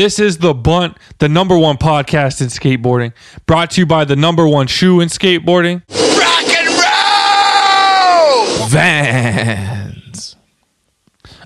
This is The Bunt, the number one podcast in skateboarding, brought to you by the number one shoe in skateboarding, Rock and roll! Vans.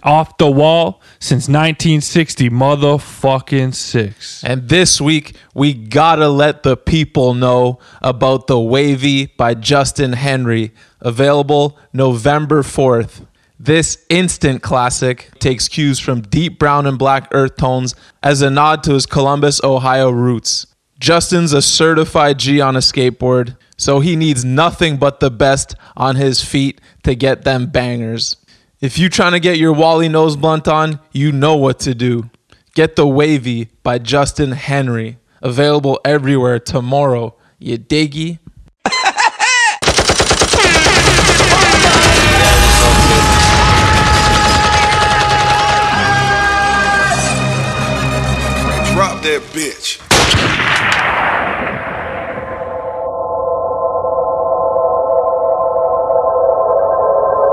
Off the wall since 1960, motherfucking six. And this week, we gotta let the people know about the Wavy by Justin Henry, available November 4th. This instant classic takes cues from deep brown and black earth tones as a nod to his Columbus, Ohio roots. Justin's a certified G on a skateboard, so he needs nothing but the best on his feet to get them bangers. If you trying to get your Wally nose blunt on, you know what to do. Get the Wavy by Justin Henry, available everywhere tomorrow. You diggy? Bitch.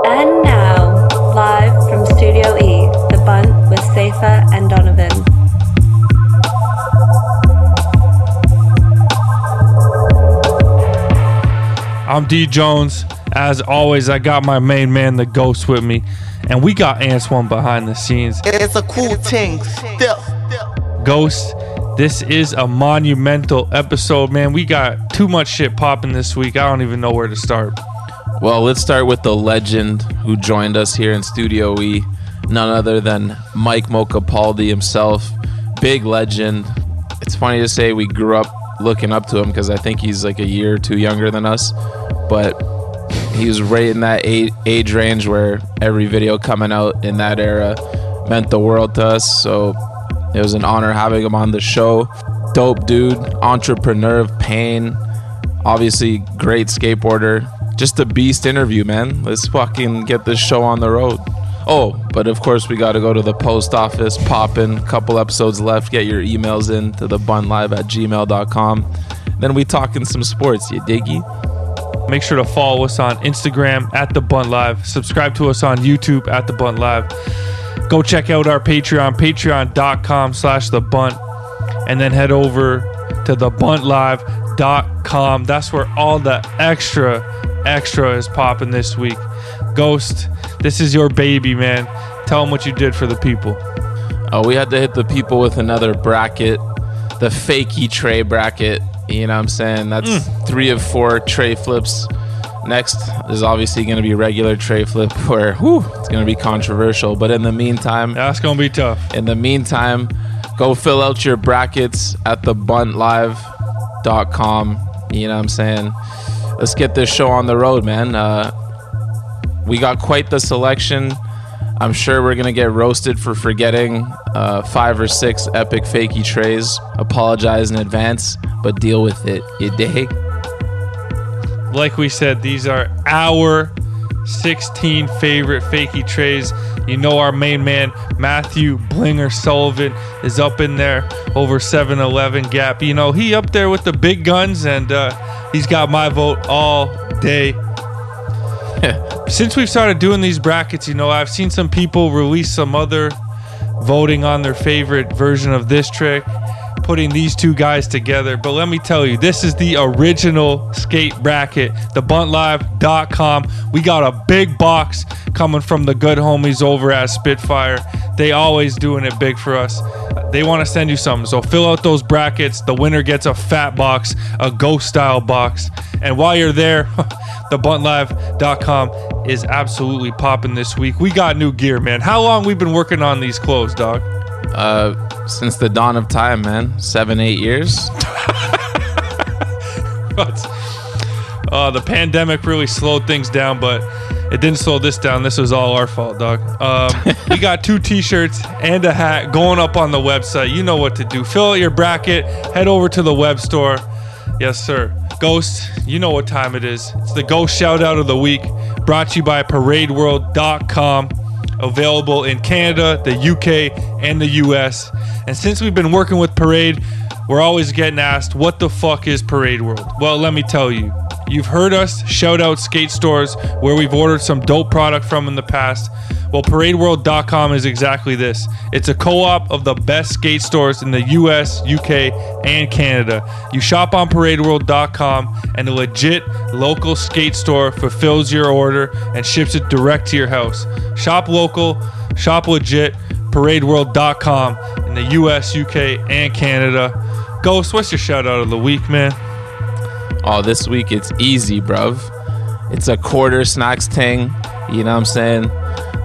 And now, live from Studio E, The Bunt with Cephas and Donovan. I'm D Jones. As always, I got my main man, the ghost, with me. And we got Antoine behind the scenes. It's a cool thing. Still. Ghost, this is a monumental episode, man. We got too much shit popping this week. I don't even know where to start. Well, let's start with the legend who joined us here in Studio E, none other than Mike Mo Capaldi himself. Big legend. It's funny to say we grew up looking up to him because I think he's like a year or two younger than us, but he was right in that age, age range where every video coming out in that era meant the world to us. So it was an honor having him on the show. Dope dude, entrepreneur of pain, obviously great skateboarder. Just a beast interview, man. Let's fucking get this show on the road. Oh, but of course we got to go to the post office, pop in, couple episodes left, get your emails in to the buntlive at gmail.com. Then we talking some sports, you diggy? Make sure to follow us on Instagram at The Bunt Live. Subscribe to us on YouTube at The Bunt Live. Go check out our Patreon, patreon.com slash The Bunt. And then head over to thebuntlive.com. That's where all the extra, extra is popping this week. Ghost, this is your baby, man. Tell them what you did for the people. Oh, we had to hit the people with another bracket, the fakey tray bracket. You know what I'm saying? That's mm. three of four tray flips. Next is obviously going to be regular tray flip, where whew, it's going to be controversial. But in the meantime, That's going to be tough. in the meantime, go fill out your brackets at thebuntlive.com. You know what I'm saying? Let's get this show on the road, man. Uh, we got quite the selection. I'm sure we're gonna get roasted for forgetting uh, five or six epic fakey trays. Apologize in advance, but deal with it. You dig? Like we said, these are our 16 favorite fakey trays. You know, our main man, Matthew Blinger Sullivan, is up in there over 7 Eleven Gap. You know, he up there with the big guns, and uh, he's got my vote all day. Since we've started doing these brackets, you know, I've seen some people release some other voting on their favorite version of this trick, putting these two guys together. But let me tell you, this is the original skate bracket, thebuntlive.com. We got a big box coming from the good homies over at Spitfire. They always doing it big for us. They want to send you something. So fill out those brackets. The winner gets a fat box, a ghost style box. And while you're there, thebuntlive.com is absolutely popping this week. We got new gear, man. How long we been working on these clothes, dog? Uh, since the dawn of time, man. Seven, eight years. But uh, the pandemic really slowed things down, but it didn't slow this down. This was all our fault, dog. Um, we got two T-shirts and a hat going up on the website. You know what to do. Fill out your bracket. Head over to the web store. Yes, sir. Ghost, you know what time it is. It's the Ghost Shout Out of the Week, brought to you by ParadeWorld.com. Available in Canada, the UK, and the US. And since we've been working with Parade, we're always getting asked, what the fuck is Parade World? Well, let me tell you. You've heard us shout out skate stores where we've ordered some dope product from in the past. Well, ParadeWorld.com is exactly this. It's a co-op of the best skate stores in the US, UK, and Canada. You shop on ParadeWorld.com and a legit local skate store fulfills your order and ships it direct to your house. Shop local, shop legit, ParadeWorld.com in the US, UK, and Canada. Ghost, what's your shout out of the week, man? Oh, this week it's easy, bruv. It's a Quartersnacks ting. You know what I'm saying?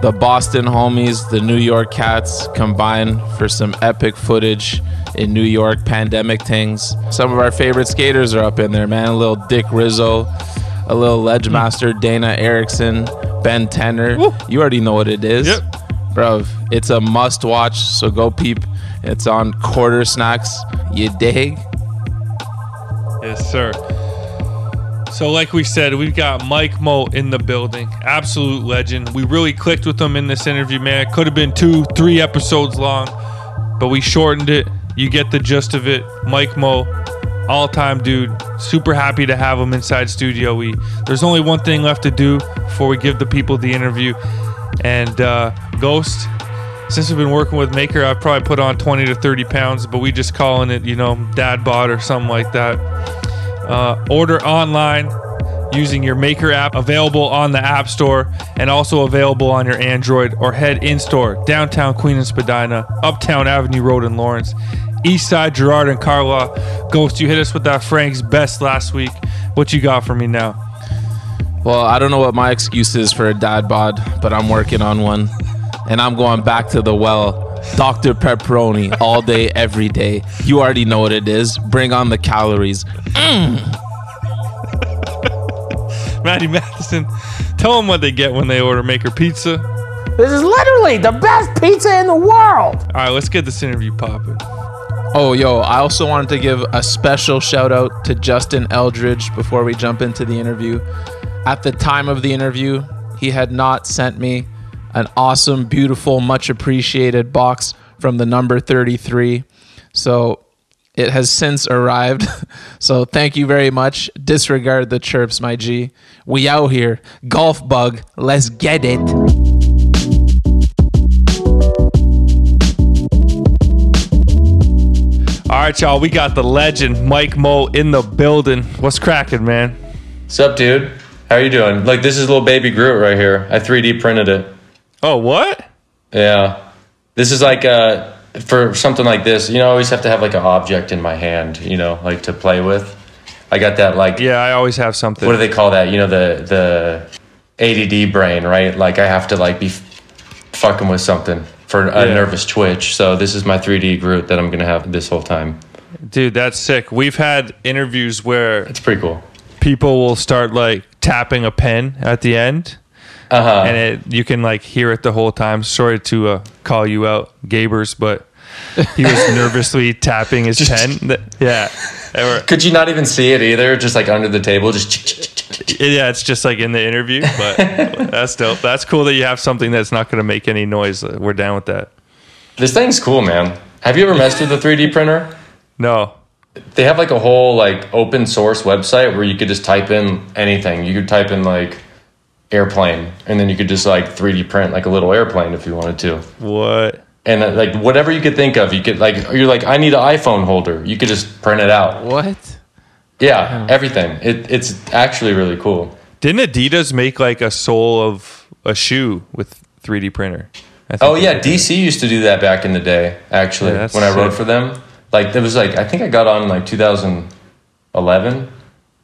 The Boston homies, the New York cats combine for some epic footage in New York pandemic things. Some of our favorite skaters are up in there, man. A little Dick Rizzo, a little Ledge Master hmm. Dana Erickson, Ben Tenner. Woo. You already know what it is. Yep. Bruv, it's a must watch, so go peep. It's on Quartersnacks. You dig? Yes, sir. So, like we said, we've got Mike Mo in the building. Absolute legend. We really clicked with him in this interview, man. It could have been two, three episodes long, but we shortened it. You get the gist of it. Mike Mo, all time dude. Super happy to have him inside Studio We. There's only one thing left to do before we give the people the interview. And uh, Ghost, since we've been working with Maker, I've probably put on 20 to 30 pounds, but we just calling it, you know, dad bod or something like that. Uh, order online using your Maker app, available on the App Store and also available on your Android, or head in store downtown Queen and Spadina, Uptown Avenue Road in Lawrence, East Side Gerrard and Carlaw. Ghost, you hit us with that Frank's best last week. What you got for me now? Well, I don't know what my excuse is for a dad bod, but I'm working on one. And I'm going back to the well. Dr. Pepperoni all day, every day. You already know what it is. Bring on the calories. Mm. Matty Matheson, tell them what they get when they order Maker Pizza. This is literally the best pizza in the world. All right, let's get this interview popping. Oh, yo, I also wanted to give a special shout out to Justin Eldridge before we jump into the interview. At the time of the interview, he had not sent me an awesome, beautiful, much appreciated box from the number 33. So it has since arrived. so thank you very much. Disregard the chirps, my G. We out here. Golf bug. Let's get it. All right, y'all, we got the legend Mike Mo in the building. What's cracking, man? What's up, dude? How are you doing? Like, this is a little baby Groot right here. I 3D printed it. Oh, what? Yeah. This is like, uh, for something like this, you know, I always have to have like an object in my hand, you know, like to play with. I got that, like, Yeah, I always have something. what do they call that? You know, the, the ADD brain, right? Like, I have to, like, be f- fucking with something for a Yeah. nervous twitch. So, this is my 3D Groot that I'm going to have this whole time. Dude, that's sick. We've had interviews where It's pretty cool. people will start like tapping a pen at the end, Uh huh. and it you can like hear it the whole time. Sorry to uh, call you out, Gabers, but he was nervously tapping his pen. Yeah, Could you not even see it either? Just like under the table, just. yeah. It's just like in the interview, but that's dope. That's cool that you have something that's not going to make any noise. Uh, We're down with that. This thing's cool, man. Have you ever messed with a 3D printer? No, They have like a whole like open source website where you could just type in anything. You could type in like airplane, and then you could just like 3D print like a little airplane if you wanted to. what? And uh, like whatever you could think of, you could like you're like I need an iPhone holder. You could just print it out. What? Yeah, everything. It, it's actually really cool. Didn't Adidas make like a sole of a shoe with 3D printer? I think Oh yeah. DC used to do that back in the day. Actually, Yeah, when I wrote sick. for them, like it was like I think I got on like 2011,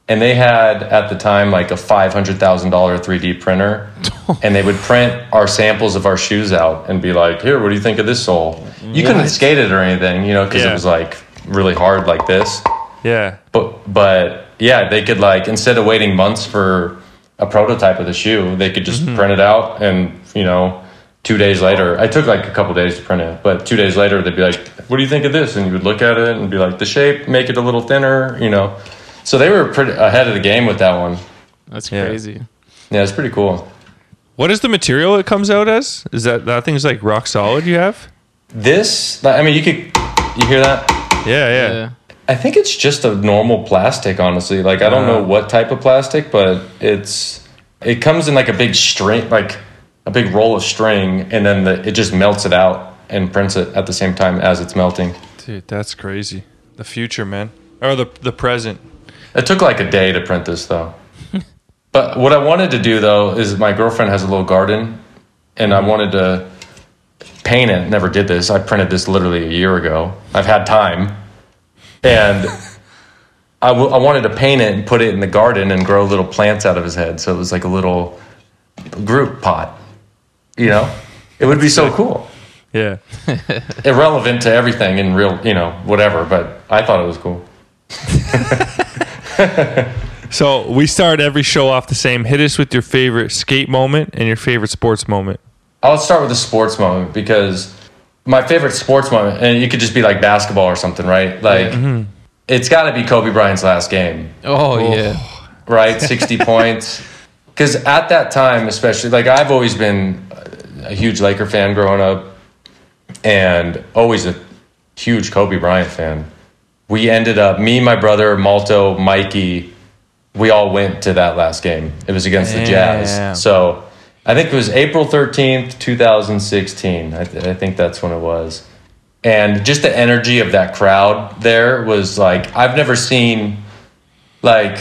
and they had at the time like a five hundred thousand dollar 3D printer, and they would print our samples of our shoes out and be like, "Here, what do you think of this sole?" You couldn't skate it or anything, you know, because Yeah. it was like really hard like this. Yeah. But but yeah, they could like instead of waiting months for a prototype of the shoe, they could just mm-hmm. print it out and you know, two days later. I took like a couple days to print it, but two days later they'd be like, "What do you think of this?" And you would look at it and be like, "The shape, make it a little thinner," you know. So they were pretty ahead of the game with that one. That's crazy. Yeah, it's pretty cool. What is the material it comes out as? Is that that thing's like rock solid? You have? This, I mean, you could, you hear that? Yeah, yeah. Yeah. I think it's just a normal plastic, honestly. Like I don't know uh-huh. what type of plastic, but it's it comes in like a big string, like a big roll of string, and then the, it just melts it out and prints it at the same time as it's melting. Dude, that's crazy. The future, man, or the the present. It took like a day to print this though. but what I wanted to do though is my girlfriend has a little garden and I wanted to paint it. Never did this. I printed this literally a year ago. I've had time. And I, w- I wanted to paint it and put it in the garden and grow little plants out of his head. So it was like a little Groot pot. You know? It would be so cool. Yeah. Irrelevant to everything in real, you know, whatever, but I thought it was cool. So we start every show off the same. Hit us with your favorite skate moment and your favorite sports moment. I'll start with the sports moment because my favorite sports moment, and it could just be like basketball or something, right? Like, mm-hmm. it's got to be Kobe Bryant's last game, Oh, oh. yeah. right? 60 points. Because at that time, especially, like, I've always been a huge Laker fan growing up and always a huge Kobe Bryant fan. We ended up, me, my brother, Malto, Mikey, we all went to that last game. It was against the Jazz. So I think it was April 13th, 2016. I, th- I think that's when it was. And just the energy of that crowd there was like, I've never seen like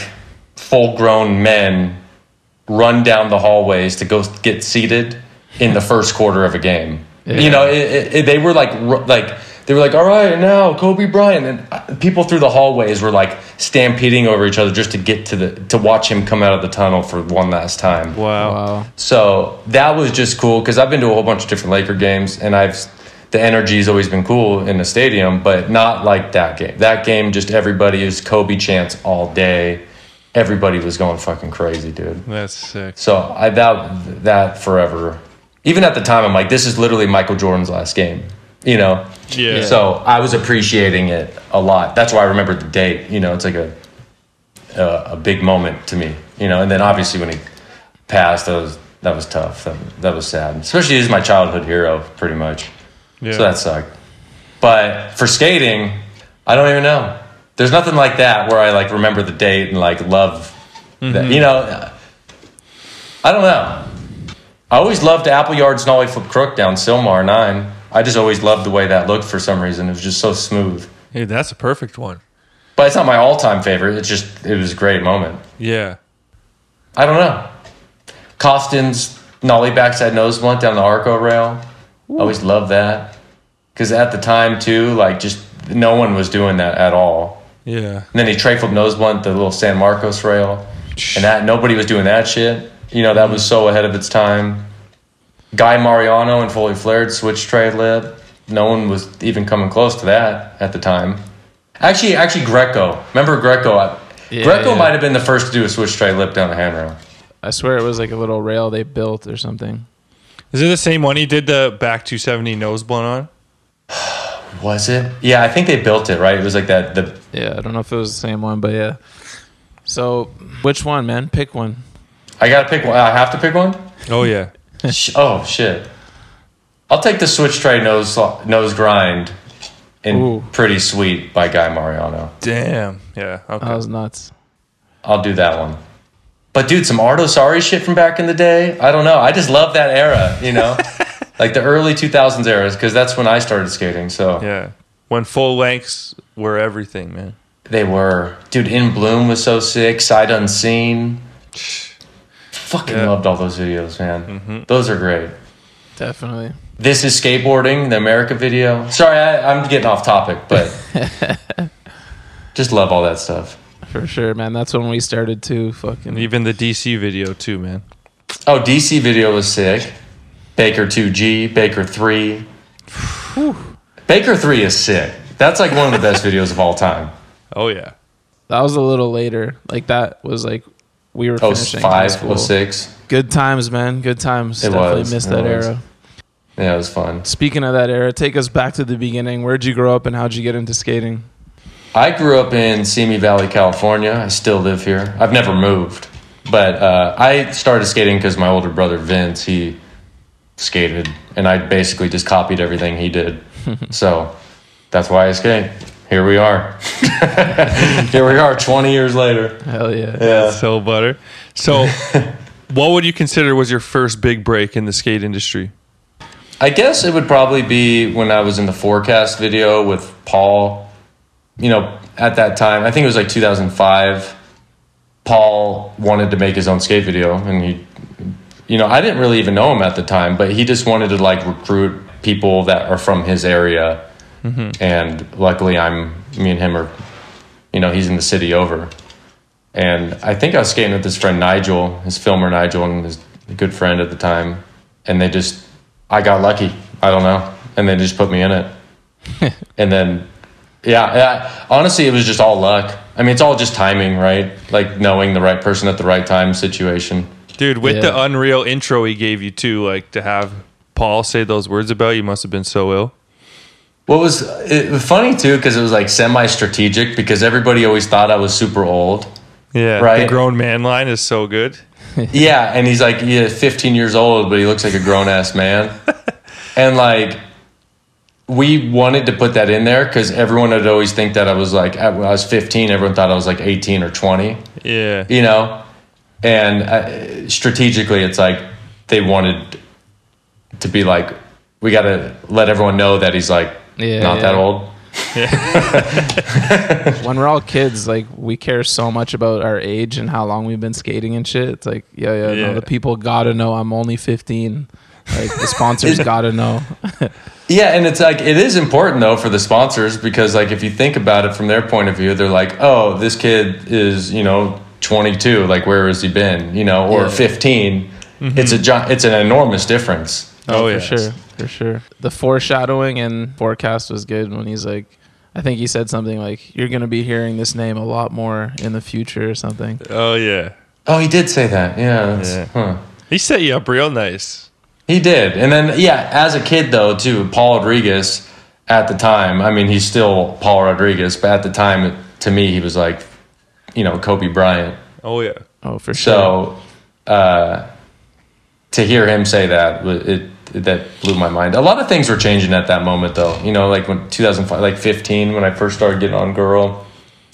full grown men run down the hallways to go get seated in the first quarter of a game. You know, it, it, it- they were like, like, they were like, all right, now Kobe Bryant, and uh, people through the hallways were like stampeding over each other just to get to the to watch him come out of the tunnel for one last time. Wow. Wow. So that was just cool because I've been to a whole bunch of different Laker games, and I've the energy's always been cool in the stadium, but not like that game. That game, just everybody is Kobe chants all day. Everybody was going fucking crazy, dude. That's sick. So I that that forever. Even at the time, I'm like, this is literally Michael Jordan's last game. You know. Yeah. So I was appreciating it a lot. That's why I remember the date. You know, it's like a a, a big moment to me. You know, and then obviously when he passed, that was that was tough. That, that was sad. Especially he's my childhood hero, pretty much. Yeah. So that sucked. But for skating, I don't even know. There's nothing like that where I like remember the date and like love that. Mm-hmm. You know, I don't know. I always loved Appleyard's Nollie Flip Crook down Sylmar 9. I just always loved the way that looked for some reason. It was just so smooth. Hey, that's a perfect one. But it's not my all time favorite. It's just, it was a great moment. Yeah. I don't know. Koston's Nollie backside nose blunt down the Arco rail. I always loved that. Because at the time, too, like just no one was doing that at all. Yeah. And then he tray flip nose blunt the little San Marcos rail, and that nobody was doing that shit. You know that was so ahead of its time. Guy Mariano and fully flared switch tray lip. No one was even coming close to that at the time. Actually, actually Greco. Remember Greco? Yeah, Greco yeah. might have been the first to do a switch tray lip down the handrail. I swear it was like a little rail they built or something. Is it the same one he did the back 270 nose blunt on? Was it? Yeah, I think they built it right. It was like that. The Yeah, I don't know if it was the same one, but yeah. So, which one, man? Pick one. I gotta pick one. I have to pick one. Oh yeah. Sh- oh shit! I'll take the switch tray nose nose grind in Ooh. Pretty Sweet by Guy Mariano. Damn. Yeah. Okay. That was nuts. I'll do that one. But dude, some Arto Saari shit from back in the day. I don't know. I just love that era. You know, like the early 2000s eras because that's when I started skating. So yeah. When full lengths were everything, man. they were. Dude, In Bloom was so sick. Sight Unseen. Fucking Yeah. loved all those videos, man. Mm-hmm. Those are great. Definitely. This is skateboarding, the Emerica video. Sorry, I, I'm getting off topic, but just love all that stuff. For sure, man. That's when we started too. Fucking. Even the DC video too, man. Oh, DC video was sick. Baker 2G, Baker 3. Baker 3 is sick. That's like one of the best videos of all time. Oh yeah. That was a little later. Like that was like we were Oh, finishing high 05, school. 06. Good times, man. Good times. It Definitely was, missed it that was. era. Yeah, it was fun. Speaking of that era, take us back to the beginning. Where'd you grow up and how'd you get into skating? I grew up in Simi Valley, California. I still live here. I've never moved. But uh, I started skating because my older brother Vince, he skated. And I basically just copied everything he did. so that's why I skate. Here we are. here we are, 20 years later. Hell yeah. Yeah. So butter. So, what would you consider was your first big break in the skate industry? I guess it would probably be when I was in the forecast video with Paul. You know, at that time, I think it was like 2005. Paul wanted to make his own skate video, and he, you know, I didn't really even know him at the time, but he just wanted to like recruit people that are from his area. Mm-hmm. And luckily, I'm me and him are, you know, he's in the city over. And I think I was skating with his friend Nigel, his filmer Nigel, and his good friend at the time. And they just, I got lucky. I don't know. And they just put me in it. and then, yeah, yeah, honestly, it was just all luck. I mean, it's all just timing, right? Like knowing the right person at the right time situation. Dude, with Yeah. the unreal intro he gave you too, like to have Paul say those words about you must have been so ill. What was it, was funny too, because it was like semi strategic, because everybody always thought I was super old. Yeah, Right. The grown man line is so good. Yeah, and he's like, yeah, 15 years old, but he looks like a grown ass man. and like, we wanted to put that in there because everyone would always think that I was like, I was 15, everyone thought I was like 18 or 20, Yeah. you know? And uh, strategically, it's like they wanted to be like, we got to let everyone know that he's like Yeah, not that yeah. old. when we're all kids, like we care so much about our age and how long we've been skating and shit. It's like, yeah, yeah, Yeah. no, the people gotta know I'm only 15. Like the sponsors gotta know. Yeah, and it's like it is important though for the sponsors because like if you think about it from their point of view, they're like, "Oh, this kid is, you know, 22, like where has he been?" you know, or Yeah. 15. Mm-hmm. It's a gi- it's an enormous difference. Oh, for yeah. sure, for sure. The foreshadowing and forecast was good when he's like, I think he said something like, "You're gonna be hearing this name a lot more in the future" or something. Oh yeah. Oh, he did say that. Yeah. Yeah. Huh. He set you up real nice. He did. And then yeah, as a kid though, too, Paul Rodriguez at the time, I mean, he's still Paul Rodriguez, but at the time to me he was like, you know, Kobe Bryant. Oh yeah. Oh, for sure. So, uh, to hear him say that, it, it that blew my mind. A lot of things were changing at that moment, though. You know, like when 2005, like 15, when I first started getting on Girl.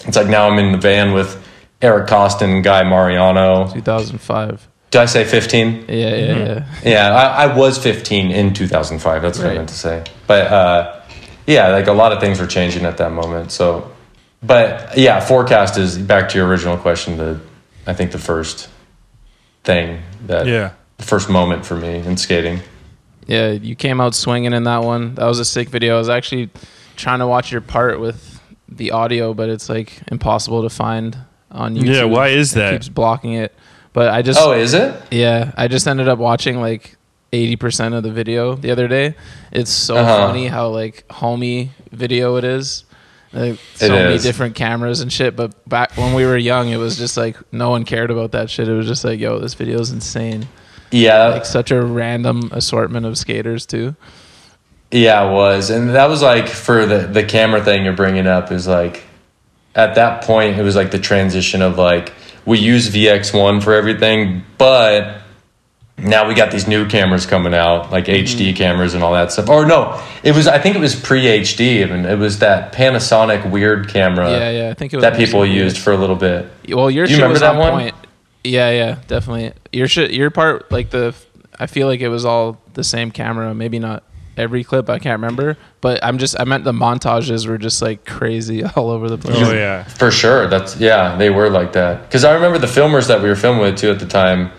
It's like now I'm in the van with Eric Koston Guy Mariano. 2005. Did I say 15? Yeah, yeah, yeah. Yeah, I, I was 15 in 2005. That's what I meant to say. But uh, yeah, like a lot of things were changing at that moment. So, but yeah, forecast is back to your original question. The I think the first thing that Yeah. the first moment for me in skating. Yeah, you came out swinging in that one. That was a sick video. I was actually trying to watch your part with the audio, but it's like impossible to find on YouTube. Yeah, why is It that? keeps blocking it. But I just Oh, is it? yeah, I just ended up watching like 80% of the video the other day. It's so Uh-huh. funny how like homey video it is. Like so It many is. different cameras and shit, but back when we were young, it was just like no one cared about that shit. It was just like, yo, this video is insane. Yeah, Like such a random assortment of skaters too. yeah, it was, and that was like for the the camera thing you're bringing up is like at that point it was like the transition of like we use VX1 for everything, but now we got these new cameras coming out, like Mm-hmm. HD cameras and all that stuff. Or no, it was I think it was pre HD even. It was that Panasonic weird camera yeah, yeah. I think it was that people used for a little bit. Well, your Do you remember that on one? point. Yeah, yeah, definitely. Your shit, your part, like the, I feel like it was all the same camera. Maybe not every clip. I can't remember, but I'm just, I meant the montages were just like crazy all over the place. Oh yeah. For sure. That's yeah, they were like that. Because I remember the filmers that we were filming with too at the time.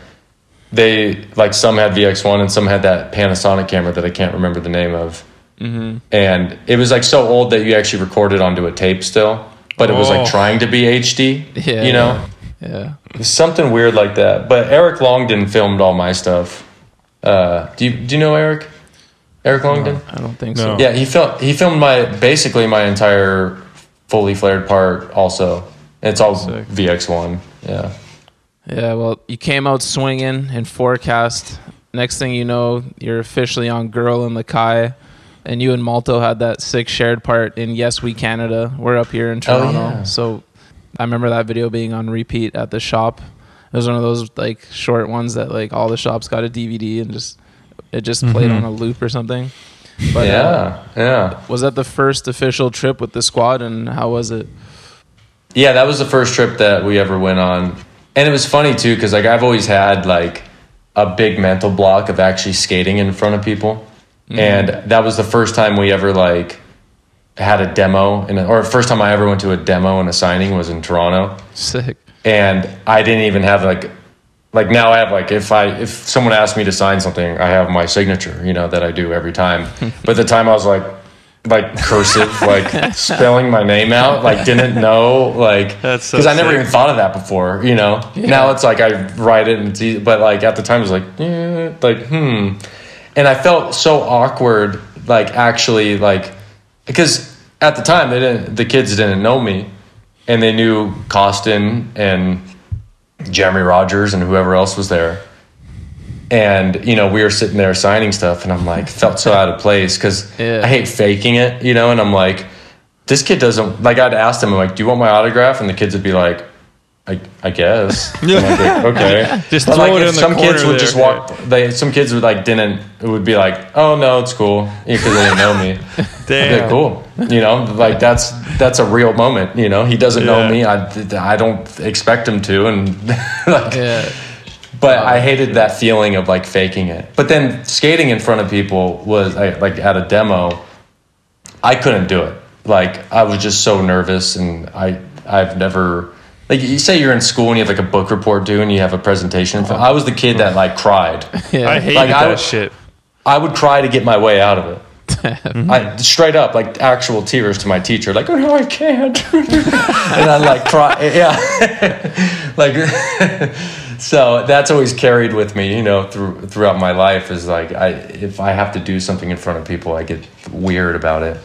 They like some had VX1 and some had that Panasonic camera that I can't remember the name of. Mm-hmm. And it was like so old that you actually recorded onto a tape still, but it was Oh. like trying to be HD. Yeah, you know, Yeah. Something weird like that. But Eric Longdon filmed all my stuff. Uh, do you do you know Eric? Eric Longdon? I don't think No. so. Yeah, he filmed he filmed my basically my entire fully flared part also. It's all Sick. VX1. Yeah. Yeah, well, you came out swinging in forecast. Next thing you know, you're officially on Girl in Lakai. And you and Malto had that sick shared part in Yes We Canada. We're up here in Toronto. yeah. So I remember that video being on repeat at the shop. It was one of those like short ones that like all the shops got a DVD and just it just played on a loop or something. But, uh, yeah, yeah. was that the first official trip with the squad, and how was it? Yeah, that was the first trip that we ever went on, and it was funny too because like I've always had like a big mental block of actually skating in front of people, and that was the first time we ever like had a demo, and or first time I ever went to a demo and a signing was in Toronto, Sick. and I didn't even have like like now I have like if I if someone asked me to sign something, I have my signature, you know, that I do every time. but the time I was like like cursive, like spelling my name out, like didn't know, like That's so because I never even thought of that before, you know. Now it's like I write it and it's easy, but like at the time it was like eh, like hmm, and I felt so awkward, like actually like because at the time they didn't the kids didn't know me, and they knew Koston and Jeremy Rogers and whoever else was there. And you know, we were sitting there signing stuff, and I'm like, felt so out of place because Yeah. I hate faking it, you know. And I'm like, this kid doesn't like. I'd asked him, I'm like, do you want my autograph? And the kids would be like, I, I guess. Like, okay. Just But, like, it if in the some kids would just there. walk. They some kids would like didn't. It would be like, oh no, it's cool because they didn't know me. Damn. Yeah, cool. You know, like that's that's a real moment. You know, he doesn't Yeah. know me. I, I don't expect him to, and like, Yeah. but I hated that feeling of like faking it. But then skating in front of people was I, like at a demo. I couldn't do it. Like I was just so nervous, and I I've never like you say you're in school and you have like a book report due and you have a presentation. Oh. I was the kid that like cried. Yeah. I hated Like, I that would- shit. I would cry to get my way out of it. I straight up like actual tears to my teacher, like, oh no, I can't, and I like cry, yeah, like. so that's always carried with me, you know, through throughout my life. Is like I if I have to do something in front of people, I get weird about it.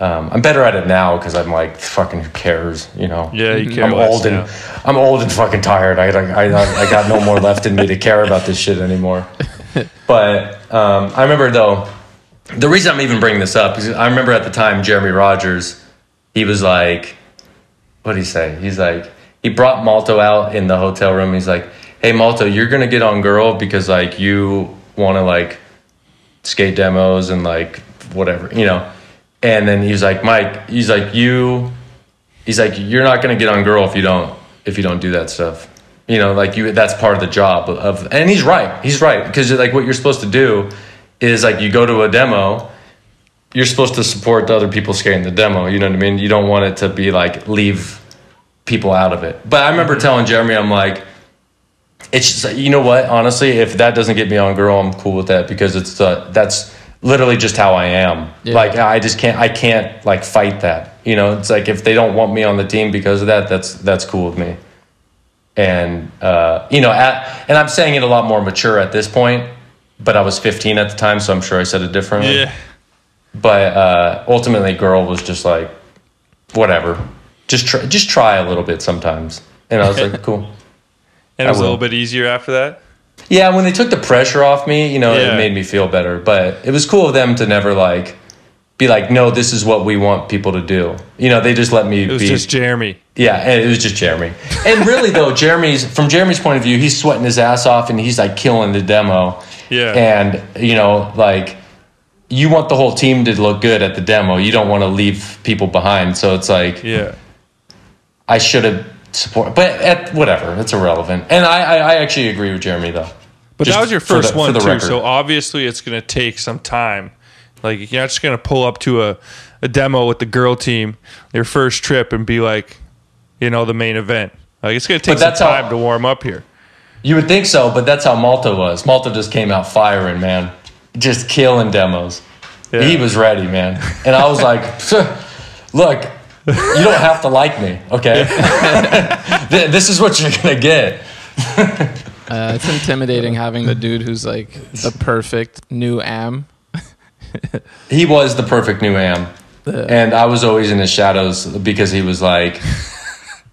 Um, I'm better at it now because I'm like, fucking, who cares, you know? Yeah, you care I'm old and. I'm old and fucking tired. I, I, I, I got no more left in me to care about this shit anymore. But um, I remember though, the reason I'm even bringing this up is I remember at the time Jeremy Rogers, he was like, what did he say? He's like, he brought Malto out in the hotel room. He's like, hey Malto, you're gonna get on girl because like you want to like skate demos and like whatever, you know. And then he's like, Mike, he's like, you, he's like, you're not gonna get on girl if you don't if you don't do that stuff. You know, like you, that's part of the job of, and he's right. He's right because like what you're supposed to do is like you go to a demo, you're supposed to support the other people skating the demo. You know what I mean? You don't want it to be like leave people out of it. But I remember telling Jeremy, I'm like, it's just, you know what? Honestly, if that doesn't get me on girl, I'm cool with that because it's uh, that's literally just how I am. Yeah. Like I just can't I can't like fight that. You know, it's like if they don't want me on the team because of that, that's that's cool with me. And uh, you know, at, and I'm saying it a lot more mature at this point, but I was 15 at the time, so I'm sure I said it differently. Yeah. But uh, ultimately, girl was just like, whatever, just try, just try a little bit sometimes. And I was like, cool. And it was a little bit easier after that. Yeah, when they took the pressure off me, you know, Yeah. it made me feel better. But it was cool of them to never like be like, no, this is what we want people to do. You know, they just let me be. It was be. just Jeremy. yeah, and it was just Jeremy. And really, though, Jeremy's from Jeremy's point of view, he's sweating his ass off and he's like killing the demo. Yeah. And you know, like you want the whole team to look good at the demo. You don't want to leave people behind. So it's like Yeah. I should have support, but at, whatever, it's irrelevant. And I, I, I actually agree with Jeremy though. But Just that was your first the- one too. record. So obviously it's going to take some time. Like you're not just going to pull up to a, a demo with the girl team your first trip and be like, you know, the main event. Like it's going to take some that's how- time to warm up here. You would think so, but that's how Malto was. Malto just came out firing, man, just killing demos. Yeah. He was ready, man, and I was like, "Look, you don't have to like me, okay? This is what you're gonna get." Uh, it's intimidating having the dude who's like the perfect new am. He was the perfect new am, and I was always in his shadows because he was like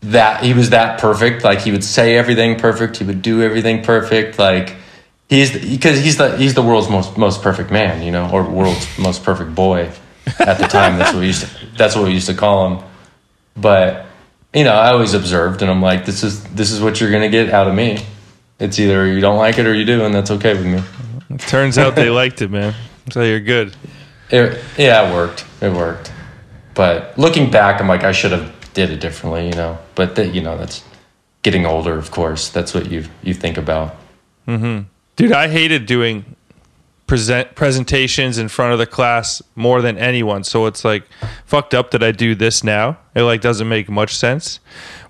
that. He was that perfect. Like he would say everything perfect. He would do everything perfect. Like he's because he's the he's the world's most most perfect man, you know, or world's most perfect boy. At the time, that's what we used to that's what we used to call him. But you know, I always observed, and I'm like, this is this is what you're gonna get out of me. It's either you don't like it or you do, and that's okay with me. Turns out they liked it, man. So you're good. It, yeah, it worked. It worked. But looking back, I'm like, I should have did it differently, you know. But that, you know, that's getting older. Of course, that's what you you think about. Mm-hmm. Dude, I hated doing present presentations in front of the class more than anyone. So it's like fucked up that I do this now. It like doesn't make much sense.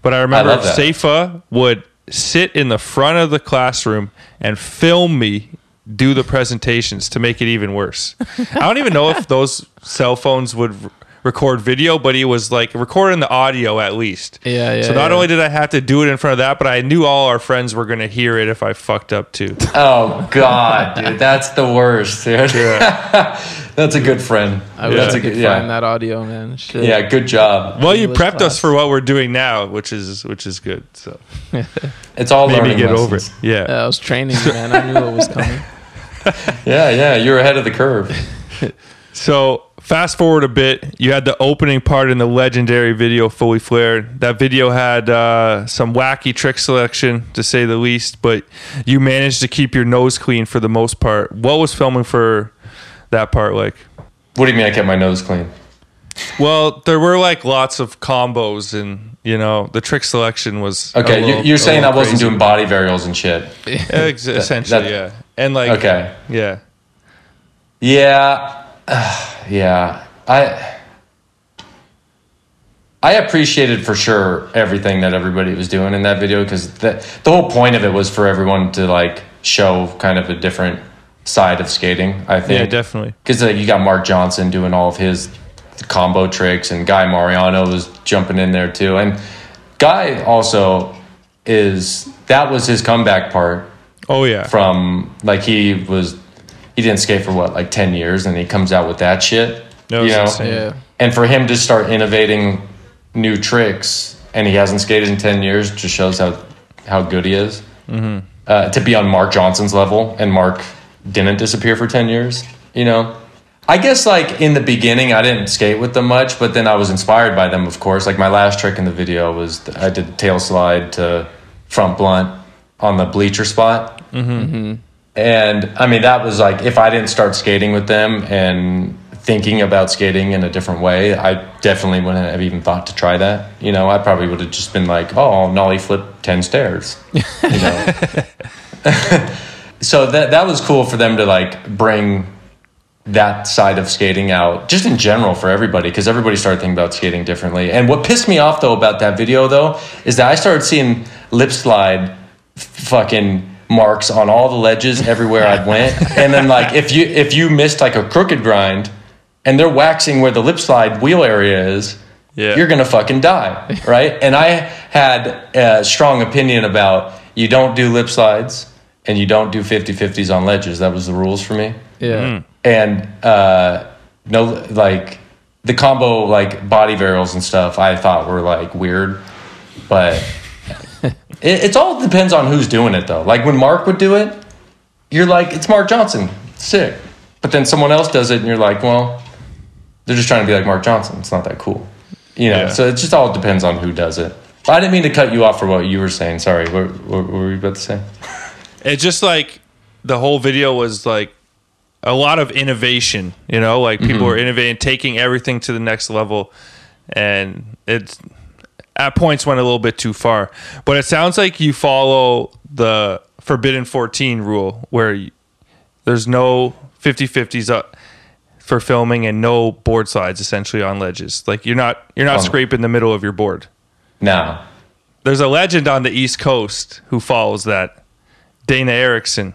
But I remember that. Cephas would sit in the front of the classroom and film me do the presentations to make it even worse. I don't even know if those cell phones would record video, but he was like recording the audio at least. Yeah, yeah, So not yeah. only did I have to do it in front of that, but I knew all our friends were going to hear it if I fucked up too. Oh God, dude, that's the worst, dude. that's a good friend. I wish that's I a could good, find that audio, man. Shit. Yeah, good job. Well, you English prepped us for what we're doing now, which is which is good. So It's all maybe learning get lessons. over it. Yeah. Yeah, I was training, man. I knew it was coming. Yeah, yeah, you're ahead of the curve. So fast forward a bit, you had the opening part in the legendary video Fully Flared. That video had uh, some wacky trick selection, to say the least, but you managed to keep your nose clean for the most part. What was filming for that part like? What do you mean I kept my nose clean? Well, there were like lots of combos, and you know the trick selection was Okay, little- you, you're saying I wasn't crazy. doing body varials and shit. Essentially, that- yeah, and like Okay. yeah. Yeah, yeah. I I appreciated for sure everything that everybody was doing in that video because the the whole point of it was for everyone to like show kind of a different side of skating. I think. Yeah, definitely. Because like, you got Mark Johnson doing all of his combo tricks, and Guy Mariano was jumping in there too. And Guy also is that was his comeback part Oh yeah, from like he was he didn't skate for what like 10 years and he comes out with that shit That you know. Yeah. and for him to start innovating new tricks and he hasn't skated in 10 years just shows how how good he is. Mm-hmm. uh, to be on mark johnson's level and mark didn't disappear for 10 years you know? I guess like in the beginning i didn't skate with them much but then i was inspired by them of course. Like my last trick in the video was i did tail slide to front blunt on the bleacher spot and I mean, that was like, if I didn't start skating with them and thinking about skating in a different way, I definitely wouldn't have even thought to try that. You know, I probably would have just been like, oh, I'll nollie flip 10 stairs. You know? so that, that was cool for them to like bring that side of skating out just in general for everybody because everybody started thinking about skating differently and what pissed me off though about that video though is that i started seeing lip slide f- fucking marks on all the ledges everywhere i went. And then like if you if you missed like a crooked grind and they're waxing where the lip slide wheel area is Yeah. you're gonna fucking die right? And i had a strong opinion about you don't do lip slides and you don't do 50-50s on ledges. That was the rules for me. Yeah. and uh no like the combo like body varials and stuff i thought were like weird but it, it's all depends on who's doing it though. Like when mark would do it you're like it's mark johnson. Sick. But then someone else does it and you're like well they're just trying to be like mark johnson. It's not that cool. You know Yeah. so it just all depends on who does it. I didn't mean to cut you off for what you were saying. Sorry. What, what, what were you about to say? It's just like the whole video was like a lot of innovation, you know, like people mm-hmm. were innovating, taking everything to the next level, and it's at points went a little bit too far. But it sounds like you follow the Forbidden 14 rule where you, there's no 50 50s up uh, for filming and no board slides essentially on ledges. Like you're not you're not scraping the middle of your board. now There's a legend on the East Coast who follows that, Dana Erickson.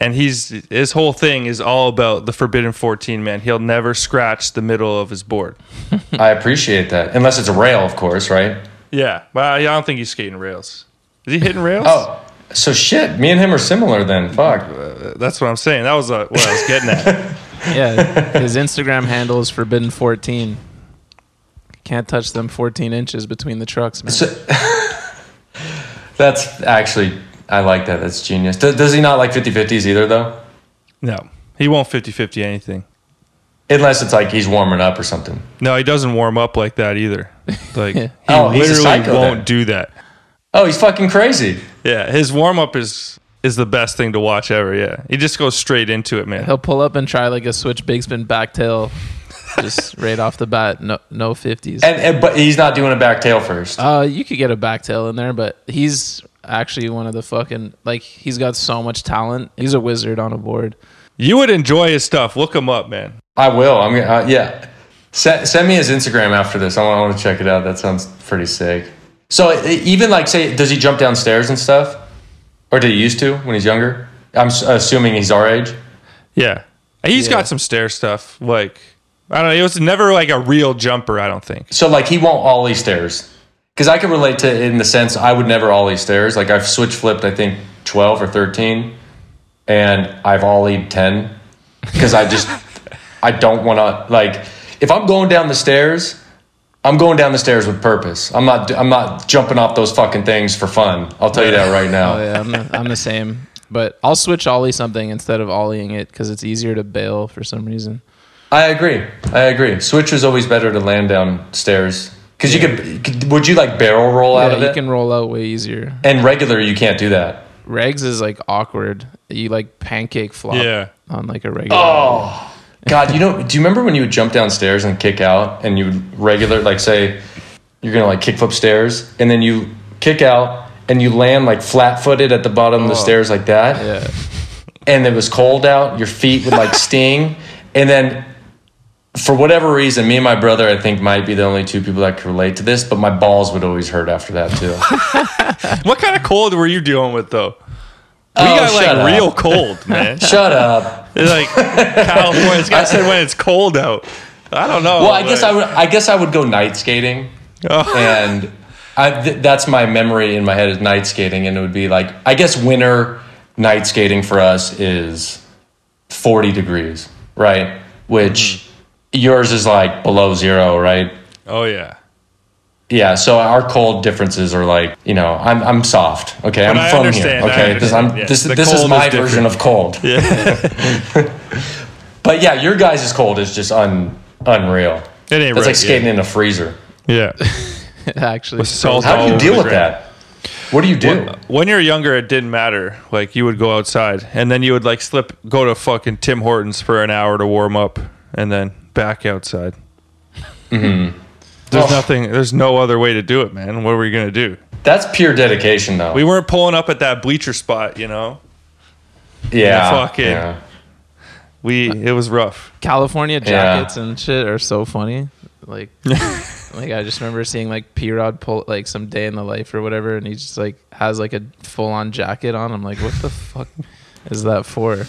And he's his whole thing is all about the Forbidden 14, man. He'll never scratch the middle of his board. i appreciate that unless it's a rail of course right Yeah. Well, I don't think he's skating rails. Is he hitting rails? Oh, so shit. Me and him are similar then. Fuck. That's what I'm saying. That was uh, what I was getting at. Yeah. His Instagram handle is forbidden 14. Can't touch them 14 inches between the trucks, man. So, that's actually, I like that. That's genius. Does, does he not like 50 50s either, though? No. He won't 50 50 anything. Unless it's like he's warming up or something. No, he doesn't warm up like that either. Like, he Oh, he's a literally psycho won't then. do that. Oh, he's fucking crazy. Yeah, his warm up is is the best thing to watch ever. Yeah, he just goes straight into it, man. He'll pull up and try like a switch big spin back tail, just right off the bat. No, no fifties. And, and but he's not doing a back tail first. Uh, you could get a back tail in there, but he's actually one of the fucking like he's got so much talent. He's a wizard on a board. You would enjoy his stuff. Look him up, man. I will. I'm gonna. Uh, yeah. Send, send me his Instagram after this. I want, I want to check it out. That sounds pretty sick. So even like, say, does he jump downstairs and stuff, or did he used to when he's younger? I'm assuming he's our age. Yeah, he's Yeah. got some stair stuff. Like I don't know. It was never like a real jumper. I don't think. So like, he won't ollie stairs. Because I can relate to it in the sense I would never ollie stairs. Like I've switch flipped, I think twelve or thirteen, and I've ollied ten because I just I don't want to like if I'm going down the stairs. I'm going down the stairs with purpose. I'm not. I'm not jumping off those fucking things for fun. I'll tell you that right now. Oh yeah, I'm the, I'm the same. But I'll switch ollie something instead of ollieing it because it's easier to bail for some reason. I agree. I agree. Switch is always better to land down stairs because you could, could. Would you like barrel roll out Yeah, of you it? can roll out way easier. and regular, you can't do that. Regs is like awkward. You like pancake flop Yeah. on like a regular. Oh, God! You know? Do you remember when you would jump downstairs and kick out, and you would regular like say you're gonna like kick flip stairs, and then you kick out and you land like flat footed at the bottom of the oh. stairs like that, Yeah. and it was cold out, your feet would like sting, and then for whatever reason, me and my brother, I think, might be the only two people that could relate to this, but my balls would always hurt after that too. What kind of cold were you dealing with though? We Oh, got like up. real cold, man. Shut up. It's like California. This guy said when it's cold out. I don't know. Well, I guess I would. I guess I would go night skating, Oh. and I, th- that's my memory in my head is night skating, and it would be like I guess winter night skating for us is forty degrees, right? Which mm-hmm. Yours is like below zero, right? Oh yeah. Yeah, so our cold differences are like, you know, I'm I'm soft. Okay, I'm I from understand, here. Okay, this, understand, I'm, yeah. this, The this is my is version of cold. Yeah. But yeah, your guys' cold is just un, unreal. It ain't That's right, like skating yeah. in a freezer. Yeah. Actually, With salt How do you deal with ground. that? What do you do? When you're younger, it didn't matter. Like you would go outside, and then you would like slip, go to fucking Tim Hortons for an hour to warm up, and then back outside. Mm-hmm. There's Oh. nothing. There's no other way to do it, man. What were we gonna do? That's pure dedication, though. We weren't pulling up at that bleacher spot, you know. yeah, fucking- yeah. We it was rough. California Yeah. jackets and shit are so funny. Like, like I just remember seeing like P Rod pull like some day in the life or whatever, and he just like has like a full on jacket on. I'm like, what the fuck is that for?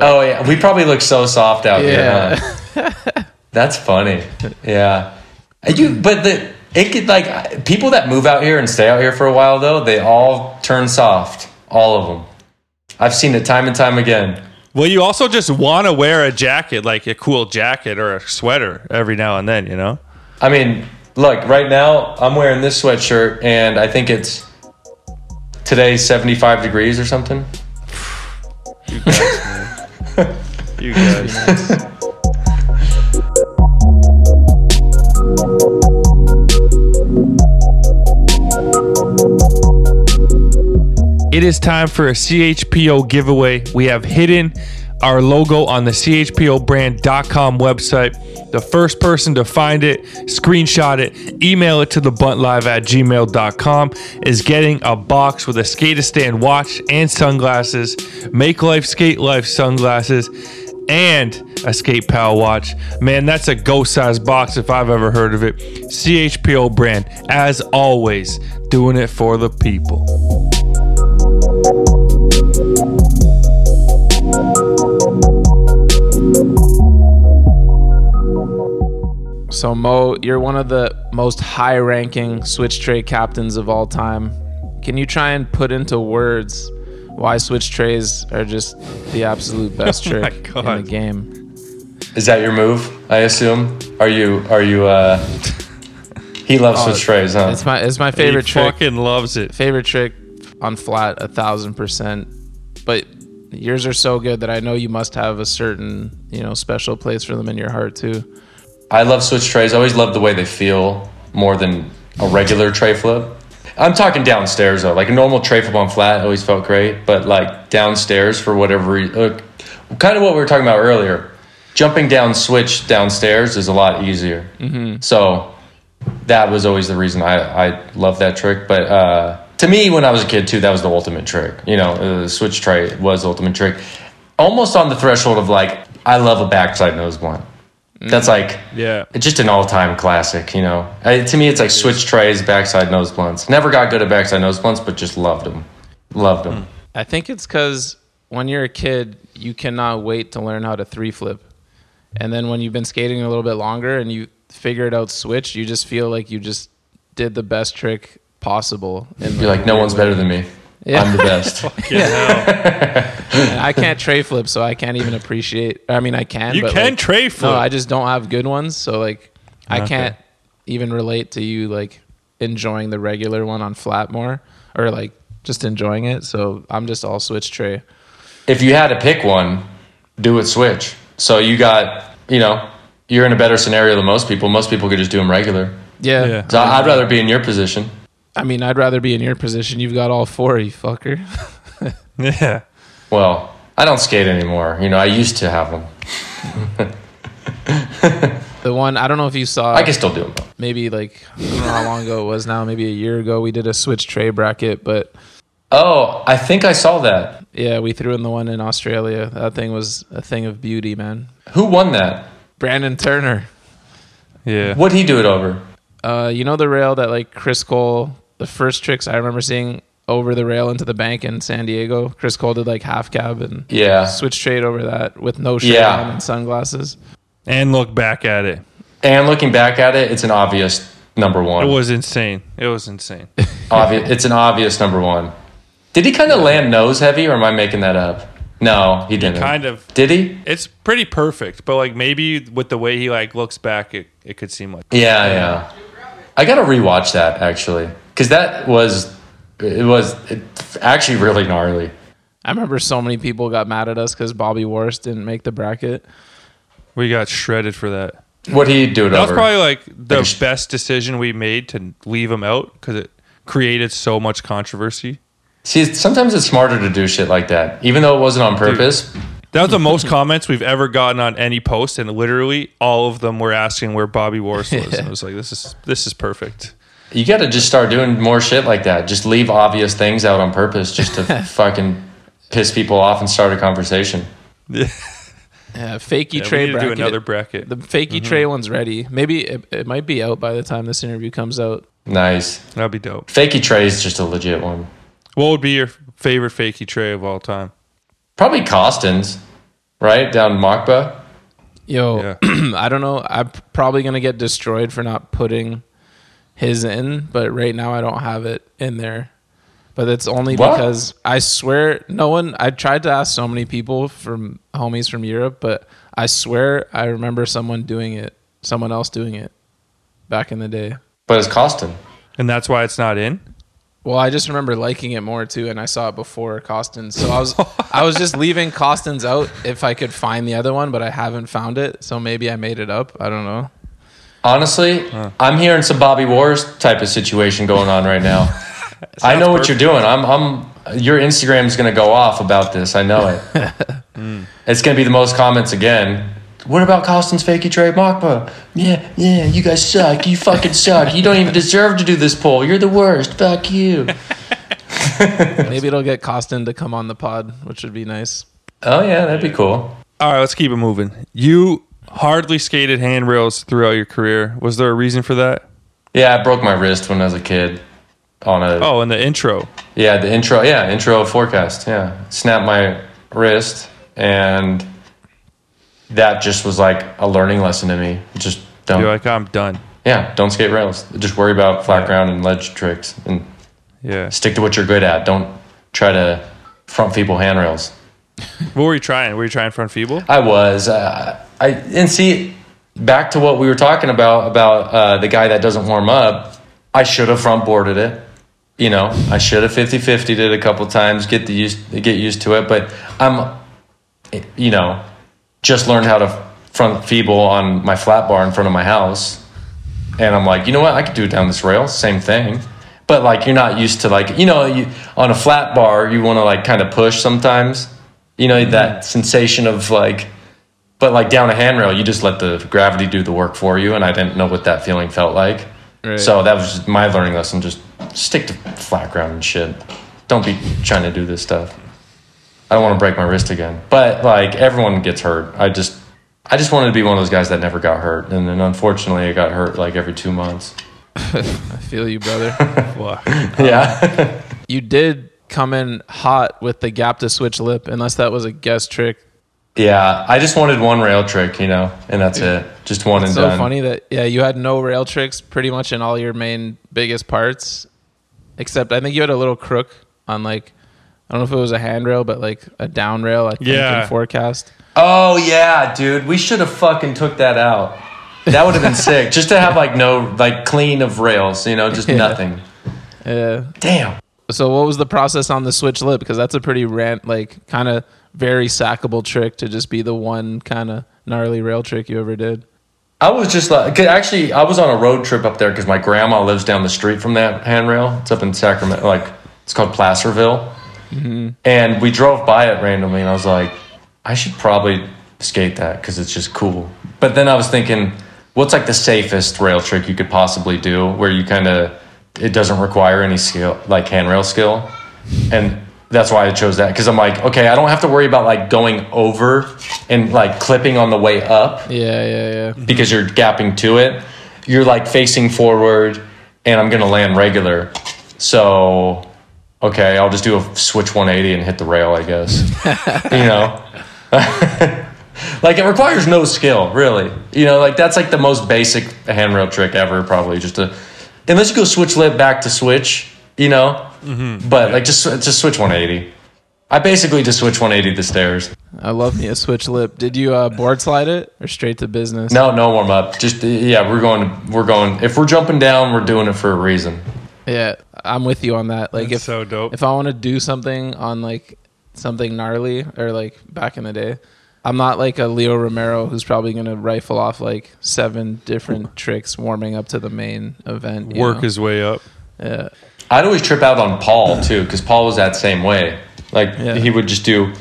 Oh yeah, we probably look so soft out Yeah. here. Huh? That's funny. Yeah, you. But the it could like people that move out here and stay out here for a while though. They all turn soft. All of them. I've seen it time and time again. Well, you also just want to wear a jacket, like a cool jacket or a sweater, every now and then, you know. I mean, look, right now I'm wearing this sweatshirt and I think it's today 75 degrees or something. You guys. It is time for a CHPO giveaway. We have hidden our logo on the CHPObrand.com website. The first person to find it, screenshot it, email it to the buntlive at gmail.com is getting a box with a Skateistan watch and sunglasses, Make Life Skate Life sunglasses, and a Skate Pal watch. Man, that's a ghost size box if I've ever heard of it. CHPO brand, as always, doing it for the people. So Mo, you're one of the most high-ranking switch tray captains of all time. Can you try and put into words why switch trays are just the absolute best Oh my trick in the game? Is that your move? I assume. Are you? Are you? uh He loves switch trays, huh? It's my it's my He favorite trick. fucking loves it. Favorite trick on flat, a thousand percent. But yours are so good that I know you must have a certain you know special place for them in your heart too. I love switch trays. I always love the way they feel more than a regular tray flip. I'm talking downstairs though. Like a normal tray flip on flat always felt great, but like downstairs for whatever reason, uh, kind of what we were talking about earlier. Jumping down switch downstairs is a lot easier. Mm-hmm. So that was always the reason I I love that trick. But uh, to me, when I was a kid too, that was the ultimate trick. You know, uh, the switch tray was the ultimate trick. Almost on the threshold of like, I love a backside nose blunt. That's mm-hmm. like Yeah. it's just an all-time classic, you know. I, to me, it's like switch trays, backside nose blunts. Never got good at backside nose blunts, but just loved them. Loved them. Hmm. I think it's because when you're a kid, you cannot wait to learn how to three flip. And then when you've been skating a little bit longer and you figured out switch, you just feel like you just did the best trick possible. And You're like, no one's better than me. Yeah. I'm the best. I can't tray flip, so I can't even appreciate. I mean, I can. You but can like, tray flip. No, I just don't have good ones. So like, I Okay. can't even relate to you like enjoying the regular one on flat more or like just enjoying it. So I'm just all switch tray. if you had to pick one, do it switch. So you got, you know, you're in a better scenario than most people. Most people could just do them regular. Yeah. Yeah. So I'd rather be in your position. I mean, I'd rather be in your position. You've got all four, you fucker. yeah. Well, I don't skate anymore. You know, I used to have them. The one I don't know if you saw. I can still do them. Maybe like I don't know how long ago it was now. Maybe a year ago we did a switch tray bracket, but Oh, I think I saw that. yeah, we threw in the one in Australia. That thing was a thing of beauty, man. Who won that? Brandon Turner. Yeah. What'd he do it over? Uh, you know the rail that like Chris Cole, the first tricks I remember seeing over the rail into the bank in San Diego. Chris Cole did like half cab and Yeah. switch trade over that with no shirt Yeah. on and sunglasses. And look back at it. And looking back at it, it's an obvious number one. It was insane. It was insane. obvious. It's an obvious number one. Did he kind of land nose heavy, or am I making that up? No, he didn't. kind of. Did he? It's pretty perfect, but like maybe with the way he like looks back, it, it could seem like. Yeah, yeah. I gotta rewatch that actually, because that was it was it, actually really gnarly. I remember so many people got mad at us because Bobby Worrest didn't make the bracket. We got shredded for that. What he do it That was probably like the Like sh- best decision we made to leave him out because it created so much controversy. See, sometimes it's smarter to do shit like that, even though it wasn't on purpose. That was the most comments we've ever gotten on any post, and literally all of them were asking where Bobby Worrest was. And it was like, this is this is perfect. You got to just start doing more shit like that. Just leave obvious things out on purpose, just to fucking piss people off and start a conversation. Yeah, fakey Yeah, we tray need to do another bracket. The fakey tray mm-hmm. one's ready. Maybe it, it might be out by the time this interview comes out. Nice. That'd be dope. Fakey Trey is just a legit one. What would be your favorite fakey tray of all time? Probably Koston's, right down in MACBA. Yo, Yeah. I don't know. I'm probably gonna get destroyed for not putting his in, but right now I don't have it in there. But it's only What? because I swear no one. I tried to ask so many people from homies from Europe, but I swear I remember someone doing it, someone else doing it back in the day. But it's Koston. And that's why it's not in. Well, I just remember liking it more too, and I saw it before Koston's. So I was I was just leaving Koston's out if I could find the other one, but I haven't found it. So maybe I made it up. I don't know. Honestly, I'm hearing some Bobby Worrest type of situation going on right now. I know what you're doing. I'm, I'm. Your Instagram's gonna go off about this. I know it. Hmm. It's gonna be the most comments again. What about Koston's fakey Trey MACBA? Yeah, yeah, you guys suck. You fucking suck. You don't even deserve to do this poll. You're the worst. Fuck you. Maybe it'll get Costin to come on the pod, which would be nice. Oh yeah, that'd be cool. All right, let's keep it moving. You hardly skated handrails throughout your career. Was there a reason for that? Yeah, I broke my wrist when I was a kid. On a Oh, in the intro. Yeah, the intro. Yeah, intro forecast. Yeah, snapped my wrist, and that just was like a learning lesson to me. Just don't. You're like, I'm done. yeah, don't skate rails. Just worry about flat ground and ledge tricks, and Yeah. stick to what you're good at. Don't try to front feeble handrails. What were you trying? Were you trying front feeble? I was. Uh, I and see back to what we were talking about about uh, the guy that doesn't warm up. I should have front boarded it. You know, I should have 50-50 it a couple times, get the used get used to it. But I'm, you know, just learned how to front feeble on my flat bar in front of my house, and I'm like, you know what, I could do it down this rail, same thing. but like you're not used to like you know you on a flat bar you want to like kind of push sometimes. You know that sensation of like, but like down a handrail you just let the gravity do the work for you, and I didn't know what that feeling felt like. Right. So that was my learning lesson. Just stick to flat ground and shit. Don't be trying to do this stuff. I don't want to break my wrist again. But like everyone gets hurt. I just I just wanted to be one of those guys that never got hurt. And then unfortunately I got hurt like every two months. I feel you, brother. Yeah. you did come in hot with the gap to switch lip, unless that was a guest trick. Yeah. I just wanted one rail trick, you know, and that's it. Just one and so done. funny that yeah, you had no rail tricks pretty much in all your main biggest parts, except I think you had a little crook on like I don't know if it was a handrail, but like a down rail. I think Yeah. in forecast. Oh yeah, dude. We should have fucking took that out. That would have been sick. Just to have like no like clean of rails, you know, just nothing. Yeah. Damn. So what was the process on the switch lip? Because that's a pretty rant, like kind of very sackable trick to just be the one kind of gnarly rail trick you ever did. I was just like, actually, I was on a road trip up there because my grandma lives down the street from that handrail. It's up in Sacramento, like it's called Placerville, mm-hmm. and we drove by it randomly, and I was like, I should probably skate that because it's just cool. But then I was thinking, what's like the safest rail trick you could possibly do, where you kind of it doesn't require any skill, like handrail skill, and that's why I chose that because I'm like, okay, I don't have to worry about like going over and like clipping on the way up Yeah, yeah, yeah. because you're gapping to it. You're like facing forward, and I'm gonna land regular. So, okay, I'll just do a switch 180 and hit the rail, I guess. you know, like it requires no skill, really. You know, like that's like the most basic handrail trick ever, probably. Just to, unless you go switch lip back to switch, you know. But like just just switch 180. I basically just switch 180 the stairs. I love me a switch lip. Did you uh, board slide it or straight to business? No, no warm up. Just yeah, we're going. We're going. If we're jumping down, we're doing it for a reason. Yeah, I'm with you on that. Like That's if so dope. if I want to do something on like something gnarly or like back in the day, I'm not like a Leo Romero who's probably gonna rifle off like seven different tricks warming up to the main event. you Work know? his way up. yeah. I'd always trip out on Paul too, because Paul was that same way. Like Yeah. he would just do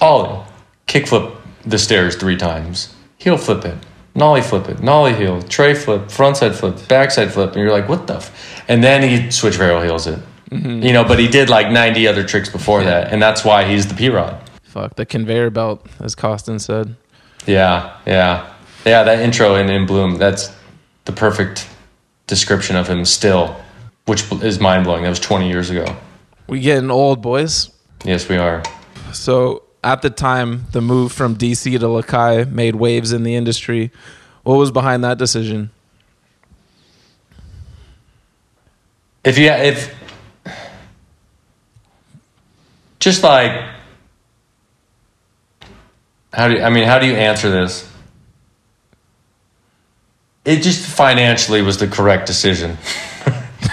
ollie, kickflip the stairs three times, heel flip it, nollie flip it, nollie heel, tray flip, frontside flip, backside flip, and you're like, what the? F-? And then he switch varial heels it. Mm-hmm. You know, but he did like 90 other tricks before that, and that's why he's the P Rod. Fuck the conveyor belt, as Koston said. Yeah, yeah, yeah. That intro in In Bloom, that's the perfect description of him still, which is mind blowing. That was 20 years ago. We getting old, boys. Yes, we are. So at the time, the move from DC to Lakai made waves in the industry. What was behind that decision? If you if just like how do you, I mean how do you answer this? It just financially was the correct decision.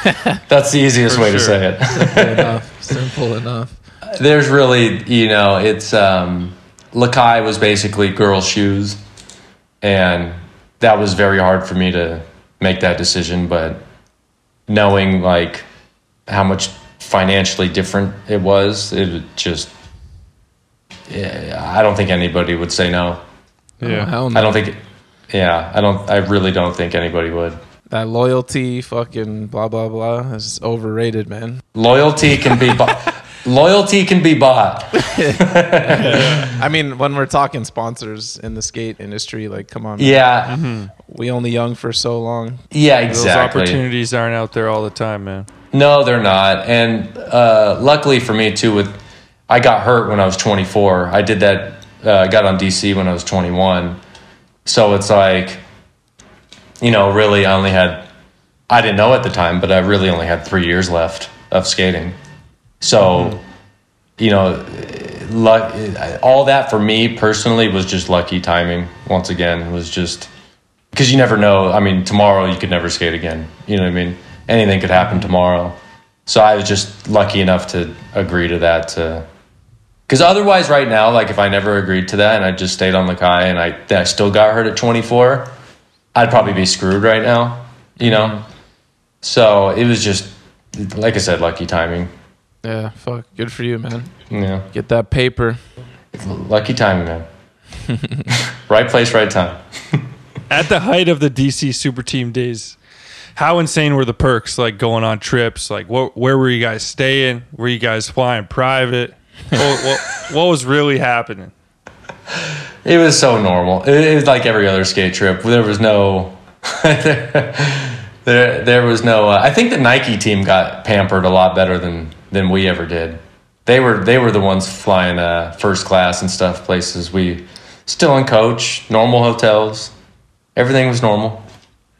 That's the easiest way to say it. Simple enough. Simple enough. There's really, you know, it's um Lakai was basically girl shoes and that was very hard for me to make that decision, but knowing like how much financially different it was, it just yeah, I don't think anybody would say no. Oh, Yeah. hell no. I don't think yeah, I don't I really don't think anybody would. That loyalty, fucking blah blah blah, is overrated, man. Loyalty can be bought. Loyalty can be bought. I mean, when we're talking sponsors in the skate industry, like, come on, man. Yeah. we only young for so long. Yeah, Those exactly. opportunities aren't out there all the time, man. No, they're not. And uh, luckily for me too, with I got hurt when I was 24. I did that. Uh, I got on DC when I was 21. So it's like, you know, really, I only had. I didn't know at the time, but I really only had three years left of skating. So, you know, luck. All that for me personally was just lucky timing. Once again, it was just because you never know. I mean, tomorrow you could never skate again. You know what I mean? Anything could happen tomorrow. So I was just lucky enough to agree to that. To because otherwise, right now, like if I never agreed to that and I just stayed on Lakai and I, I still got hurt at 24, I'd probably be screwed right now. You know. So it was just like I said, lucky timing. Yeah, fuck. Good for you, man. Yeah, Get that paper. lucky timing, man. right place, right time. At the height of the DC Super Team days, how insane were the perks? Like going on trips? Like what? Where were you guys staying? Were you guys flying private? what, what, what was really happening? It was so normal. It, it was like every other skate trip. There was no, there, there was no. Uh, I think the Nike team got pampered a lot better than than we ever did. They were they were the ones flying uh, first class and stuff places. We still in coach, normal hotels. Everything was normal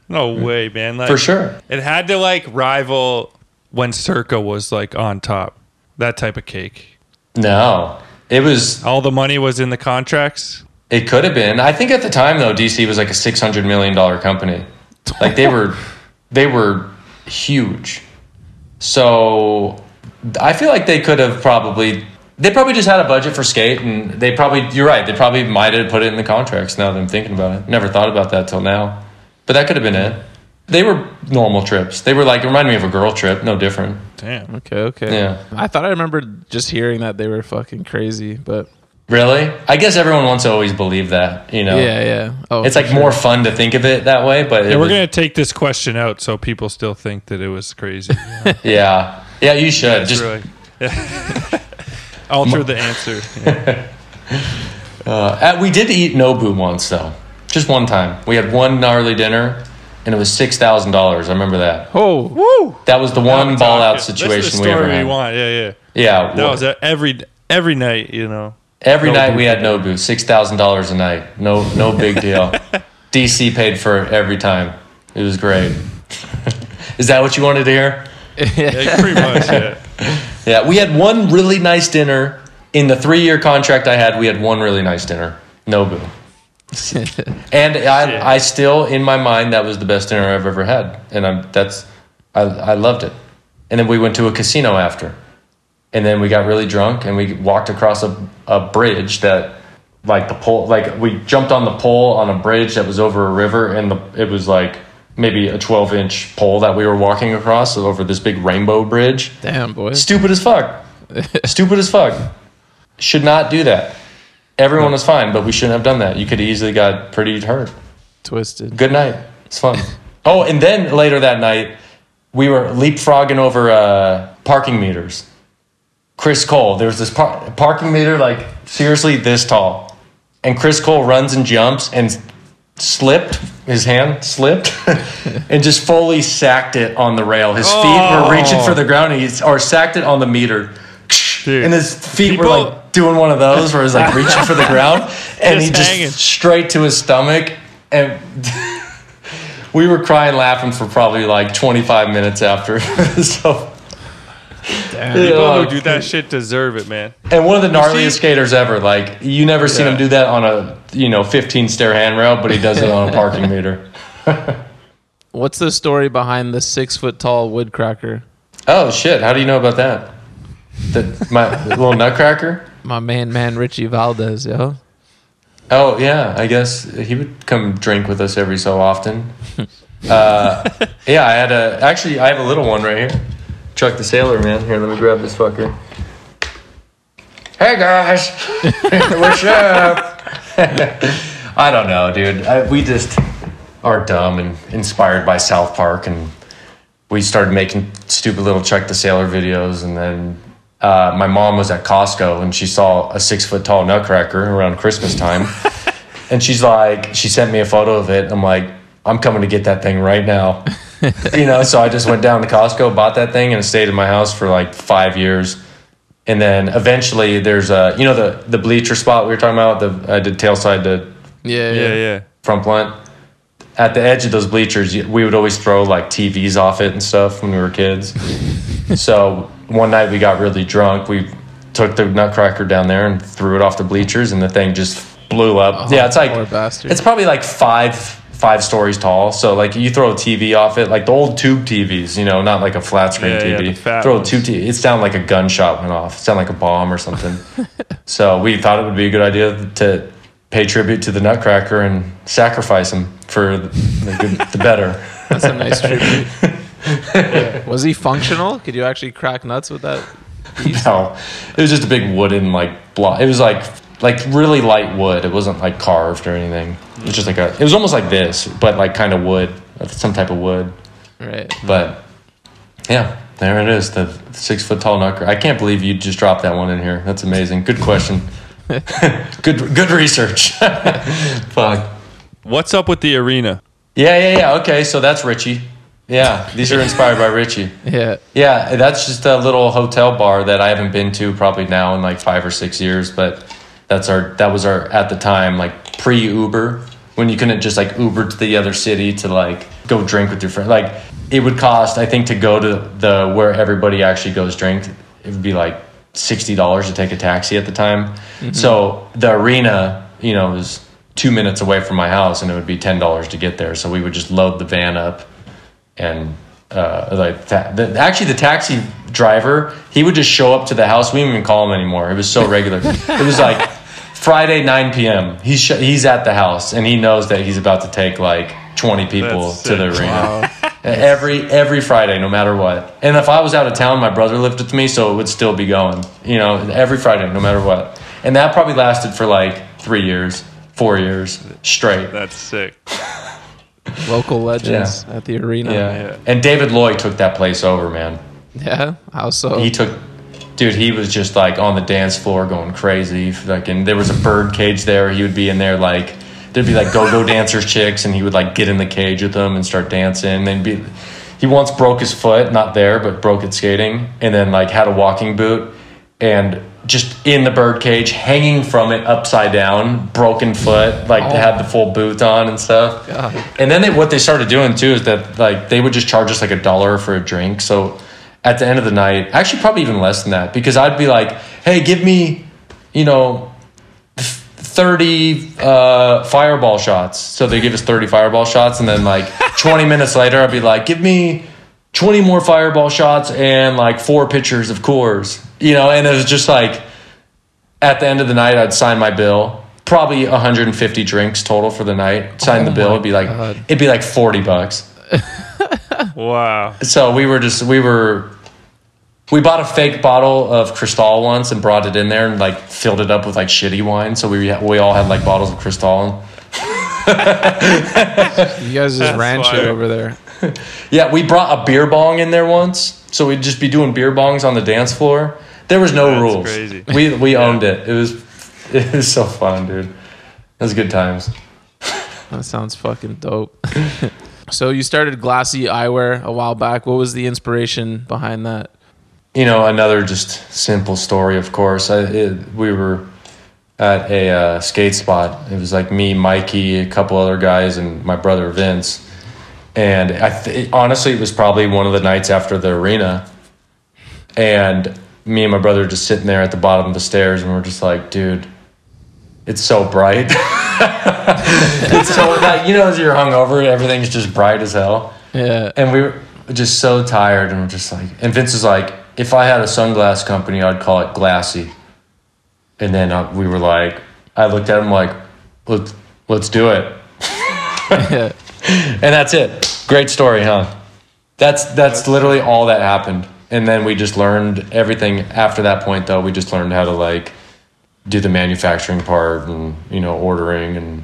No way, man. Like, for sure. It had to like rival when Circa was like on top. That type of cake. No, it was. All the money was in the contracts. It could have been. I think at the time though, DC was like a six hundred million dollar company. Like they were, they were huge. So I feel like they could have probably. They probably just had a budget for skate, and they probably. You're right. They probably might have put it in the contracts. Now that I'm thinking about it, never thought about that till now. But that could have been it. They were normal trips. They were like it reminded me of a girl trip, no different. Damn. Okay, okay. Yeah. I thought I remembered just hearing that they were fucking crazy, but Really? I guess everyone wants to always believe that. You know. yeah, yeah. Oh, It's like sure. more fun to think of it that way, but Yeah, we're was- gonna take this question out so people still think that it was crazy. yeah, yeah. You should Just just really alter the answer. Yeah. Uh, we did eat Nobu once though, just one time. We had one gnarly dinner, and it was six thousand dollars. I remember that. Oh, Woo! That was the one ball out situation That's the we ever story had. we want. Yeah, yeah. Yeah, That well, was it. every every night. You know. every Nobu. night we had Nobu, six thousand dollars a night. No, no big deal. DC paid for it every time. It was great. Is that what you wanted to hear? Yeah, pretty much. Yeah. Yeah, we had one really nice dinner in the three-year contract I had. We had one really nice dinner, Nobu, and I, I still in my mind that was the best dinner I've ever had, and I'm that's I, I loved it. And then we went to a casino after, and then we got really drunk and we walked across a, a bridge that like the pole like we jumped on the pole on a bridge that was over a river and the it was like maybe a 12 inch pole that we were walking across over this big rainbow bridge damn, boy. Stupid as fuck. Stupid as fuck. Should not do that. Everyone was fine, but we shouldn't have done that. You could easily got pretty hurt. Twisted. Good night. It's fun. oh, and then later that night, we were leapfrogging over uh, parking meters. Chris Cole, there was this par- parking meter like seriously this tall, and Chris Cole runs and jumps and slipped. His hand slipped and just fully sacked it on the rail. His feet were reaching for the ground, and he, or sacked it on the meter. Dude. And his feet were like doing one of those where he's like reaching for the ground, and Just he just hanging. straight to his stomach, and we were crying laughing for probably like 25 minutes after. so, People who do that shit deserve it, man. and one of the gnarliest see- skaters ever. Like you never seen Yeah. him do that on a you know 15 stair handrail, but he does it on a parking meter. What's the story behind the six foot tall woodcracker? Oh shit! How do you know about that? The, my little nutcracker. My main man Richie Valdez, yo. Oh yeah, I guess he would come drink with us every so often. Uh, yeah, I had a actually I have a little one right here. Chuck the Sailor Man. Here, let me grab this fucker. Hey guys, what's up? I don't know, dude. I, we just are dumb and inspired by South Park, and we started making stupid little Chuck the Sailor videos, and then uh, my mom was at Costco and she saw a six foot tall nutcracker around Christmas time. and she's like, she sent me a photo of it. I'm like, I'm coming to get that thing right now. you know, so I just went down to Costco, bought that thing, and it stayed in my house for like five years. And then eventually there's a, you know, the, the bleacher spot we were talking about, the, I did tailside to Yeah, Yeah, yeah. front blunt. At the edge of those bleachers, we would always throw like TVs off it and stuff when we were kids. so one night we got really drunk. We took the nutcracker down there and threw it off the bleachers, and the thing just blew up. Uh-huh. yeah, it's like it's probably like five five stories tall. So like you throw a TV off it, like the old tube TVs, you know, not like a flat screen Yeah, yeah, TV. fat throw a two TV. It sounded like a gunshot went off. It sounded like a bomb or something. so we thought it would be a good idea to pay tribute to the Nutcracker and sacrifice him for the, good, the better. That's a nice tribute. Was he functional? Could you actually crack nuts with that? No, it was just a big wooden like block. It was like like really light wood. It wasn't like carved or anything. It was just like a. It was almost like this, but like kind of wood, some type of wood. Right. But yeah, there it is. The six foot tall knucker. I can't believe you just dropped that one in here. That's amazing. Good question. good good research. Fuck. What's up with the arena? Yeah, yeah, yeah. Okay, so that's Richie. Yeah, these are inspired by Richie. Yeah. Yeah, that's just a little hotel bar that I haven't been to probably now in like five or six years. But that's our that was our at the time like pre Uber when you couldn't just like Uber to the other city to like go drink with your friend. Like it would cost I think to go to the where everybody actually goes drink. It would be like sixty dollars to take a taxi at the time. Mm-hmm. So the arena, you know, was two minutes away from my house, and it would be ten dollars to get there. So we would just load the van up and uh, like ta- the, actually the taxi driver he would just show up to the house. We didn't even call him anymore. It was so regular. It was like friday 9 p.m he's sh- he's at the house and he knows that he's about to take like 20 people That's to the sick. arena. Every every friday no matter what. And if i was out of town my brother lived with me so it would still be going you know every friday no matter what. And that probably lasted for like three years four years straight. That's sick. Local legends at the arena. yeah. And David Lloyd took that place over, man. Yeah. How so? He took, dude, he was just like on the dance floor going crazy. Like, and there was a bird cage there. He would be in there like, there'd be like go-go dancers chicks, and he would like get in the cage with them and start dancing. And be, he once broke his foot, not there, but broke it skating, and then like had a walking boot, and just in the bird cage, hanging from it upside down, broken foot, like they had the full boot on and stuff. And then they, what they started doing too is that like they would just charge us like a dollar for a drink. So at the end of the night, actually probably even less than that, because I'd be like, "Hey, give me, you know, thirty uh, fireball shots." So they give us thirty fireball shots, and then like twenty minutes later, I'd be like, "Give me." 20 more fireball shots and like four pitchers of Coors, you know, and it was just like at the end of the night, I'd sign my bill, probably 150 drinks total for the night. Sign the oh bill, it'd be like God. it'd be like 40 bucks. Wow. So we were just we were we bought a fake bottle of Cristal once and brought it in there and like filled it up with like shitty wine. So we we all had like bottles of Cristal. you guys just ran shit over there. Yeah, we brought a beer bong in there once, so we'd just be doing beer bongs on the dance floor. There was no That's rules. crazy. We we owned it. It was it was so fun, dude. It was good times. That sounds fucking dope. so you started Glassy Eyewear a while back. What was the inspiration behind that? You know, another just simple story. Of course, I, it, we were at a uh, skate spot. It was like me, Mikey, a couple other guys, and my brother Vince. And I th- honestly, it was probably one of the nights after the arena. And me and my brother just sitting there at the bottom of the stairs, and we're just like, dude, it's so bright. it's so like you know, as you're hungover, everything's just bright as hell. Yeah. And we were just so tired, and we're just like, and Vince was like, if I had a sunglass company, I'd call it Glassy. And then uh, we were like, I looked at him like, let's let's do it. yeah. And that's it. Great story, huh? That's that's literally all that happened. And then we just learned everything after that point though, we just learned how to like do the manufacturing part and, you know, ordering and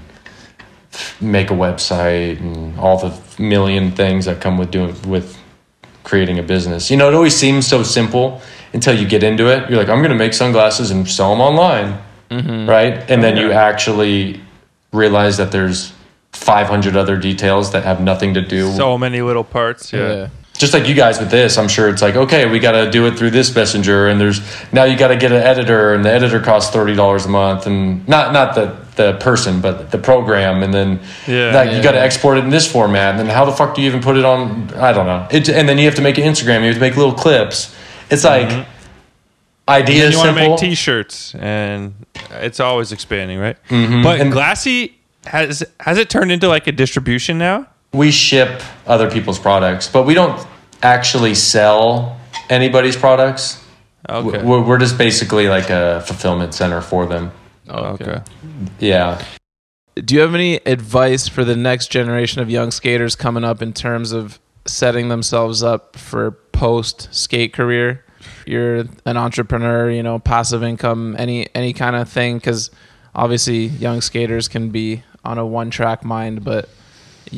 make a website and all the million things that come with doing with creating a business. You know, it always seems so simple until you get into it. You're like, I'm going to make sunglasses and sell them online. Mm-hmm. Right? And then you actually realize that there's 500 other details that have nothing to do So many little parts. Yeah. Yeah. Just like you guys with this, I'm sure it's like, okay, we got to do it through this messenger, and there's now you got to get an editor, and the editor costs thirty dollars a month, and not not the the person, but the program, and then Yeah. like you got to export it in this format, and then how the fuck do you even put it on? I don't know. It, and then you have to make an Instagram, you have to make little clips. It's like idea And you want to simple. make T-shirts, and it's always expanding, right? Mm-hmm. But Glassy has has it turned into like a distribution now? We ship other people's products, but we don't actually sell anybody's products. Okay. We're, we're just basically like a fulfillment center for them. okay. Yeah. Do you have any advice for the next generation of young skaters coming up in terms of setting themselves up for post skate career. You're an entrepreneur, you know, passive income, any any kind of thing. Because obviously, young skaters can be on a one track mind, but y-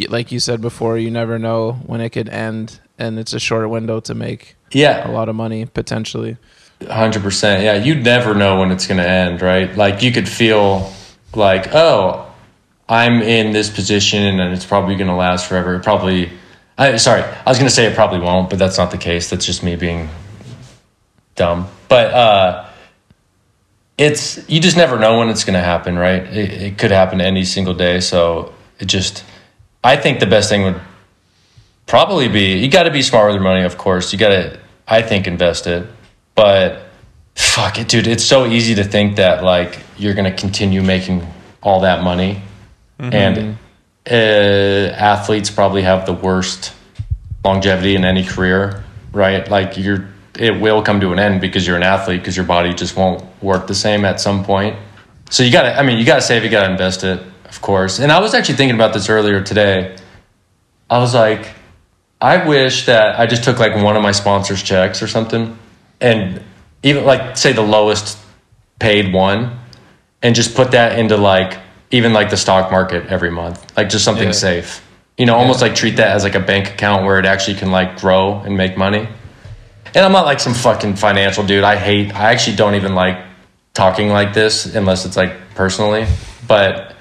like you said before, you never know when it could end, and it's a short window to make Yeah, a lot of money potentially. Hundred percent. Yeah, you never know when it's going to end, right? Like you could feel like, oh, I'm in this position and it's probably going to last forever. It probably. I, sorry, I was going to say it probably won't, but that's not the case. That's just me being dumb. But uh, it's you just never know when it's going to happen, right? It, it could happen any single day. So it just, I think the best thing would probably be you got to be smart with your money, of course. You got to, I think, invest it. But fuck it, dude. It's so easy to think that like you're gonna continue making all that money, and uh, athletes probably have the worst longevity in any career, right? Like you're, it will come to an end because you're an athlete because your body just won't work the same at some point. So you gotta, I mean, you gotta save, you gotta invest it, of course. And I was actually thinking about this earlier today. I was like, I wish that I just took like one of my sponsors' checks or something, and even like say the lowest paid one, and just put that into like even like the stock market every month, like just something Yeah. safe. You know, almost like treat that as like a bank account where it actually can like grow and make money. And I'm not like some fucking financial dude. I hate. I actually don't even like talking like this unless it's like personally, but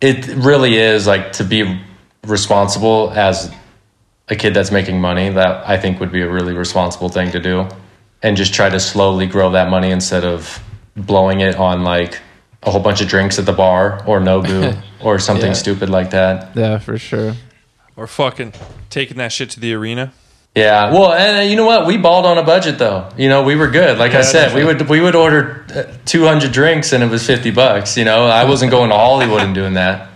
it really is like to be responsible as a kid that's making money that I think would be a really responsible thing to do and just try to slowly grow that money instead of blowing it on like a whole bunch of drinks at the bar or Nobu or something Yeah. stupid like that. Yeah, for sure. Or fucking taking that shit to the arena. Yeah. Well, and uh, you know what? We balled on a budget though. You know, we were good. Like I said, we would we would order uh, 200 drinks and it was 50 bucks, you know. I wasn't going to Hollywood and doing that.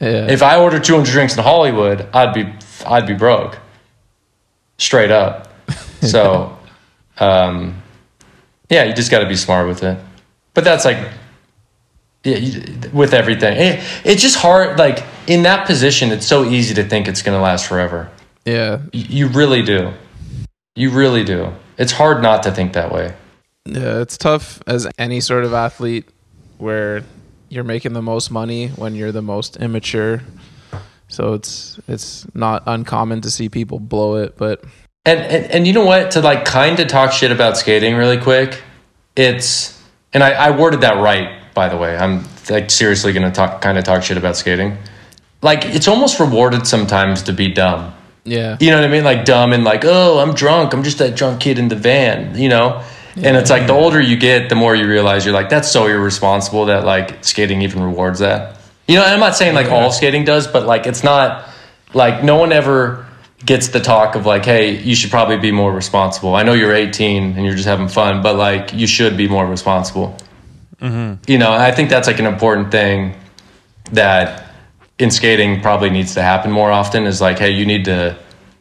Yeah. If I ordered 200 drinks in Hollywood, I'd be I'd be broke. Straight up. So um yeah, you just got to be smart with it. But that's like yeah, you, with everything. It, it's just hard like in that position it's so easy to think it's going to last forever. Yeah. You really do. You really do. It's hard not to think that way. Yeah, it's tough as any sort of athlete where you're making the most money when you're the most immature. So it's it's not uncommon to see people blow it, but And, and and you know what? To like kind of talk shit about skating really quick, it's and I, I worded that right by the way. I'm like seriously gonna talk kind of talk shit about skating. Like it's almost rewarded sometimes to be dumb. Yeah. You know what I mean? Like dumb and like, oh, I'm drunk. I'm just that drunk kid in the van, you know? And it's like the older you get, the more you realize you're like, that's so irresponsible that like skating even rewards that. You know, and I'm not saying like all skating does, but like it's not like no one ever gets the talk of like, hey, you should probably be more responsible. I know you're 18 and you're just having fun, but like you should be more responsible. Mm-hmm. You know, I think that's like an important thing that in skating probably needs to happen more often is like, hey, you need to,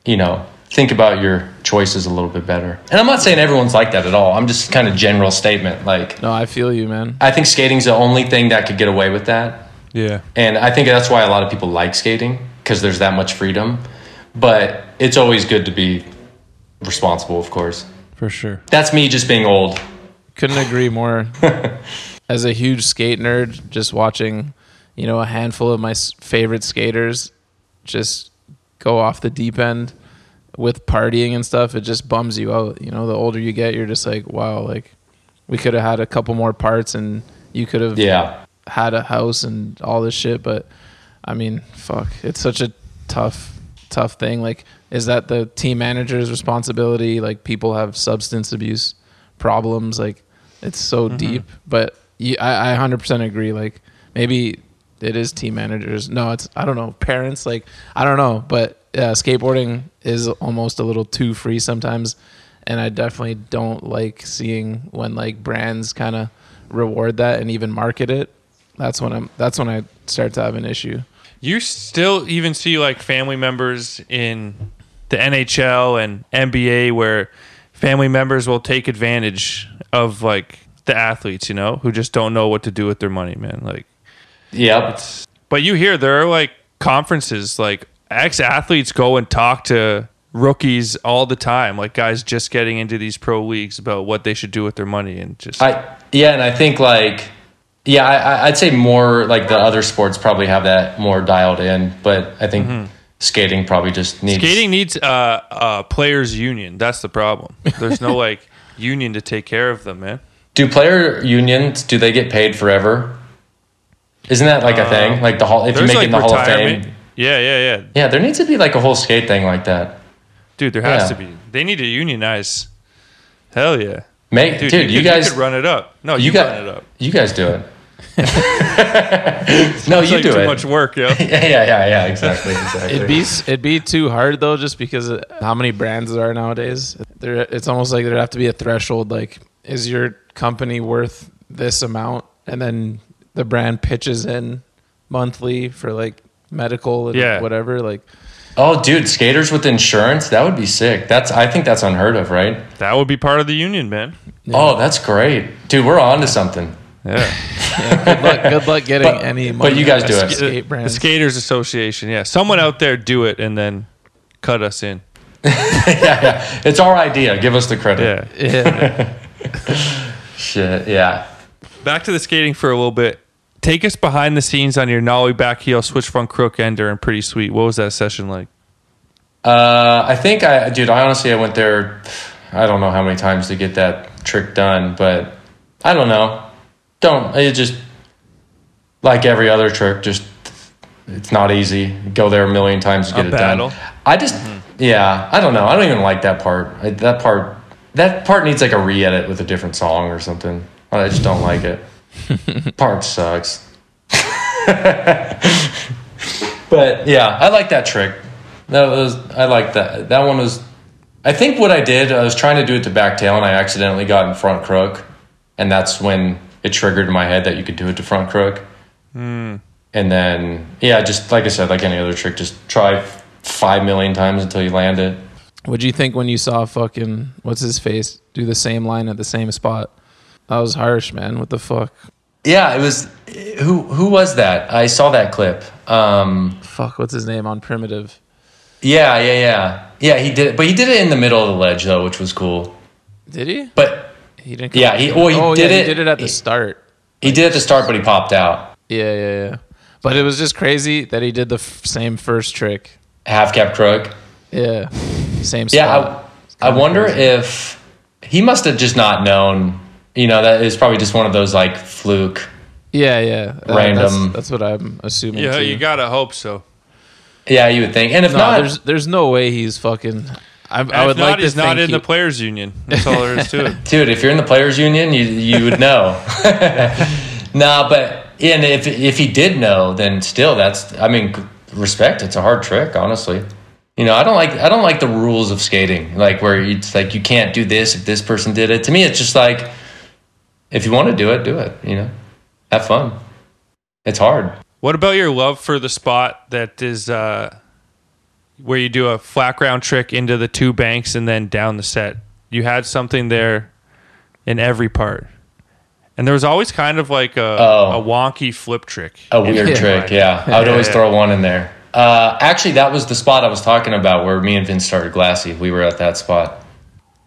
you know, think about your choices a little bit better. And I'm not saying everyone's like that at all. I'm just kind of general statement. Like, No, I feel you, man. I think skating's the only thing that could get away with that. Yeah. And I think that's why a lot of people like skating because there's that much freedom. But it's always good to be responsible, of course. For sure. That's me just being old. Couldn't agree more. As a huge skate nerd, just watching, you know, a handful of my favorite skaters just go off the deep end with partying and stuff, it just bums you out. You know, the older you get, you're just like, wow, like we could have had a couple more parts and you could have Yeah. had a house and all this shit. But I mean, fuck, it's such a tough, tough thing. Like, is that the team manager's responsibility? Like, people have substance abuse problems. Like, it's so mm-hmm. deep. But you, I, I 100% agree. Like, maybe it is team managers. No, it's, I don't know, parents. Like, I don't know. But uh, skateboarding is almost a little too free sometimes. And I definitely don't like seeing when like brands kind of reward that and even market it. That's when I'm. That's when I start to have an issue. You still even see like family members in the NHL and NBA where family members will take advantage of like the athletes, you know, who just don't know what to do with their money, man. Like, Yep. but you hear there are like conferences like ex athletes go and talk to rookies all the time, like guys just getting into these pro leagues about what they should do with their money and just I yeah, and I think like yeah, I, I'd say more like the other sports probably have that more dialed in, but I think skating probably just needs skating needs uh, a players union. That's the problem. There's no like union to take care of them, man. Do player unions do they get paid forever? Isn't that like a thing? Uh, like the hall if you There's make like it in the Hall of. Fame. Yeah, yeah, yeah. Yeah, there needs to be like a whole skate thing like that. Dude, there has Yeah. to be. They need to unionize. Hell yeah. Make Dude, dude, you, could, guys could run it up. No, you, you got run it up. you guys do it. no, you like do too it. much work, yo. yeah, yeah, yeah, yeah, exactly, exactly. It'd be it'd be too hard though, just because of how many brands there are nowadays. There, it's almost like there'd have to be a threshold. Like, is your company worth this amount? And then the brand pitches in monthly for like medical and Yeah. whatever. Like, oh, dude, skaters with insurance, that would be sick. That's I think that's unheard of, right? That would be part of the union, man. Oh, that's great. Dude, we're on to something. Yeah. good luck, good luck getting But- any. but you guys do it. Skate the brands. Skaters Association. Yeah. Someone out there do it and then cut us in. Yeah, yeah. It's our idea. Give us the credit. Yeah. Yeah. Shit, yeah. Back to the skating for a little bit. Take us behind the scenes on your nollie back heel, switch front crook ender, and pretty sweet. What was that session like? Uh, I think I, dude, I honestly, I went there, I don't know how many times to get that trick done, but I don't know. Don't, it just, like every other trick, just, it's not easy. Go there a million times to get A it battle. done. I just, yeah, I don't know. I don't even like that part. I, that part, that part needs like a re edit with a different song or something. I just don't like it. part sucks. But yeah, I like that trick. That was I like that. That one was. I think what I did, I was trying to do it to back tail, and I accidentally got in front crook, and that's when it triggered in my head that you could do it to front crook. Hmm. And then yeah, just like I said, like any other trick, just try five million times until you land it. What'd you think when you saw fucking what's his face do the same line at the same spot? That was harsh, man. What the fuck? Yeah, it was. Who who was that? I saw that clip. Um, Fuck, what's his name on primitive? yeah, yeah, yeah, yeah. He did, it, but he did it in the middle of the ledge though, which was cool. Did he? But He didn't. Yeah, he- well, he oh, did yeah, it- He did it at the start. he did at the start, but he popped out. Yeah, yeah, yeah. But it was just crazy that he did the f- same first trick. Half cap crook. Yeah, same. Yeah. I, I wonder if he must have just not known. You know, that is probably just one of those like fluke. yeah, yeah. Uh, Random. That's, that's what I'm assuming. Yeah, too. you gotta hope so. Yeah, you would think. And if No, not, there's there's no way he's fucking. I, I would if not, like to he's not in he- the players' union. That's all there is to it. dude, if you're in the players' union, you you would know. nah, but and if if he did know, then still, that's I mean, respect. It's a hard trick, honestly. You know, I don't like I don't like the rules of skating, like where it's like you can't do this if this person did it. To me, it's just like if you want to do it, do it. You know, have fun. It's hard. What about your love for the spot that is uh, where you do a flat ground trick into the two banks and then down the set? You had something there in every part. And there was always kind of like a, Oh. a wonky flip trick. A weird Yeah. trick, yeah. I would always throw one in there. Uh, actually, that was the spot I was talking about where me and Vince started Glassy. We were at that spot,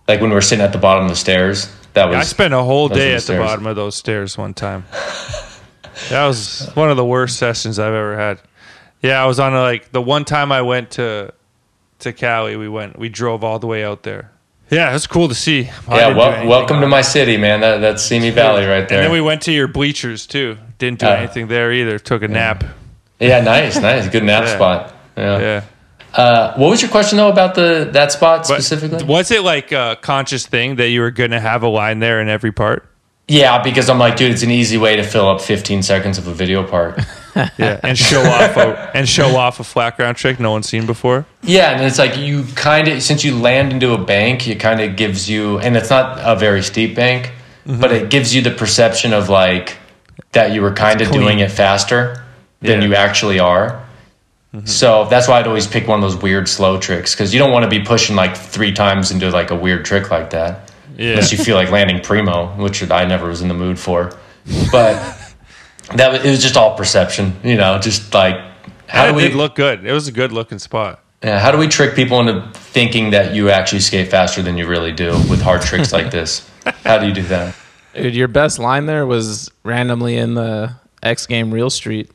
like when we were sitting at the bottom of the stairs. That was I spent a whole day at the stairs. bottom of those stairs one time. that was one of the worst sessions I've ever had. Yeah, I was on a, like the one time I went to to Cali. We went, we drove all the way out there. Yeah, it was cool to see. I yeah. welcome to my city, man. That, that's Simi Valley right there. And then we went to your bleachers too. Didn't do Uh, anything there either. Took a nap. yeah, nice, nice, good nap Yeah. spot. Yeah. Yeah. Uh, what was your question though about the that spot But specifically? was it like a conscious thing that you were going to have a line there in every part? yeah, because I'm like, dude, it's an easy way to fill up 15 seconds of a video part. Yeah, and show off a, and show off a flat ground trick no one's seen before. Yeah, and it's like you kind of since you land into a bank, it kind of gives you, and it's not a very steep bank, Mm-hmm. but it gives you the perception of like that you were kind of doing it faster than Yeah. you actually are. So that's why I'd always pick one of those weird slow tricks because you don't want to be pushing like three times into like a weird trick like that Yeah, unless you feel like landing primo, which I never was in the mood for. But that was, it was just all perception, you know, just like how it do we did look good. It was a good looking spot. Yeah, how do we trick people into thinking that you actually skate faster than you really do with hard tricks like this? How do you do that? Dude, your best line there was randomly in the X game Real Street.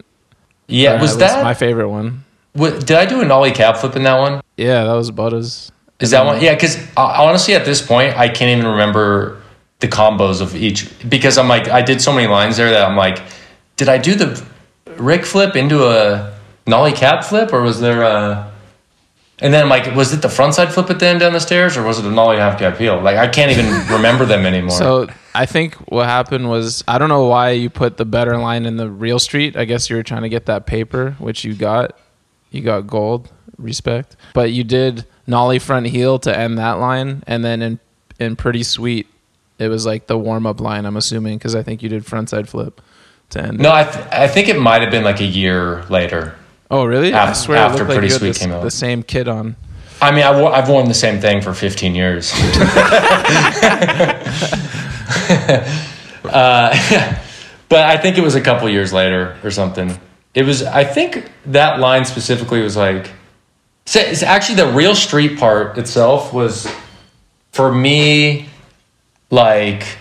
Yeah, Uh, was it that? my favorite one? Wa- did I do a nollie cab flip in that one? Yeah, that was about as. Is that one? Yeah, because uh, honestly, at this point, I can't even remember the combos of each because I'm like, I did so many lines there that I'm like, did I do the Rick flip into a nollie cab flip or was there a. And then I'm like, was it the front side flip at the end down the stairs or was it a nollie half cab heel? Like, I can't even remember them anymore. So I think what happened was I don't know why you put the better line in the Real Street. I guess you were trying to get that paper, which you got. You got gold, respect. But you did nollie front heel to end that line, and then in in pretty sweet, it was like the warm up line. I'm assuming because I think you did front side flip to end. no, it. I, th- I think it might have been like a year later. Oh really? I swear after looked like Pretty Sweet the, came out. the same kit on. I mean, I wo- I've worn the same thing for 15 years. uh, but I think it was a couple years later or something. It was, I think that line specifically was like, it's actually the real street part itself was for me like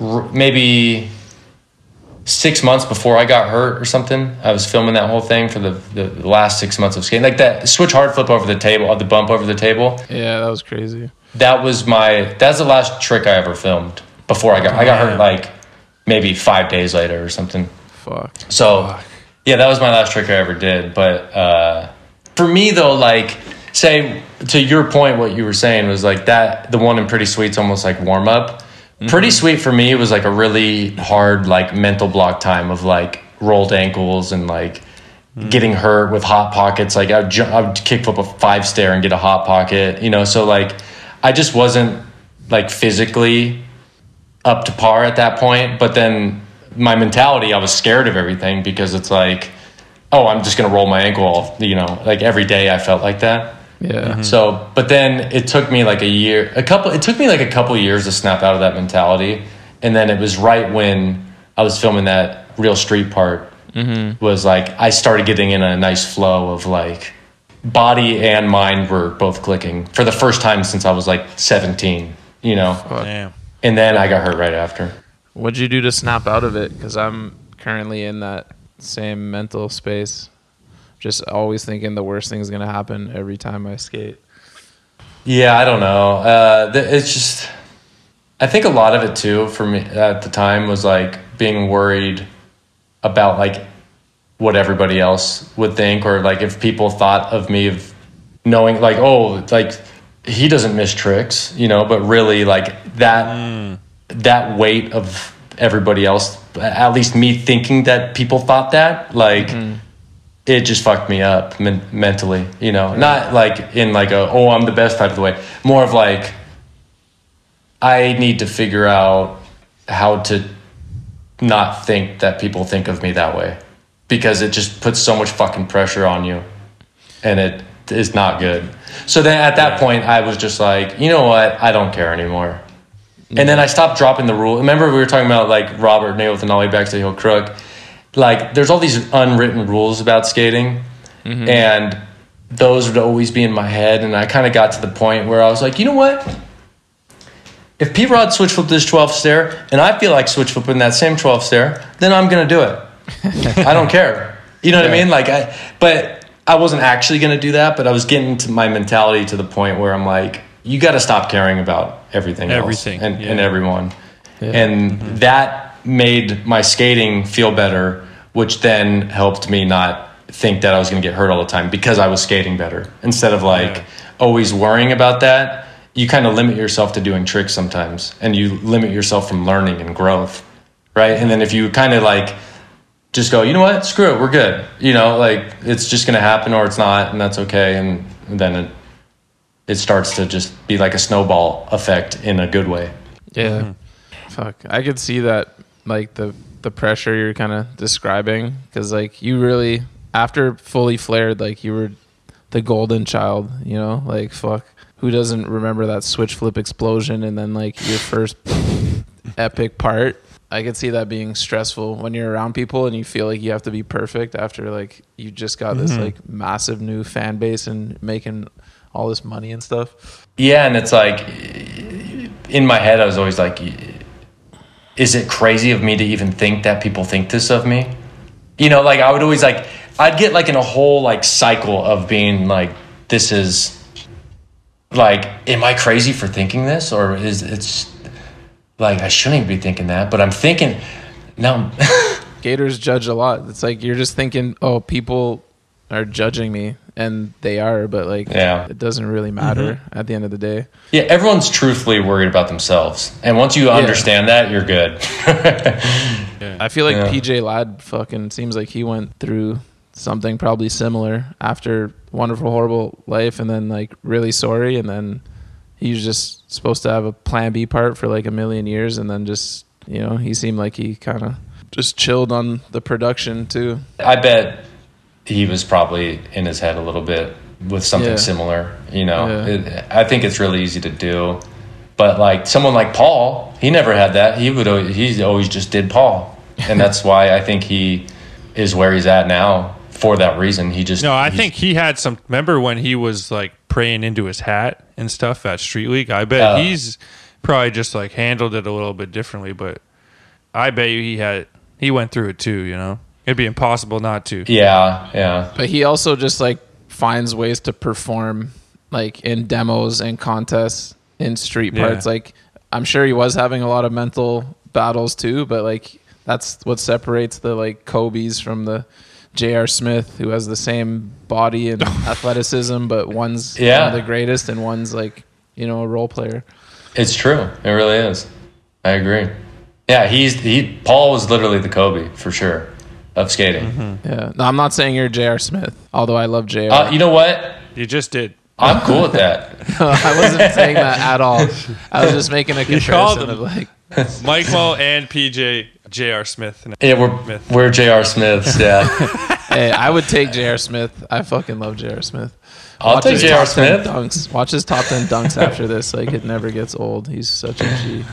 r- maybe six months before I got hurt or something. I was filming that whole thing for the, the, the last six months of skating. Like that switch hard flip over the table, or the bump over the table. Yeah, that was crazy. That was my that's the last trick I ever filmed before I got I got hurt like maybe five days later or something. Fuck. So yeah, that was my last trick I ever did. But uh, for me though, like say to your point, what you were saying was like that the one in Pretty Sweet's almost like warm up. Pretty Sweet for me was like a really hard like mental block time of like rolled ankles and like getting hurt with hot pockets. Like I would, ju- I would kick kickflip a five stair and get a hot pocket, you know. So like I just wasn't like physically up to par at that point. But then my mentality, I was scared of everything because it's like, oh, I'm just gonna roll my ankle off. You know, like every day I felt like that. Yeah. Mm-hmm. So, but then it took me like a year, a couple. It took me like a couple years to snap out of that mentality, and then it was right when I was filming that real street part. Mm-hmm. Was like I started getting in a nice flow of like body and mind were both clicking for the first time since I was like 17. You know, Damn. and then I got hurt right after. What'd you do to snap out of it? Because I'm currently in that same mental space. Just always thinking the worst thing's gonna happen every time I skate. Yeah, I don't know. Uh, th- it's just, I think a lot of it too for me at the time was like being worried about like what everybody else would think, or like if people thought of me of knowing like, oh, like he doesn't miss tricks, you know, but really like that that weight of everybody else, at least me thinking that people thought that, like mm-hmm. it just fucked me up men- mentally, you know, not like in like a, oh, I'm the best type of the way, more of like, I need to figure out how to not think that people think of me that way because it just puts so much fucking pressure on you and it is not good. So then at that point, I was just like, you know what? I don't care anymore. And then I stopped dropping the rule. Remember, we were talking about like Robert Nail with the nollie back to the heel crook. Like, there's all these unwritten rules about skating, mm-hmm. and those would always be in my head. And I kind of got to the point where I was like, you know what? If P Rod switch flipped this 12 stair, and I feel like switch flipping that same 12 stair, then I'm gonna do it. I don't care. You know what I mean? Like, I, but I wasn't actually gonna do that. But I was getting to my mentality to the point where I'm like, you got to stop caring about everything, else and, yeah. and everyone, and that made my skating feel better, which then helped me not think that I was gonna get hurt all the time because I was skating better instead of like Yeah. always worrying about that. You kind of limit yourself to doing tricks sometimes, and you limit yourself from learning and growth, right? And then if you kind of like just go, you know what, screw it, we're good. You know, like it's just gonna happen or it's not, and that's okay. And then it it starts to just be like a snowball effect in a good way. Yeah. Mm-hmm. Fuck. I could see that like the the pressure you're kind of describing cuz like you really after fully flared like you were the golden child, you know? Like fuck. Who doesn't remember that switch flip explosion and then like your first epic part? I could see that being stressful when you're around people and you feel like you have to be perfect after like you just got this mm-hmm. like massive new fan base and making all this money and stuff. Yeah, and it's like in my head, I was always like, is it crazy of me to even think that people think this of me? You know, like I would always like, I'd get like in a whole like cycle of being like, this is like, am I crazy for thinking this? Or is it's like, I shouldn't be thinking that, but I'm thinking, now. Gators judge a lot. It's like you're just thinking, oh, people are judging me, and they are, but like, Yeah. it doesn't really matter mm-hmm. at the end of the day. yeah, everyone's truthfully worried about themselves. And once you understand that, you're good. I feel like Yeah. PJ Ladd fucking seems like he went through something probably similar after Wonderful Horrible Life and then like Really Sorry and then he was just supposed to have a plan B part for like a million years and then just you know, he seemed like he kind of just chilled on the production too. I bet he was probably in his head a little bit with something Yeah. similar. You know, Yeah. it, I think it's really easy to do, but like someone like Paul, he never had that. He would always, he always just did Paul, and that's why I think he is where he's at now for that reason. He just No, I think he had some. Remember when he was like praying into his hat and stuff at Street League? I bet Oh. he's probably just like handled it a little bit differently, but I bet you he had he went through it too. You know, it'd be impossible not to. yeah, yeah, But he also just like finds ways to perform like in demos and contests in street Yeah. parts. Like I'm sure he was having a lot of mental battles too, but like that's what separates the like Kobe's from the J.R. Smith, who has the same body and athleticism, but one's one Yeah. of the greatest and one's like you know a role player. it's true. It really is. I agree. Yeah, he's he. Paul was literally the Kobe for sure of skating. Yeah, no, I'm not saying you're J.R. Smith, although I love J.R. Uh, you know what? You just did. I'm cool with that. I wasn't saying that at all. I was just making a called comparison of like. Mike Mo and PJ J.R. Smith. Yeah, we're Smith. we're J.R. Smiths. Yeah. Hey, I would take J.R. Smith. I fucking love J.R. Smith. I'll Watch take his J.R. top 10 Smith. Dunks. Watch his top ten dunks after this. Like it never gets old. He's such a G.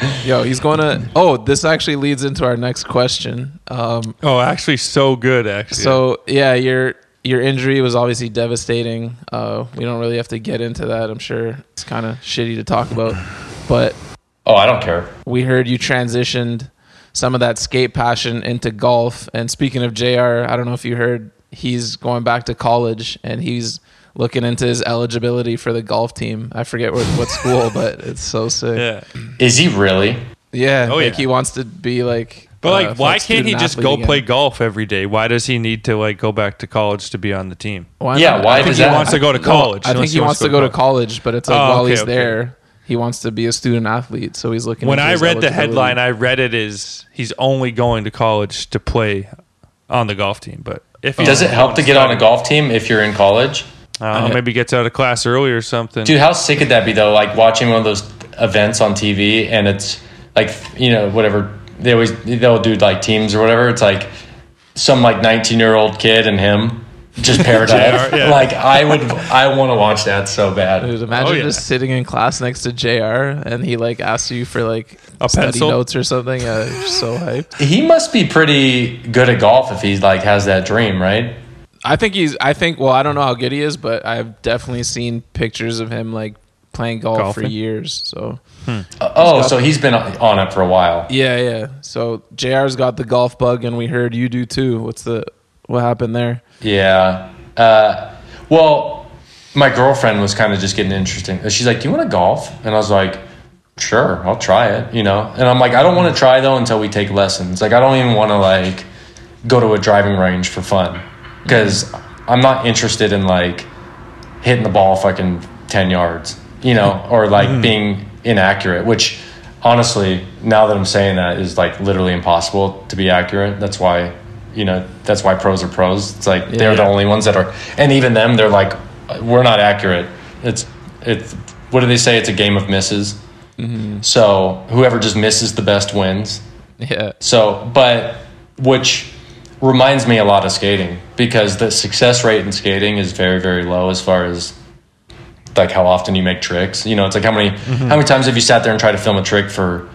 Yo, he's going to. Oh, this actually leads into our next question. Um, Oh, actually, so good. Actually, so yeah, your your injury was obviously devastating. Uh, we don't really have to get into that. I'm sure it's kind of shitty to talk about, but Oh, I don't care. we heard you transitioned some of that skate passion into golf. And speaking of JR, I don't know if you heard he's going back to college and he's looking into his eligibility for the golf team. I forget what, what school, but it's so sick. yeah. Is he really? Yeah, Oh, like yeah. he wants to be like. But uh, like, why can't he just go again. play golf every day? Why does he need to like go back to college to be on the team? Why Yeah, why I think does He that- wants to go to No, college. I think unless he wants to go to college, but it's like Oh, while okay, he's okay. there, he wants to be a student athlete. So he's looking. When I read the headline, I read it as he's only going to college to play on the golf team. But if Does it help to get on a golf team if you're in college? I don't maybe gets out of class early or something. Dude, how sick could that be though? Like watching one of those events on TV and it's like you know whatever they always they'll do like teams or whatever. It's like some like 19 year old kid and him just paired up. JR, yeah. Like I would I want to watch that so bad. Dude, imagine Oh, yeah. just sitting in class next to JR and he like asks you for like A study pencil? notes or something. Uh, you're so hyped. He must be pretty good at golf if he like has that dream, right? I think he's. I think. Well, I don't know how good he is, but I've definitely seen pictures of him like playing golf for years. So Oh, so he's been on it for a while. yeah, yeah. So JR's got the golf bug, and we heard you do too. What's the what happened there? Yeah. Uh, well, my girlfriend was kind of just getting interesting. She's like, "Do you want to golf?" And I was like, "Sure, I'll try it." You know. And I'm like, "I don't want to try though until we take lessons. Like, I don't even want to like go to a driving range for fun because I'm not interested in like hitting the ball fucking ten yards, you know, mm-hmm. or like mm-hmm. being inaccurate. Which honestly, now that I'm saying that, is like literally impossible to be accurate. That's why, you know, that's why pros are pros. It's like they're the only ones that are, and even them, they're like, we're not accurate. It's it's what do they say? It's a game of misses. Mm-hmm. So whoever just misses the best wins. Yeah, So, but which reminds me a lot of skating because the success rate in skating is very, very low as far as like how often you make tricks. You know, it's like how many mm-hmm. how many times have you sat there and tried to film a trick for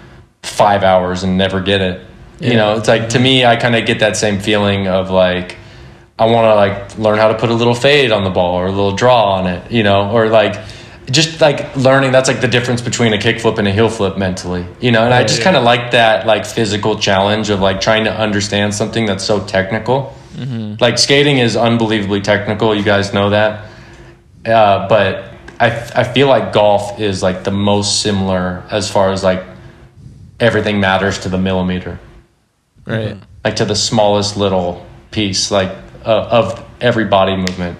five hours and never get it. You know, it's like to me, I kind of get that same feeling of like I want to like learn how to put a little fade on the ball or a little draw on it. You know, or like just like learning. That's like the difference between a kickflip and a heel flip mentally. You know, and I just kind of like that like physical challenge of like trying to understand something that's so technical. Like skating is unbelievably technical. You guys know that. Uh, but I, I feel like golf is like the most similar as far as like everything matters to the millimeter, Right. like to the smallest little piece, like uh, of every body movement.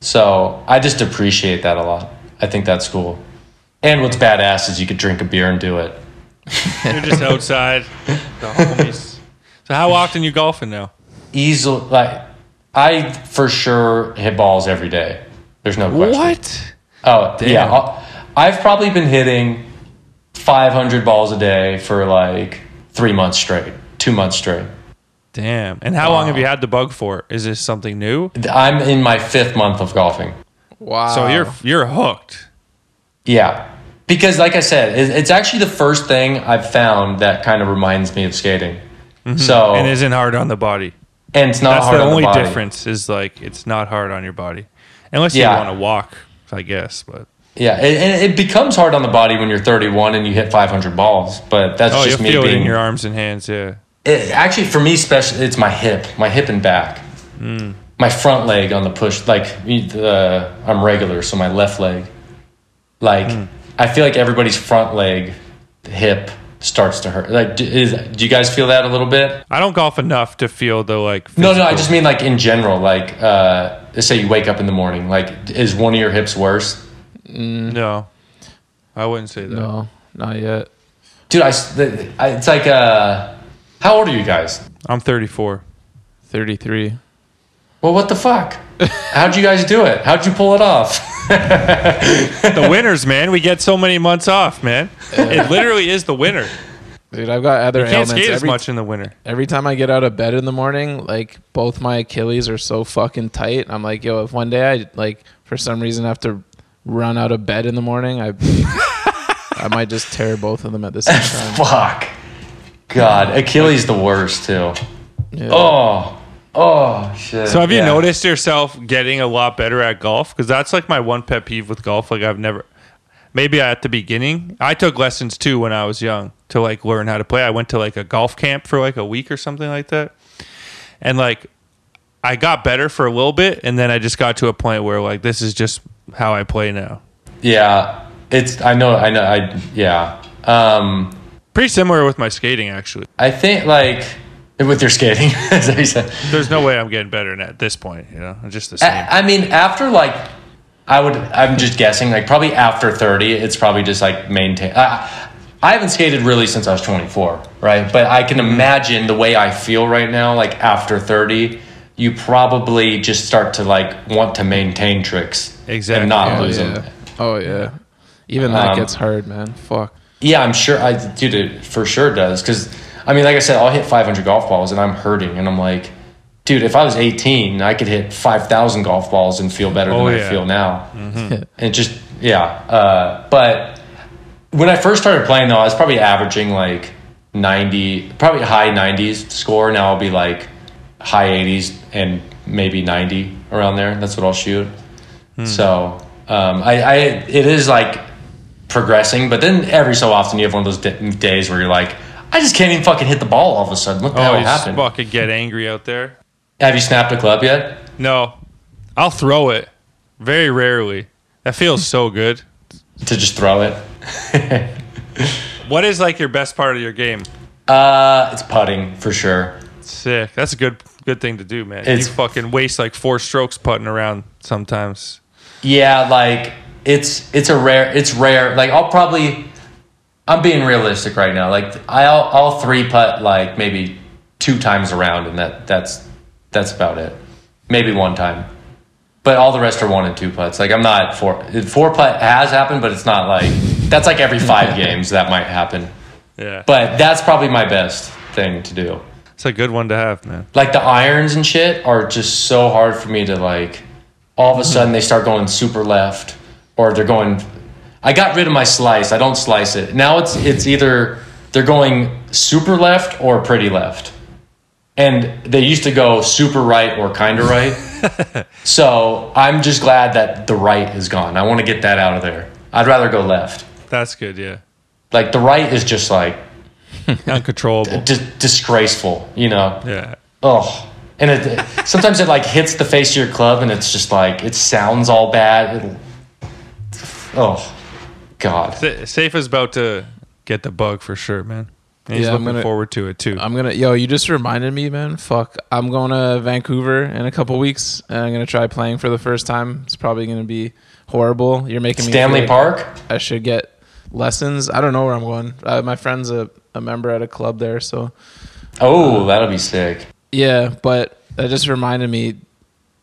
So I just appreciate that a lot. I think that's cool. And what's badass is you could drink a beer and do it. You're just outside, the homies. So how often you golfing now? Easily, like I for sure hit balls every day. There's no question. What? Oh, Damn. yeah. I've probably been hitting 500 balls a day for like three months straight, two months straight. Damn. And how long have you had the bug for? Is this something new? I'm in my fifth month of golfing. Wow. So you're you're hooked. Yeah. Because, like I said, it's actually the first thing I've found that kind of reminds me of skating. So, And isn't hard on the body. and it's not That's hard the on only the difference is like it's not hard on your body. Unless you Yeah. want to walk, I guess. But Yeah, it, and it becomes hard on the body when you're 31 and you hit 500 balls. But that's oh, just me feel it in your arms and hands. Yeah. It, actually, for me, especially, it's my hip, my hip and back, Hmm. My front leg on the push. Like uh, I'm regular, so my left leg. Like Hmm. I feel like everybody's front leg, hip starts to hurt. Like, do, is, do you guys feel that a little bit? I don't golf enough to feel the like. No, no, I just mean like in general. Like, uh, let's say you wake up in the morning. Like, is one of your hips worse? no. I wouldn't say that. no, not yet. Dude, I, s- the- I it's like, uh, how old are you guys? I'm 34. 33. Well, what the fuck? How'd you guys do it? How'd you pull it off? The winners, man. We get so many months off, man. It literally is the winter. Dude, I've got other You can't ailments. skate as every, much in the winter. every time I get out of bed in the morning, like both my Achilles are so fucking tight. I'm like, yo, if one day I like for some reason have to run out of bed in the morning, I I might just tear both of them at the same time. Fuck. God, Achilles the worst too. Yeah. Oh, oh shit. So have you Yeah. noticed yourself getting a lot better at golf? Because that's like my one pet peeve with golf. Like I've never, maybe at the beginning, I took lessons too when I was young to like learn how to play. I went to like a golf camp for like a week or something like that, and like I got better for a little bit, and then I just got to a point where like this is just how I play now. Yeah, it's. I know. I know. I yeah. Um, Pretty similar with my skating, actually. I think like with your skating, as I said. There's no way I'm getting better at this point. You know, I'm just the same. I, I mean, after like, I would. I'm just guessing. Like probably after 30, it's probably just like maintain. I, I haven't skated really since I was 24, right? But I can imagine the way I feel right now. Like after 30, you probably just start to like want to maintain tricks Exactly. and not Oh, lose yeah. them. Oh yeah. Even that Um, gets hard, man. Fuck. Yeah, I'm sure. I dude, it for sure does. Because I mean, like I said, I'll hit 500 golf balls and I'm hurting, and I'm like, dude, if I was 18, I could hit 5,000 golf balls and feel better Oh, than yeah. I feel now. And just yeah. Uh, but when I first started playing, though, I was probably averaging like 90, probably high 90s score. Now I'll be like high 80s and maybe 90 around there. That's what I'll shoot. So um, I, I, it is like progressing, but then every so often you have one of those d- days where you're like, I just can't even fucking hit the ball all of a sudden. What the oh, hell happened? fucking get angry out there. Have you snapped a club yet? No, I'll throw it very rarely. That feels so good. To just throw it? What is like your best part of your game? Uh, it's putting for sure. Sick. That's a good good thing to do, man. It's- you fucking waste like four strokes putting around sometimes. Yeah, like it's it's a rare it's rare. Like I'll probably I'm being realistic right now. Like I'll I'll three putt like maybe two times around, and that that's that's about it. Maybe one time, but all the rest are one and two putts. Like I'm not four four putt has happened, but it's not like that's like every five games that might happen. Yeah, But that's probably my best thing to do. it's a good one to have, man. like the irons and shit are just so hard for me to like all of a mm-hmm. sudden they start going super left or they're going I got rid of my slice. I don't slice it. Now it's it's either they're going super left or pretty left. And they used to go super right or kind of right. so I'm just glad that the right is gone. I want to get that out of there. I'd rather go left. That's good. Yeah. Like the right is just like Uncontrollable. d- disgraceful, you know? Yeah. Oh, and it sometimes it like hits the face of your club, and it's just like it sounds all bad. It'll, oh, God. Sa- Safe is about to get the bug for sure, man. And he's Yeah, I'm looking gonna- forward to it too. I'm gonna yo, you just reminded me, man. Fuck. I'm going to Vancouver in a couple weeks and I'm gonna try playing for the first time. It's probably gonna be horrible. You're making me Stanley Park. I should get lessons. I don't know where I'm going. Uh, my friend's a, a member at a club there, so Oh, that'll be sick. yeah, but that just reminded me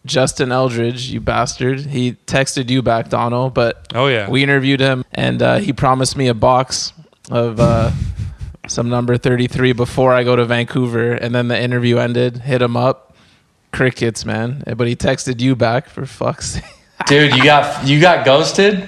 Justin Eldridge, you bastard. He texted you back, Donald, but Oh, yeah. we interviewed him and uh, he promised me a box of uh, some number 33 before I go to Vancouver. And then the interview ended, hit him up. Crickets, man. But he texted you back for fuck's sake. Dude, you got you got ghosted?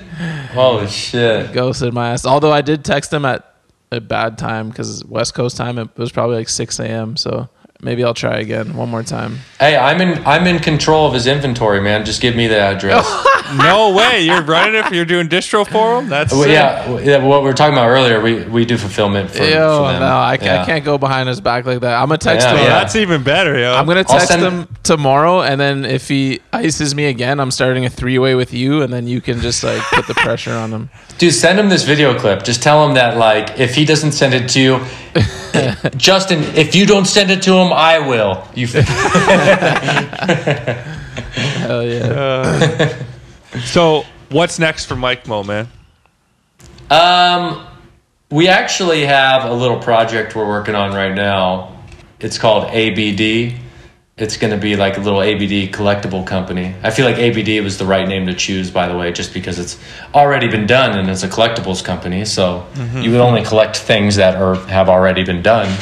Holy shit. Ghosted my ass. Although I did text him at a bad time because West Coast time, it was probably like 6 a.m. So maybe I'll try again one more time. Hey, I'm in I'm in control of his inventory, man. Just give me the address. no way. You're running it. If you're doing distro for him. That's Well, yeah, yeah, what we were talking about earlier, we, we do fulfillment for, Yo, for them. no, I, Yeah. I can't go behind his back like that. I'm gonna text Yeah, him. yeah. That's even better, yo. I'm gonna I'll text send- him tomorrow, and then if he ices me again, I'm starting a three way with you, and then you can just like put the pressure on him. Dude, send him this video clip. Just tell him that, like, if he doesn't send it to you, Justin, if you don't send it to him, I will. You, Hell yeah! so what's next for Mike Mo, man? um, we actually have a little project we're working on right now. It's called ABD. It's going to be like a little ABD collectible company. I feel like ABD was the right name to choose, by the way, just because it's already been done and it's a collectibles company. So you would only collect things that are have already been done.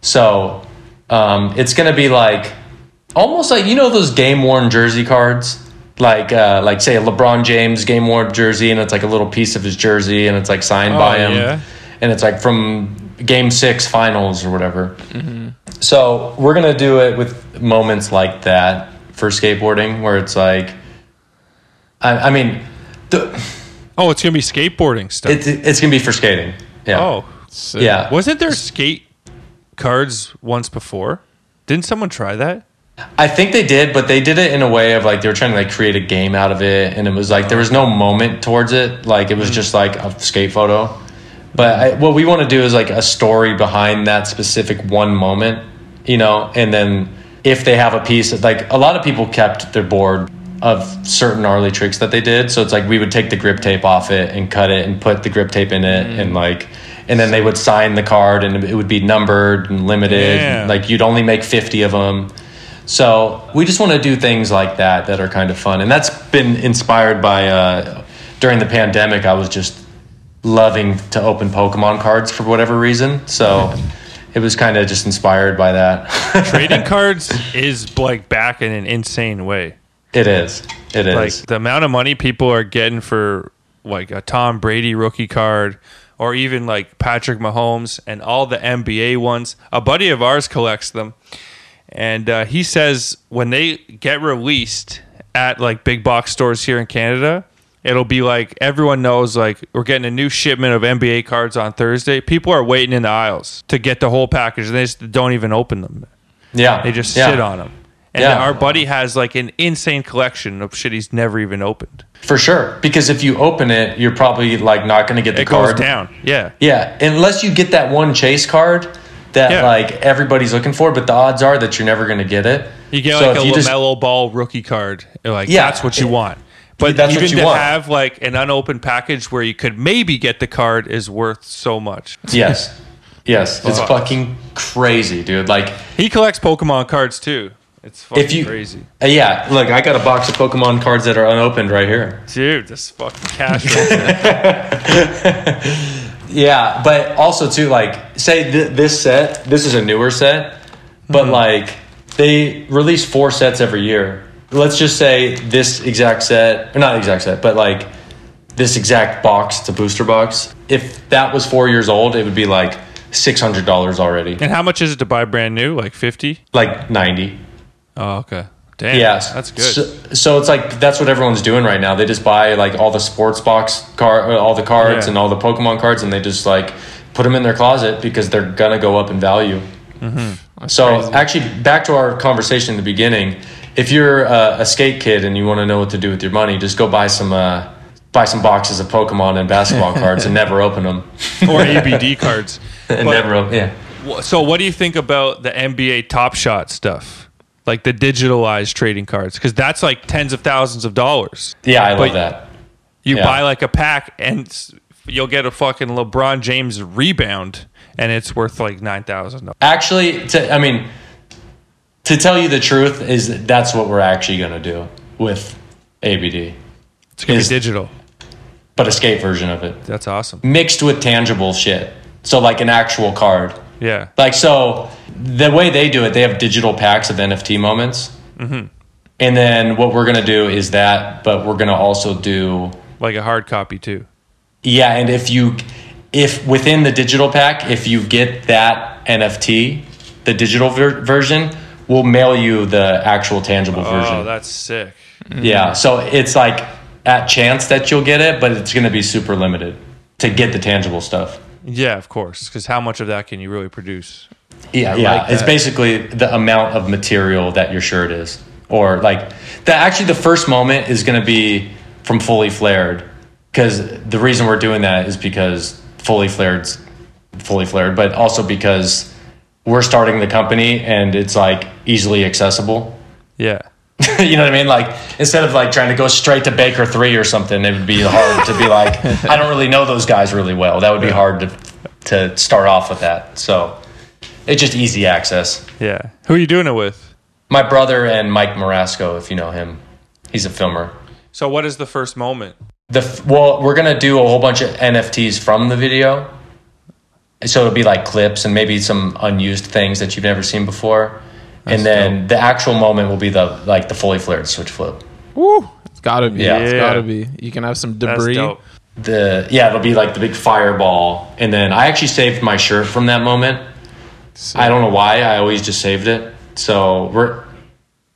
So um, it's going to be like almost like you know those game worn jersey cards, like uh, like say a LeBron James game worn jersey, and it's like a little piece of his jersey, and it's like signed Oh, by him, yeah. and it's like from Game Six Finals or whatever. So we're gonna do it with moments like that for skateboarding, where it's like, I, I mean, the, Oh, it's gonna be skateboarding stuff. it's it's gonna be for skating. Yeah. oh, yeah. wasn't there skate cards once before? Didn't someone try that? I think they did, but they did it in a way of like they were trying to like create a game out of it, and it was like there was no moment towards it. Like it was mm. just like a skate photo. But I, what we want to do is like a story behind that specific one moment, you know, and then if they have a piece, like a lot of people kept their board of certain gnarly tricks that they did. So it's like we would take the grip tape off it and cut it and put the grip tape in it, mm. and like, and then they would sign the card and it would be numbered and limited. Yeah. Like you'd only make fifty of them. So we just want to do things like that that are kind of fun, and that's been inspired by uh, during the pandemic. I was just loving to open Pokemon cards for whatever reason, so it was kind of just inspired by that. Trading cards is like back in an insane way. it is. It is. Like the amount of money people are getting for like a Tom Brady rookie card or even like Patrick Mahomes and all the NBA ones. A buddy of ours collects them. And uh, he says when they get released at like big box stores here in Canada, it'll be like everyone knows like we're getting a new shipment of NBA cards on Thursday. People are waiting in the aisles to get the whole package and they just don't even open them. yeah, They just yeah. sit on them. And Yeah. our buddy has like an insane collection of shit he's never even opened. for sure. Because if you open it, you're probably like not going to get the It goes card down. Yeah. Yeah, unless you get that one chase card that Yeah. like everybody's looking for, but the odds are that you're never going to get it. You get So like a you just- Ball rookie card. Like, Yeah. that's what you want. But That's even you to want. have like an unopened package where you could maybe get the card is worth so much. Yes. Yes, it's fucking crazy, dude. Like, He collects Pokemon cards too. It's fucking if you, crazy. Uh, yeah, look, I got a box of Pokemon cards that are unopened right here. Dude, this fucking cash. Yeah, but also too, like, say th- this set, this is a newer set, but Mm-hmm. like they release four sets every year. Let's just say this exact set, or not exact set, but like this exact box, it's a booster box. If that was four years old, it would be like six hundred dollars already, And how much is it to buy brand new? Like fifty? like ninety. Oh, okay. Damn. Yes, that's good. So, so it's like that's what everyone's doing right now. They just buy like all the sports box car, uh, all the cards, Yeah. and all the Pokemon cards, and they just like put them in their closet because they're gonna go up in value. Mm-hmm. So actually, back to our conversation in the beginning. If you're uh, a skate kid and you want to know what to do with your money, just go buy some uh, buy some boxes of Pokemon and basketball cards and never open them. or ABD cards. and But- never open. Yeah. So, what do you think about the NBA Top Shot stuff? Like the digitalized trading cards? Because that's like tens of thousands of dollars. Yeah, I love that. You Yeah. buy like a pack and you'll get a fucking LeBron James rebound and it's worth like $9,000. Actually, to, I mean, to tell you the truth, is that's what we're actually going to do with ABD, It's going to be digital. but a skate version of it That's awesome. mixed with tangible shit. So like an actual card. Yeah. Like so, the way they do it, they have digital packs of NFT moments. Mm-hmm. And then what we're gonna do is that, but we're gonna also do Like a hard copy too. Yeah, and if you if within the digital pack, if you get that NFT, the digital ver- version, we'll mail you the actual tangible Oh, version. Oh, that's sick. yeah, so it's like at chance that you'll get it, but it's going to be super limited to get the tangible stuff. Yeah, of course. Because how much of that can you really produce? Yeah, yeah. like it's basically the amount of material that your shirt is, or like the actually the first moment is going to be from fully flared, because the reason we're doing that is because fully flared's fully flared, but also because we're starting the company and it's like easily accessible. Yeah. you know what I mean? Like instead of like trying to go straight to Baker three or something, it would be hard to be like, I don't really know those guys really well. That would be hard to to start off with that. So it's just easy access. Yeah. Who are you doing it with? My brother and Mike Marasco, if you know him, he's a filmer. So, what is the first moment? The well, we're gonna do a whole bunch of NFTs from the video, so it'll be like clips and maybe some unused things that you've never seen before, and then the actual moment will be the like the fully flared switch flip. Woo! It's gotta be. Yeah. It's Yeah. gotta be. You can have some That's debris. dope. The yeah, it'll be like the big fireball, and then I actually saved my shirt from that moment. I don't know why. I always just saved it. So we're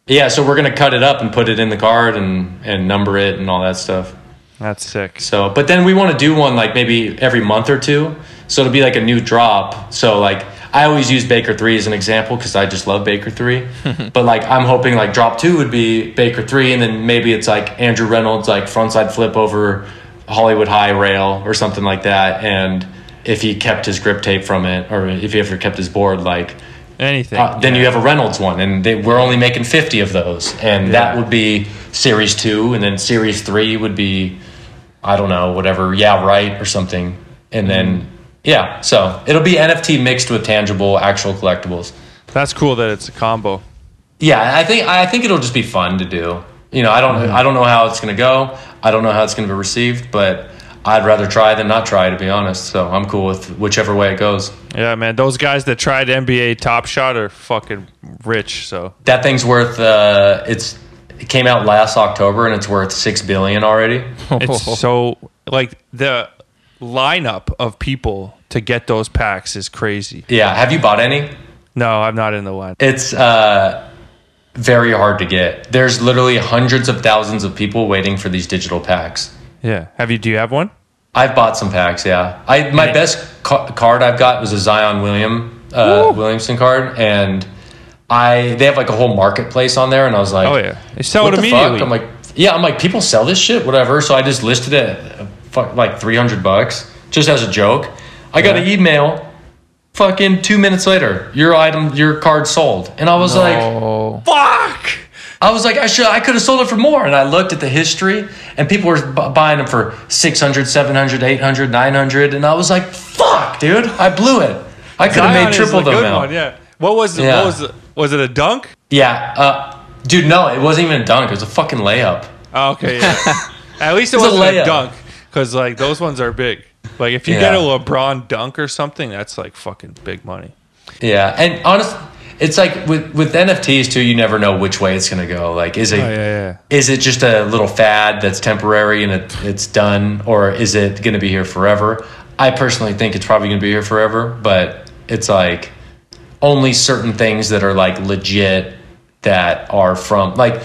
yeah, so we're gonna cut it up and put it in the card and and number it and all that stuff. That's sick. So, but then we want to do one like maybe every month or two. So it'll be like a new drop. So like I always use Baker three as an example because I just love Baker three. but like I'm hoping like drop two would be Baker three, and then maybe it's like Andrew Reynolds like frontside flip over Hollywood High rail or something like that. And if he kept his grip tape from it, or if he ever kept his board, like Anything. uh, then you have a Reynolds one, and they, we're only making fifty of those, and that would be Series two, and then Series three would be, I don't know, whatever, yeah, right, or something, and then yeah, so it'll be NFT mixed with tangible, actual collectibles. That's cool that it's a combo. Yeah, I think I think it'll just be fun to do. You know, I don't I don't know how it's gonna go. I don't know how it's gonna be received, but I'd rather try than not try, to be honest. So I'm cool with whichever way it goes. Yeah, man. Those guys that tried NBA Top Shot are fucking rich. So That thing's worth uh it's it came out last October and it's worth 6 billion already. it's so like the lineup of people to get those packs is crazy. Yeah, have you bought any? No, I'm not in the line. It's uh very hard to get. There's literally hundreds of thousands of people waiting for these digital packs. Yeah. Have you? Do you have one? I've bought some packs, yeah. I my best ca- card I've got was a Zion William uh, Williamson card and I they have like a whole marketplace on there and I was like Oh yeah, they sell it immediately. fuck? I'm like, yeah, I'm like, people sell this shit, whatever. So I just listed it, fuck, like 300 bucks, just as a joke. I got an email, fucking two minutes later, your item, your card sold, and I was like, Oh, fuck. I was like, I should, I could have sold it for more. And I looked at the history, and people were bu- buying them for 600, 700, 800, 900, and I was like, fuck, dude, I blew it. I could have made triple the amount. one, Yeah. What was the, Yeah. what was the, was it a dunk? Yeah, uh, dude, no, it wasn't even a dunk. It was a fucking layup. Oh, okay. Yeah. At least it It's a a, layup. dunk because like those ones are big. Like if you Yeah. get a LeBron dunk or something, that's like fucking big money. Yeah, and honest, it's like with with NFTs too. You never know which way it's gonna go. Like, is it Oh, yeah, yeah. is it just a little fad that's temporary and it, it's done, or is it gonna be here forever? I personally think it's probably gonna be here forever, but it's like only certain things that are like legit that are from like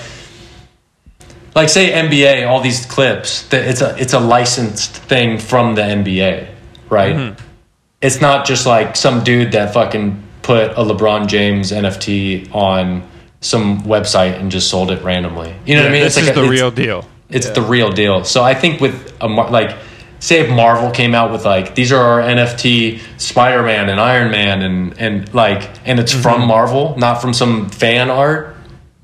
like say NBA, all these clips, that it's a it's a licensed thing from the NBA, right? Mm-hmm. It's not just like some dude that fucking put a LeBron James NFT on some website and just sold it randomly. You know what I mean? This It's is like a- the real deal. it's the real deal. So I think with a mar- like, say if Marvel came out with like these are our NFT Spider Man and Iron Man and and like and it's from mm-hmm. Marvel, not from some fan art.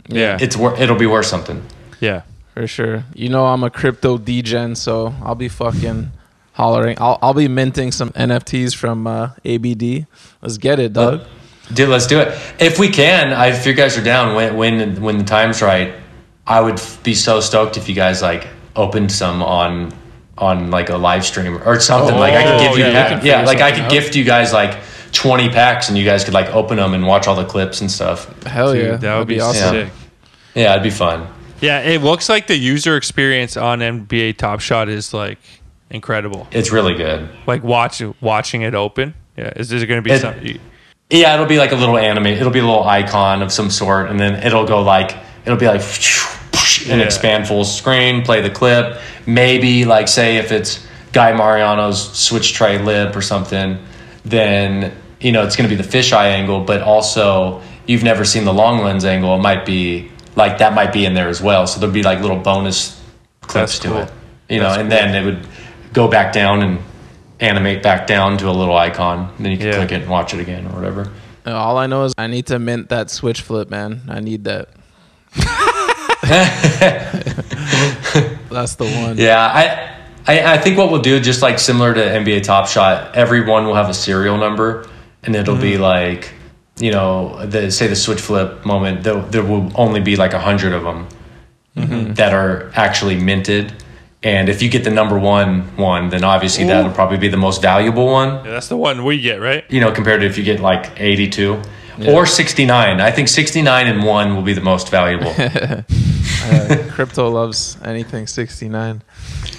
Yeah. It's it'll be worth something. yeah. For sure. You know I'm a crypto degen, so I'll be fucking hollering. I'll I'll be minting some NFTs from uh, ABD. Let's get it, Doug. Dude, let's do it if we can. I, if you guys are down, when when when the time's right, I would f- be so stoked if you guys like opened some on on like a live stream or something. like I could Oh, give you, yeah, we yeah, like I could out. gift you guys like twenty packs, and you guys could like open them and watch all the clips and stuff. Hell Dude, yeah, that would be, awesome. Yeah. sick. Yeah, it'd be fun. Yeah, it looks like the user experience on NBA Top Shot is like incredible. It's really good. Like watch watching it open. Yeah, is there going to be It- some? Yeah, it'll be like a little anime. It'll be a little icon of some sort, and then it'll go like it'll be like and Yeah. expand full screen. Play the clip. Maybe like say if it's Guy Mariano's switch tray lip or something, then you know it's going to be the fisheye angle. But also, you've never seen the long lens angle. It might be like that might be in there as well. So there'll be like little bonus clips That's to cool. it. You know, and then it would go back down and animate back down to a little icon. And then you can Yeah. click it and watch it again or whatever. All I know is I need to mint that switch flip, man. I need that. That's the one. Yeah, I, I I think what we'll do, just like similar to NBA Top Shot, everyone will have a serial number, and it'll be mm-hmm. like, you know, the say the switch flip moment. There, there will only be like a hundred of them mm-hmm. that are actually minted. And if you get the number one one, then obviously that'll probably be the most valuable one. Yeah, that's the one we get, right? You know, compared to if you get like eighty-two or sixty-nine. I think sixty-nine and one will be the most valuable. Uh, crypto loves anything 69.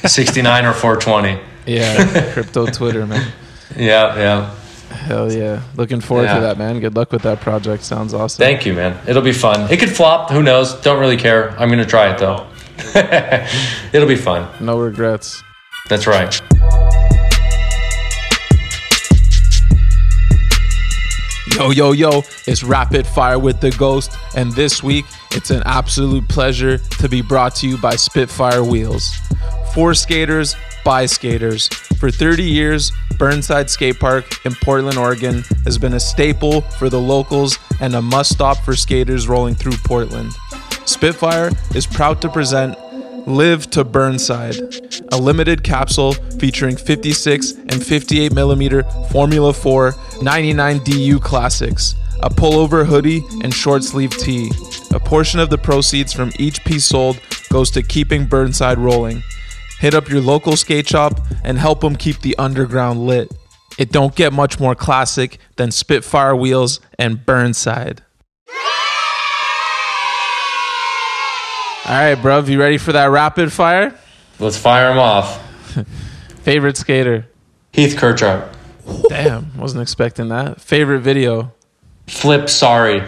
sixty-nine or four twenty. Yeah, crypto Twitter, man. Yeah, yeah. Hell yeah. Looking forward Yeah. to that, man. Good luck with that project. Sounds awesome. Thank you, man. It'll be fun. It could flop. Who knows? Don't really care. I'm gonna try it though. It'll be fun. no regrets. That's right. Yo, yo, yo, it's Rapid Fire with the Ghost, and this week it's an absolute pleasure to be brought to you by Spitfire Wheels. For skaters, by skaters. For 30 years, Burnside Skate Park in Portland, Oregon has been a staple for the locals and a must stop for skaters rolling through Portland. Spitfire is proud to present Live to Burnside, a limited capsule featuring 56 and 58 millimeter Formula 4 99 DU classics, a pullover hoodie, and short sleeve tee. A portion of the proceeds from each piece sold goes to keeping Burnside rolling. Hit up your local skate shop and help them keep the underground lit. It don't get much more classic than Spitfire wheels and Burnside. All right, bruv, you ready for that rapid fire? Let's fire him off. Favorite skater? Heath Kirchart. Damn, wasn't expecting that. Favorite video? Flip. Sorry.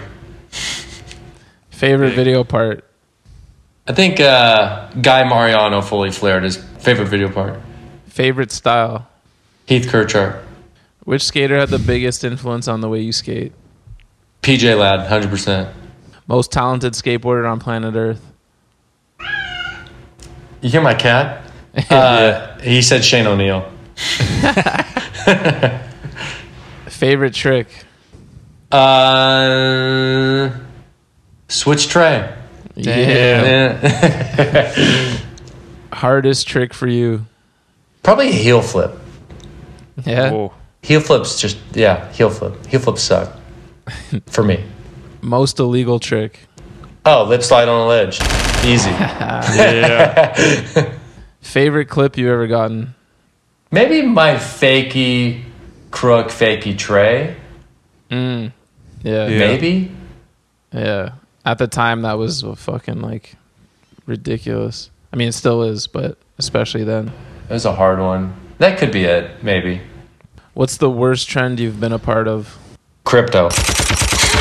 Favorite video part? I think uh, Guy Mariano fully flared his favorite video part. Favorite style? Heath Kirchart. Which skater had the biggest influence on the way you skate? PJ Ladd. Hundred percent. Most talented skateboarder on planet Earth? You hear my cat? Uh, he said Shane O'Neill. Favorite trick? Uh, switch tray. Yeah. Yeah. Hardest trick for you? Probably a heel flip. Yeah. Oh, Heel flips just yeah, heel flip. Heel flips suck. For me. Most illegal trick? Oh, lip slide on a ledge. Easy. yeah. Favorite clip you ever gotten? Maybe my fakey crook fakey tray. Mm. Yeah. Maybe. Yeah. Maybe. At the time, that was fucking like ridiculous. I mean, it still is, but especially then. It was a hard one. That could be it, maybe. What's the worst trend you've been a part of? crypto.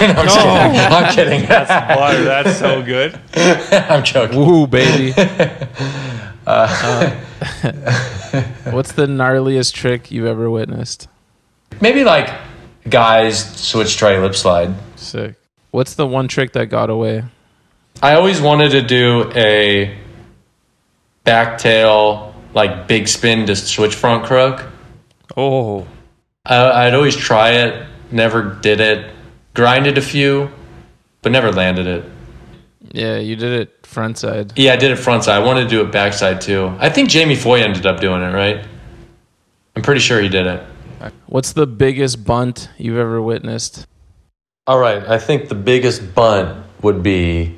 No, I'm, just kidding. I'm kidding. Water, that's so good. I'm joking. Woo, baby. Uh, what's the gnarliest trick you've ever witnessed? Maybe like guys switch try lip slide. Sick. What's the one trick that got away? I always wanted to do a back tail, like big spin to switch front crook. Oh, I, I'd always try it, never did it. Grinded a few, but never landed it. Yeah, you did it front side. Yeah, I did it front side. I wanted to do it backside too. I think Jamie Foy ended up doing it, right? I'm pretty sure he did it. What's the biggest bunt you've ever witnessed? All right, I think the biggest bunt would be.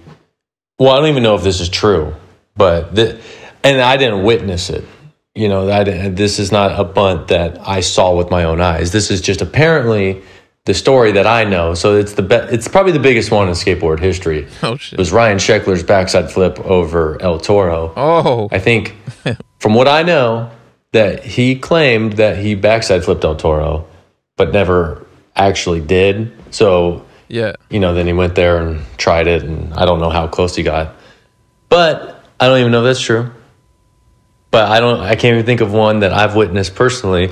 Well, I don't even know if this is true, but the, and I didn't witness it. You know, I this is not a bunt that I saw with my own eyes. This is just apparently the story that I know. So it's the be, it's probably the biggest one in skateboard history. Oh shit! It was Ryan Sheckler's backside flip over El Toro. Oh, I think, from what I know, that he claimed that he backside flipped El Toro, but never actually did. So yeah. you know, then he went there and tried it, and I don't know how close he got. But I don't even know if that's true. But I don't, I can't even think of one that I've witnessed personally.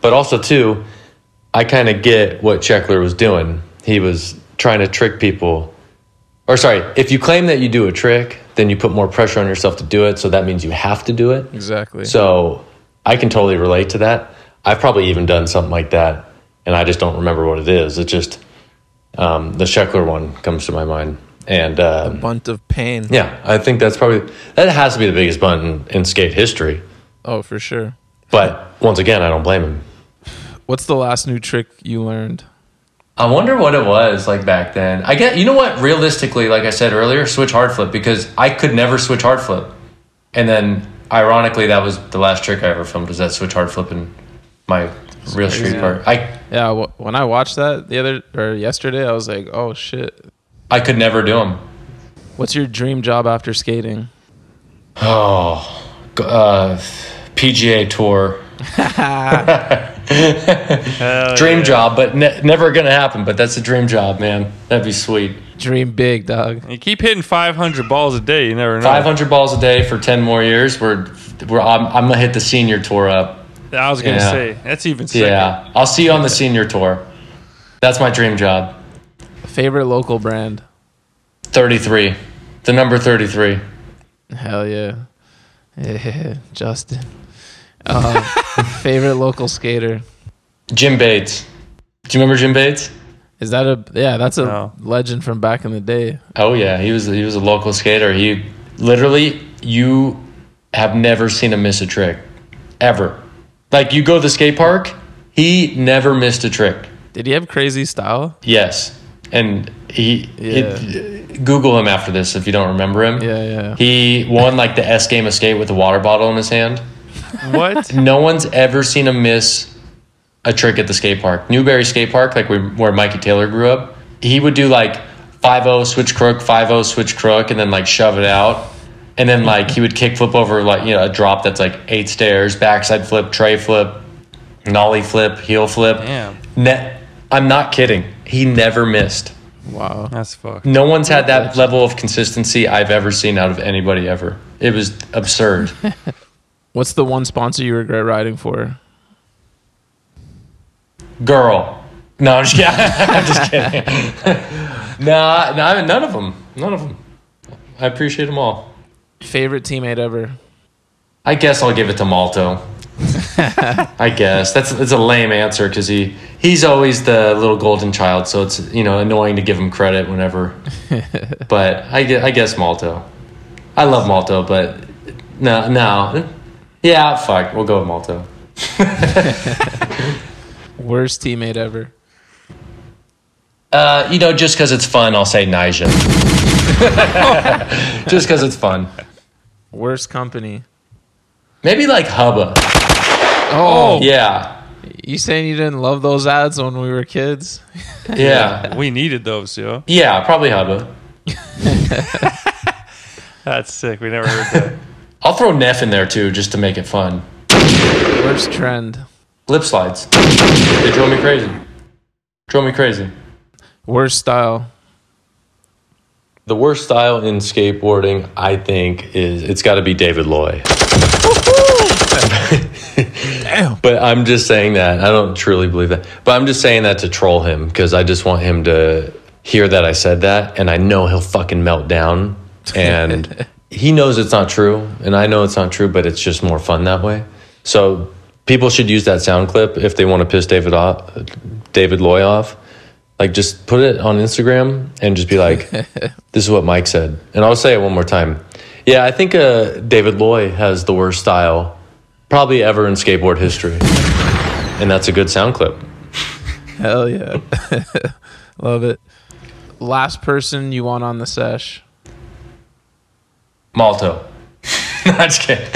But also, too, I kind of get what Sheckler was doing. He was trying to trick people. Or, sorry, if you claim that you do a trick, then you put more pressure on yourself to do it. So that means you have to do it. Exactly. So I can totally relate to that. I've probably even done something like that, and I just don't remember what it is. It just um, the Sheckler one comes to my mind, and uh, bunt of pain. yeah, I think that's probably that has to be the biggest bunt in, in skate history. Oh, for sure. But once again, I don't blame him. What's the last new trick you learned? I wonder what it was like back then. I get you know what? Realistically, like I said earlier, switch hard flip because I could never switch hard flip, and then ironically, that was the last trick I ever filmed was that switch hard flip in my real street part. I Yeah, w- when I watched that the other or yesterday, I was like, "Oh shit." I could never do them. What's your dream job after skating? Oh, g- uh, PGA Tour. Dream yeah. job, but ne- never gonna happen. But that's a dream job, man. That'd be sweet. Dream big, dog. You keep hitting 500 balls a day. You never know. Five hundred balls a day for ten more years. We're, we're I'm, I'm gonna hit the senior tour up. I was gonna Yeah. say that's even sicker. Yeah, I'll see you on the senior tour. That's my dream job. Favorite local brand? Thirty three, the number thirty three. Hell yeah. Yeah, Justin. Um, favorite local skater? Jim Bates. Do you remember Jim Bates? Is that a yeah? That's a No. legend from back in the day. Oh yeah, he was he was a local skater. He literally you have never seen him miss a trick ever. Like you go to the skate park, he never missed a trick. Did he have crazy style? Yes, and he, Yeah. he Google him after this if you don't remember him. Yeah, yeah. He won like the S game of skate with a water bottle in his hand. What? No one's ever seen him miss a trick at the skate park. Newberry Skate Park, like we, where Mikey Taylor grew up, he would do like 5 switch crook, 5 switch crook, and then like shove it out. And then like he would kick flip over like, you know, a drop that's like eight stairs, backside flip, tray flip, nollie flip, heel flip. Damn. Ne- I'm not kidding. He never missed. Wow. That's fucked. No one's had that level of consistency I've ever seen out of anybody ever. It was absurd. What's the one sponsor you regret riding for? Girl. No, I'm just kidding. I'm just kidding. nah, nah, none of them. None of them. I appreciate them all. Favorite teammate ever? I guess I'll give it to Malto. I guess that's it's a lame answer because he he's always the little golden child, so it's you know annoying to give him credit whenever. but I guess, I guess Malto. I love Malto, but no, no, yeah, fuck, we'll go with Malto. Worst teammate ever? Uh, you know, just because it's fun, I'll say Nyjah. just because it's fun. Worst company? Maybe like Hubba. Oh, Yeah, you saying you didn't love those ads when we were kids? yeah, We needed those, yo. yeah. Probably Hubba. That's sick. We never heard that. I'll throw Neff in there too, just to make it fun. Worst trend? Lip slides. They drove me crazy. Drove me crazy. Worst style. The worst style in skateboarding, I think, is it's got to be David Loy. But I'm just saying that. I don't truly believe that. But I'm just saying that to troll him because I just want him to hear that I said that. And I know he'll fucking melt down. And he knows it's not true. And I know it's not true, but it's just more fun that way. So people should use that sound clip if they want to piss David off, David Loy off. Like just put it on Instagram and just be like, "This is what Mike said," and I'll say it one more time. Yeah, I think uh, David Loy has the worst style probably ever in skateboard history, and that's a good sound clip. Hell yeah. Love it. Last person you want on the sesh. Malto. no, I'm just kidding.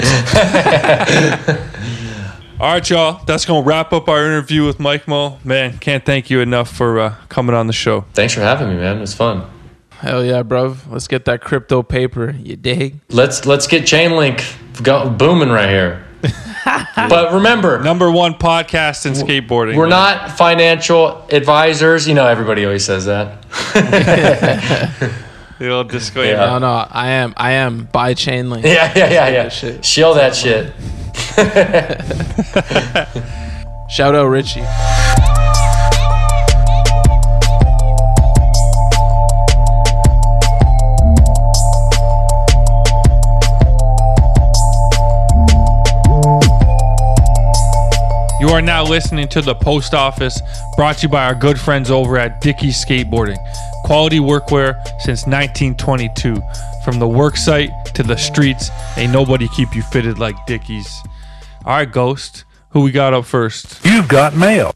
All right, y'all. That's gonna wrap up our interview with Mike Mo. Man, can't thank you enough for uh, coming on the show. Thanks for having me, man. It's fun. Hell yeah, bro. Let's get that crypto paper. You dig? Let's let's get Chainlink go, booming right here. but remember, Number one podcast in skateboarding. we're not financial advisors. You know, everybody always says that. The old disclaimer. Yeah. No, no, I am. I am by Chainlink. Yeah, yeah, yeah, yeah. shit. Shill that shit. Shout out Richie. You are now listening to the Post Office, brought to you by our good friends over at Dickies Skateboarding. Quality workwear since 1922. From the work site to the streets, ain't nobody keep you fitted like Dickies. All right, Ghost, who we got up first? You've got mail.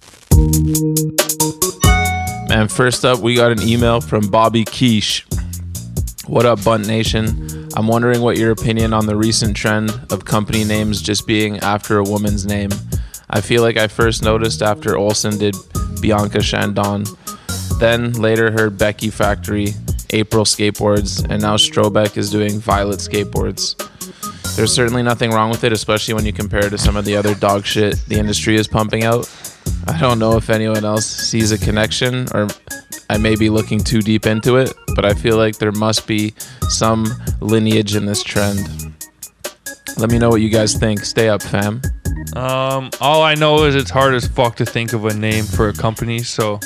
Man, first up, we got an email from Bobby Quiche. What up, Bunt Nation? I'm wondering what your opinion on the recent trend of company names just being after a woman's name. I feel like I first noticed after Olson did Bianca Chandon, then later heard Becky Factory, April Skateboards, and now Strobeck is doing Violet Skateboards. There's certainly nothing wrong with it, especially when you compare it to some of the other dog shit the industry is pumping out. I don't know if anyone else sees a connection or I may be looking too deep into it, but I feel like there must be some lineage in this trend. Let me know what you guys think. Stay up, fam. Um, all I know is it's hard as fuck to think of a name for a company. So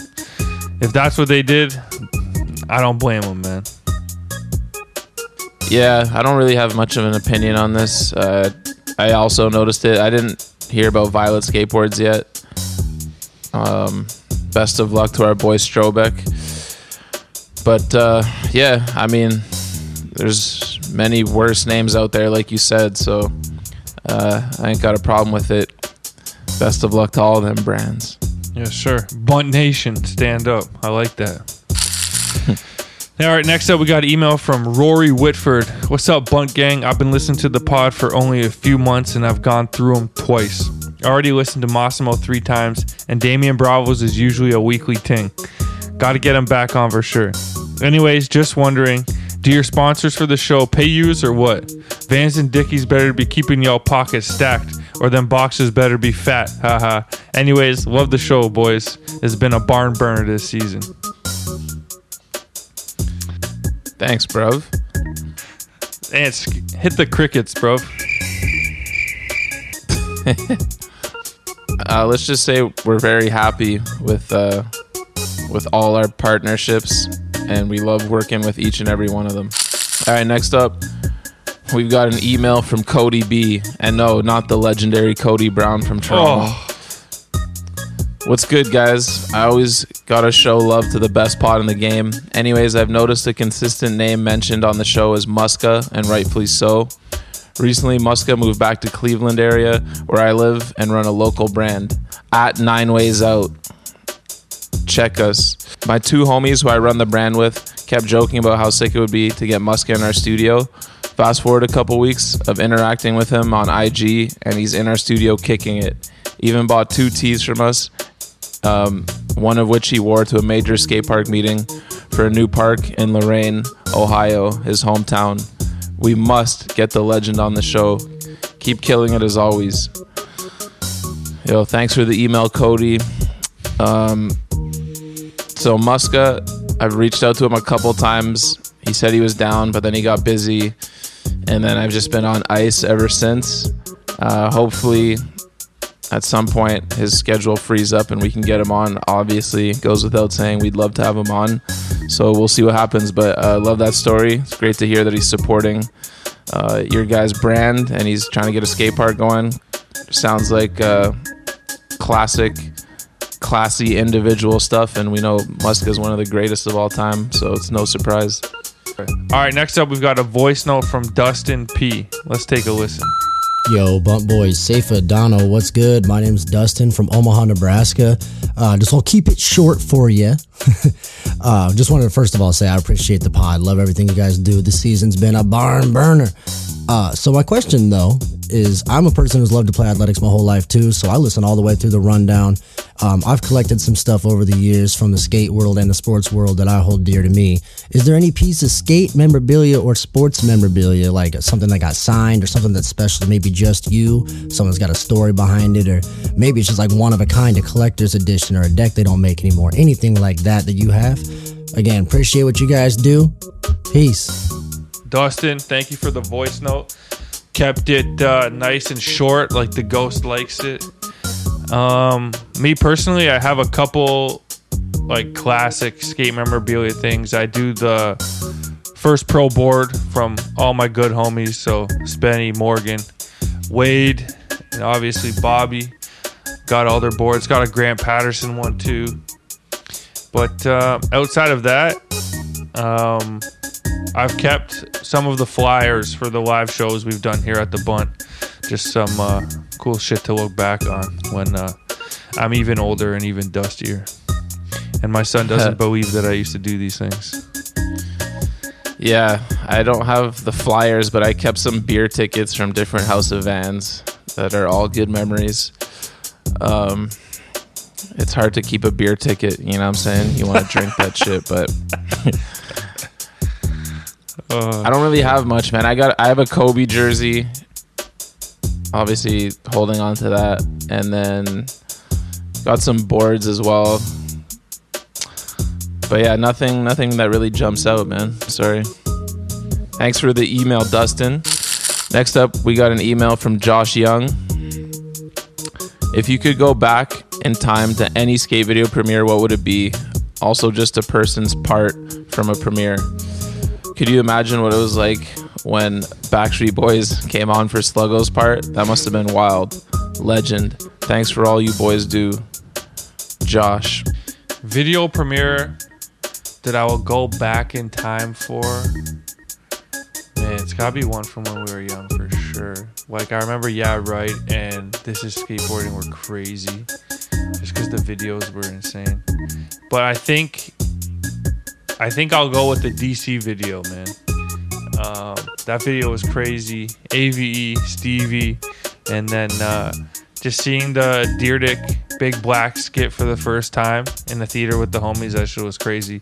if that's what they did, I don't blame them, man. Yeah, I don't really have much of an opinion on this. Uh, I also noticed it. I didn't hear about Violet Skateboards yet. Um, best of luck to our boy Strobeck. But uh, yeah, I mean, there's many worse names out there, like you said. So uh, I ain't got a problem with it. Best of luck to all of them brands. Yes, sir. Bunt Nation, stand up. I like that. All right, next up, we got an email from Rory Whitford. What's up, Bunt Gang? I've been listening to the pod for only a few months and I've gone through them twice. I already listened to Massimo three times, and Damian Bravos is usually a weekly ting. Got to get him back on for sure. Anyways, just wondering do your sponsors for the show pay yous or what? Vans and Dickies better be keeping y'all pockets stacked, or them boxes better be fat. Haha. Anyways, love the show, boys. It's been a barn burner this season. Thanks, bruv. And hit the crickets, bro. uh, let's just say we're very happy with uh, with all our partnerships, and we love working with each and every one of them. All right, next up, we've got an email from Cody B, and no, not the legendary Cody Brown from Toronto. Oh, What's good, guys? I always gotta show love to the best pod in the game. Anyways, I've noticed a consistent name mentioned on the show is Muska, and rightfully so. Recently, Muska moved back to Cleveland area, where I live, and run a local brand at Nine Ways Out. Check us. My two homies who I run the brand with kept joking about how sick it would be to get Muska in our studio. Fast forward a couple weeks of interacting with him on IG, and he's in our studio kicking it. Even bought two tees from us, um, one of which he wore to a major skate park meeting for a new park in Lorain, Ohio, his hometown. We must get the legend on the show. Keep killing it as always. Yo, thanks for the email, Cody. Um, So Muska, I've reached out to him a couple times. He said he was down, but then he got busy, and then I've just been on ice ever since. Uh, hopefully, at some point, his schedule frees up and we can get him on. Obviously, goes without saying we'd love to have him on. So we'll see what happens. But I uh, love that story. It's great to hear that he's supporting uh, your guys' brand and he's trying to get a skate park going. Sounds like uh, classic classy individual stuff, and we know Musk is one of the greatest of all time, so it's no surprise. All right, next up, we've got a voice note from Dustin P. Let's take a listen. Yo, Bunt Boys, Safa Dono, what's good? My name's Dustin from Omaha, Nebraska. Uh, just I'll keep it short for you. uh, just wanted to first of all say I appreciate the pod. Love everything you guys do. This season's been a barn burner. Uh, so my question though is, I'm a person who's loved to play athletics my whole life too. So I listen all the way through the rundown. Um, I've collected some stuff over the years from the skate world and the sports world that I hold dear to me. Is there any piece of skate memorabilia or sports memorabilia, like something that got signed or something that's special, maybe just you? Someone's got a story behind it, or maybe it's just like one of a kind, a collector's edition, or a deck they don't make anymore. Anything like that that you have? Again, appreciate what you guys do. Peace. Dustin, thank you for the voice note. Kept it uh, nice and short, like the ghost likes it. Um, me personally, I have a couple like classic skate memorabilia things. I do the first pro board from all my good homies, so Spenny, Morgan, Wade, and obviously Bobby. Got all their boards. Got a Grant Patterson one too. But uh, outside of that, um, I've kept some of the flyers for the live shows we've done here at the Bunt. Just some uh, cool shit to look back on when uh, I'm even older and even dustier. And my son doesn't believe that I used to do these things. Yeah, I don't have the flyers, but I kept some beer tickets from different House of Vans that are all good memories. Um, it's hard to keep a beer ticket, you know what I'm saying? You want to drink that shit, but uh. I don't really have much, man. I got I have a Kobe jersey. Obviously holding on to that and then got some boards as well. But yeah, nothing nothing that really jumps out, man. Sorry. Thanks for the email, Dustin. Next up, we got an email from Josh Young. If you could go back in time to any skate video premiere, what would it be? Also, just a person's part from a premiere. Could you imagine what it was like when Backstreet Boys came on for Sluggo's part? That must have been wild. Legend. Thanks for all you boys do. Josh. Video premiere that I will go back in time for. Man, it's gotta be one from when we were young for sure. Like I remember, yeah, right, and this is skateboarding were crazy, because the videos were insane. But I think, I think I'll go with the DC video, man. Um, that video was crazy. AVE, Stevie, and then uh, just seeing the Dyrdek Big Black skit for the first time in the theater with the homies. That shit was crazy.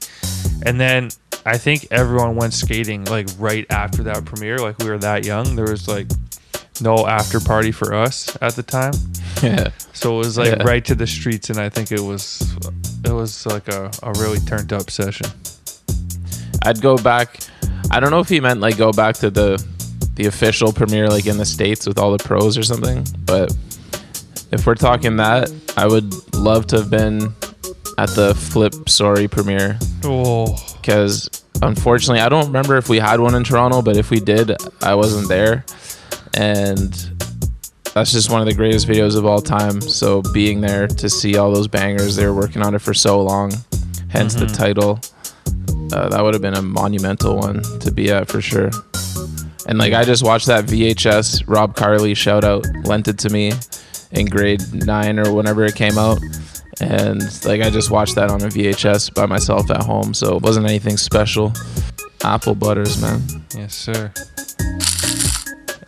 And then I think everyone went skating like right after that premiere. Like we were that young. There was like no after party for us at the time. Yeah. So it was like Yeah. right to the streets, and I think it was it was like a, a really turned up session. I'd go back. I don't know if he meant like go back to the the official premiere like in the states with all the pros or something, but if we're talking that, I would love to have been at the Flip Sorry premiere Oh, because unfortunately I don't remember if we had one in Toronto, but if we did, I wasn't there, and that's just one of the greatest videos of all time. So being there to see all those bangers, they were working on it for so long, hence the title. Uh, that would have been a monumental one to be at for sure. And like I just watched that VHS Rob Carly shout out lent it to me in grade nine or whenever it came out. And like I just watched that on a VHS by myself at home, so it wasn't anything special. Apple butters, man. yes, sir.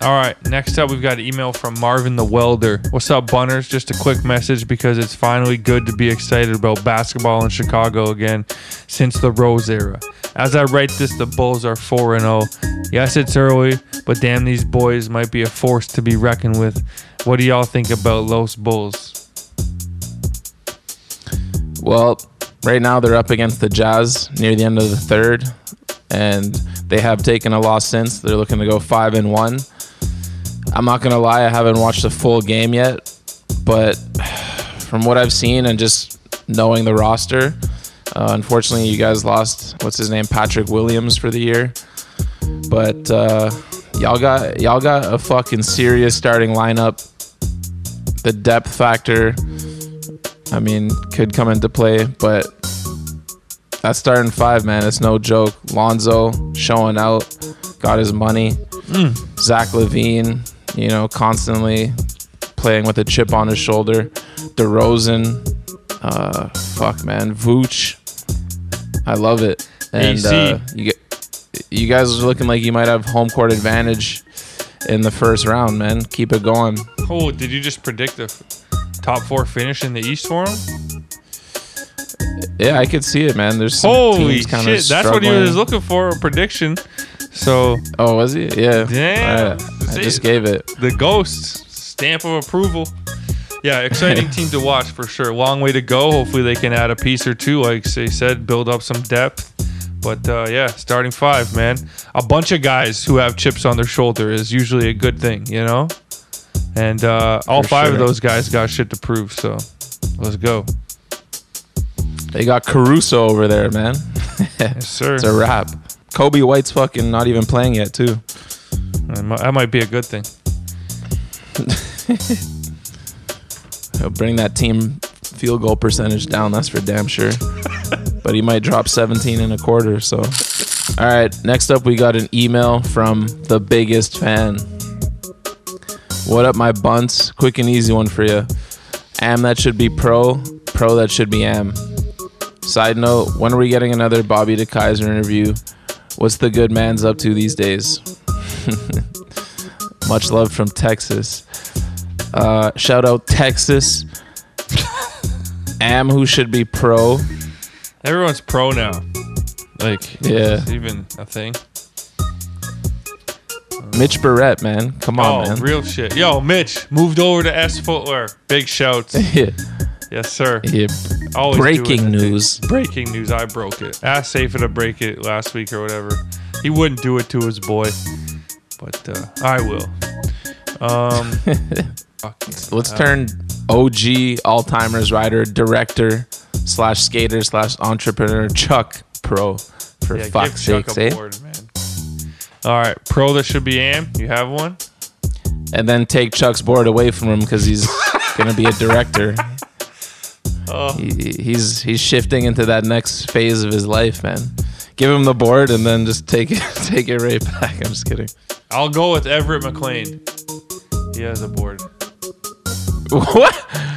All right, next up we've got an email from Marvin the Welder. What's up, Bunners? Just a quick message because it's finally good to be excited about basketball in Chicago again since the Rose era. As I write this, the Bulls are 4 0. Yes, it's early, but damn, these boys might be a force to be reckoned with. What do y'all think about Los Bulls? Well, right now they're up against the Jazz near the end of the third, and they have taken a loss since. They're looking to go five and one. I'm not gonna lie, I haven't watched the full game yet, but from what I've seen and just knowing the roster, uh, unfortunately, you guys lost what's his name, Patrick Williams, for the year. But uh, y'all got y'all got a fucking serious starting lineup. The depth factor, I mean, could come into play, but that starting five, man, it's no joke. Lonzo showing out, got his money. Zach LaVine, you know, constantly playing with a chip on his shoulder. DeRozan, uh, fuck, man, Vooch. I love it. And uh, you get, you guys are looking like you might have home court advantage in the first round, man. Keep it going. Oh, did you just predict the top four finish in the East for him? Yeah, I could see it, man. There's some Holy shit! That's what he was looking for a prediction. So Oh, was he? Yeah. Damn. Alright, I just gave it. the ghost stamp of approval. Yeah, exciting team to watch for sure. Long way to go. Hopefully they can add a piece or two, like they said, build up some depth. But uh, yeah, starting five, man. A bunch of guys who have chips on their shoulder is usually a good thing, you know. And uh, all For five of those guys got shit to prove. So let's go. They got Caruso over there, man. Yes, sir. It's a wrap. Coby White's fucking not even playing yet, too. That might- be a good thing. He'll bring that team field goal percentage down. That's for damn sure. but he might drop 17 and a quarter. So, all right. Next up, we got an email from the biggest fan. What up, my bunts? Quick and easy one for you. Am that should be pro. Pro that should be am. Side note: When are we getting another Bobby DeKeyzer interview? What's the good man's up to these days? Much love from Texas. Uh, shout out Texas. Am who should be pro. Everyone's pro now. Like, Yeah. even a thing. Mitch Barrett, man. Come Oh, on, man. real shit. Yo, Mitch moved over to S Footwear. Big shouts. yeah. Yes, sir. Yeah. Always Breaking news. Breaking news. I broke it. Asked Safer to break it last week or whatever. He wouldn't do it to his boy, but uh, I will. Um, Let's turn OG all timers rider, director, slash skater, slash entrepreneur, Chuck Pro. For yeah, fuck's a eh? board. All right, pro that should be am. You have one. And then take Chuck's board away from him because he's gonna be a director. Oh. He, he's he's shifting into that next phase of his life, man. Give him the board and then just take it take it right back. I'm just kidding. I'll go with Everett McLean. He has a board. What?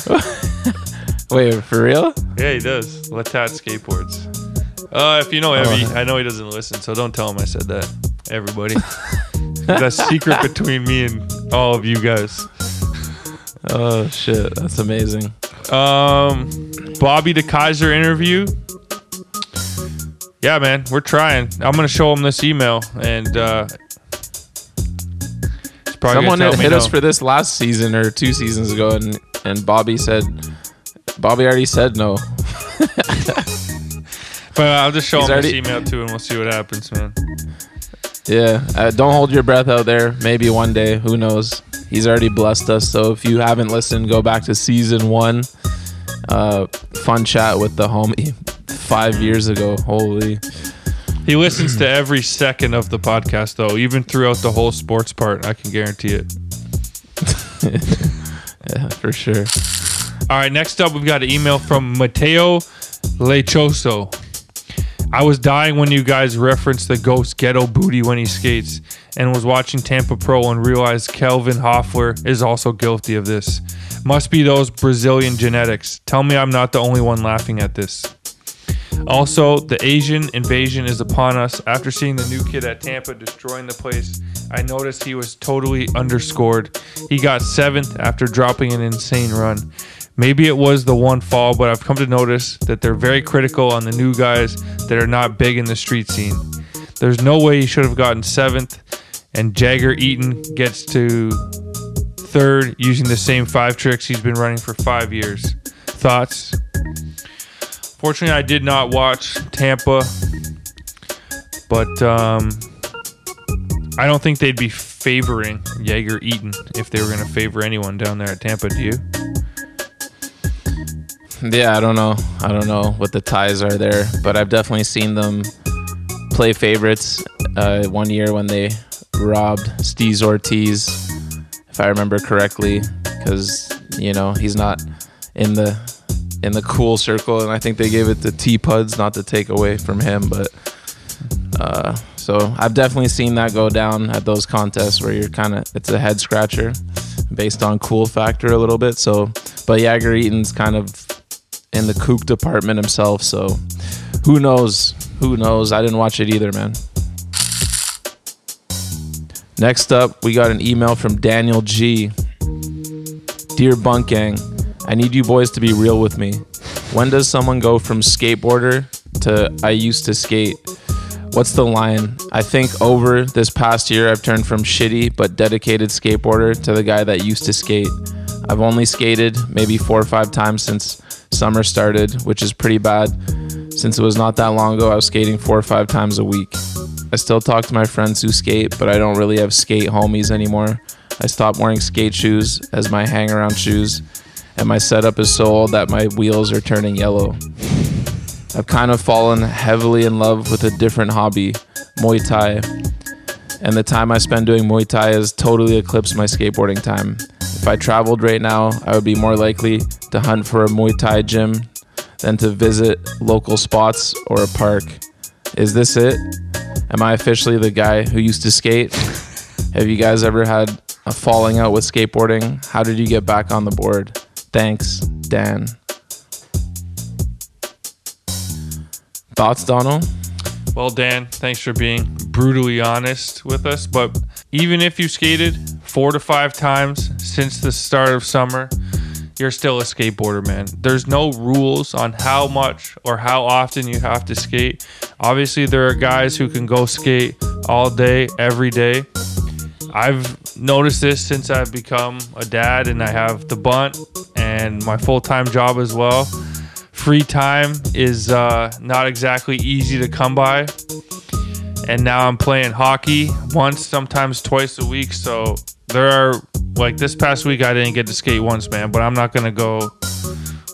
Wait, for real? Yeah, he does. Latat skateboards. Uh, if you know Evie, I know he doesn't listen, so don't tell him I said that. Everybody. That's secret between me and all of you guys. Oh shit, that's amazing. Um, Bobby DeKeyzer interview. Yeah, man, we're trying. I'm gonna show him this email, and uh, probably Someone had hit us for this last season or two seasons ago, and and Bobby said, Bobby already said no. But I'll just show He's him this email too, and we'll see what happens, man. Yeah, uh, don't hold your breath out there. Maybe one day, who knows? He's already blessed us. So if you haven't listened, go back to season one. Uh, fun chat with the homie five years ago. Holy, He listens to every second of the podcast, though, even throughout the whole sports part. I can guarantee it. yeah, for sure. All right, next up, we've got an email from Mateo Lechoso. I was dying when you guys referenced the ghost ghetto booty when he skates and was watching Tampa Pro and realized Kelvin Hoefler is also guilty of this. Must be those Brazilian genetics. Tell me I'm not the only one laughing at this. Also, the Asian invasion is upon us. After seeing the new kid at Tampa destroying the place, I noticed he was totally underscored. He got seventh after dropping an insane run. Maybe it was the one fall, but I've come to notice that they're very critical on the new guys that are not big in the street scene. There's no way he should have gotten seventh, and Jagger Eaton gets to third using the same five tricks he's been running for five years. Thoughts? Fortunately, I did not watch Tampa, but um, I don't think they'd be favoring Jagger Eaton if they were going to favor anyone down there at Tampa. Do you? Yeah, I don't know. I don't know what the ties are there, but I've definitely seen them play favorites uh, one year when they robbed Steez Ortiz, if I remember correctly, because you know he's not in the in the cool circle, and I think they gave it to T Puds not to take away from him, but. Uh, so I've definitely seen that go down at those contests where you're kind of it's a head scratcher based on cool factor a little bit. So, but Jagger Eaton's kind of in the kook department himself. So, who knows? Who knows? I didn't watch it either, man. Next up, we got an email from Daniel G. Dear Bunt Gang, I need you boys to be real with me. When does someone go from skateboarder to I used to skate? What's the line? I think over this past year, I've turned from shitty but dedicated skateboarder to the guy that used to skate. I've only skated maybe four or five times since summer started, which is pretty bad since it was not that long ago. I was skating four or five times a week. I still talk to my friends who skate, but I don't really have skate homies anymore. I stopped wearing skate shoes as my hang around shoes, and my setup is so old that my wheels are turning yellow. I've kind of fallen heavily in love with a different hobby, Muay Thai. And the time I spend doing Muay Thai has totally eclipsed my skateboarding time. If I traveled right now, I would be more likely to hunt for a Muay Thai gym than to visit local spots or a park. Is this it? Am I officially the guy who used to skate? Have you guys ever had a falling out with skateboarding? How did you get back on the board? Thanks, Dan. Thoughts, Donald? Well, Dan, thanks for being brutally honest with us. But even if you skated four to five times since the start of summer, you're still a skateboarder, man. There's no rules on how much or how often you have to skate. Obviously, there are guys who can go skate all day, every day. I've noticed this since I've become a dad and I have the bunt and my full time job as well. Free time is uh, not exactly easy to come by. And now I'm playing hockey once, sometimes twice a week. So there are, like this past week, I didn't get to skate once, man, but I'm not to go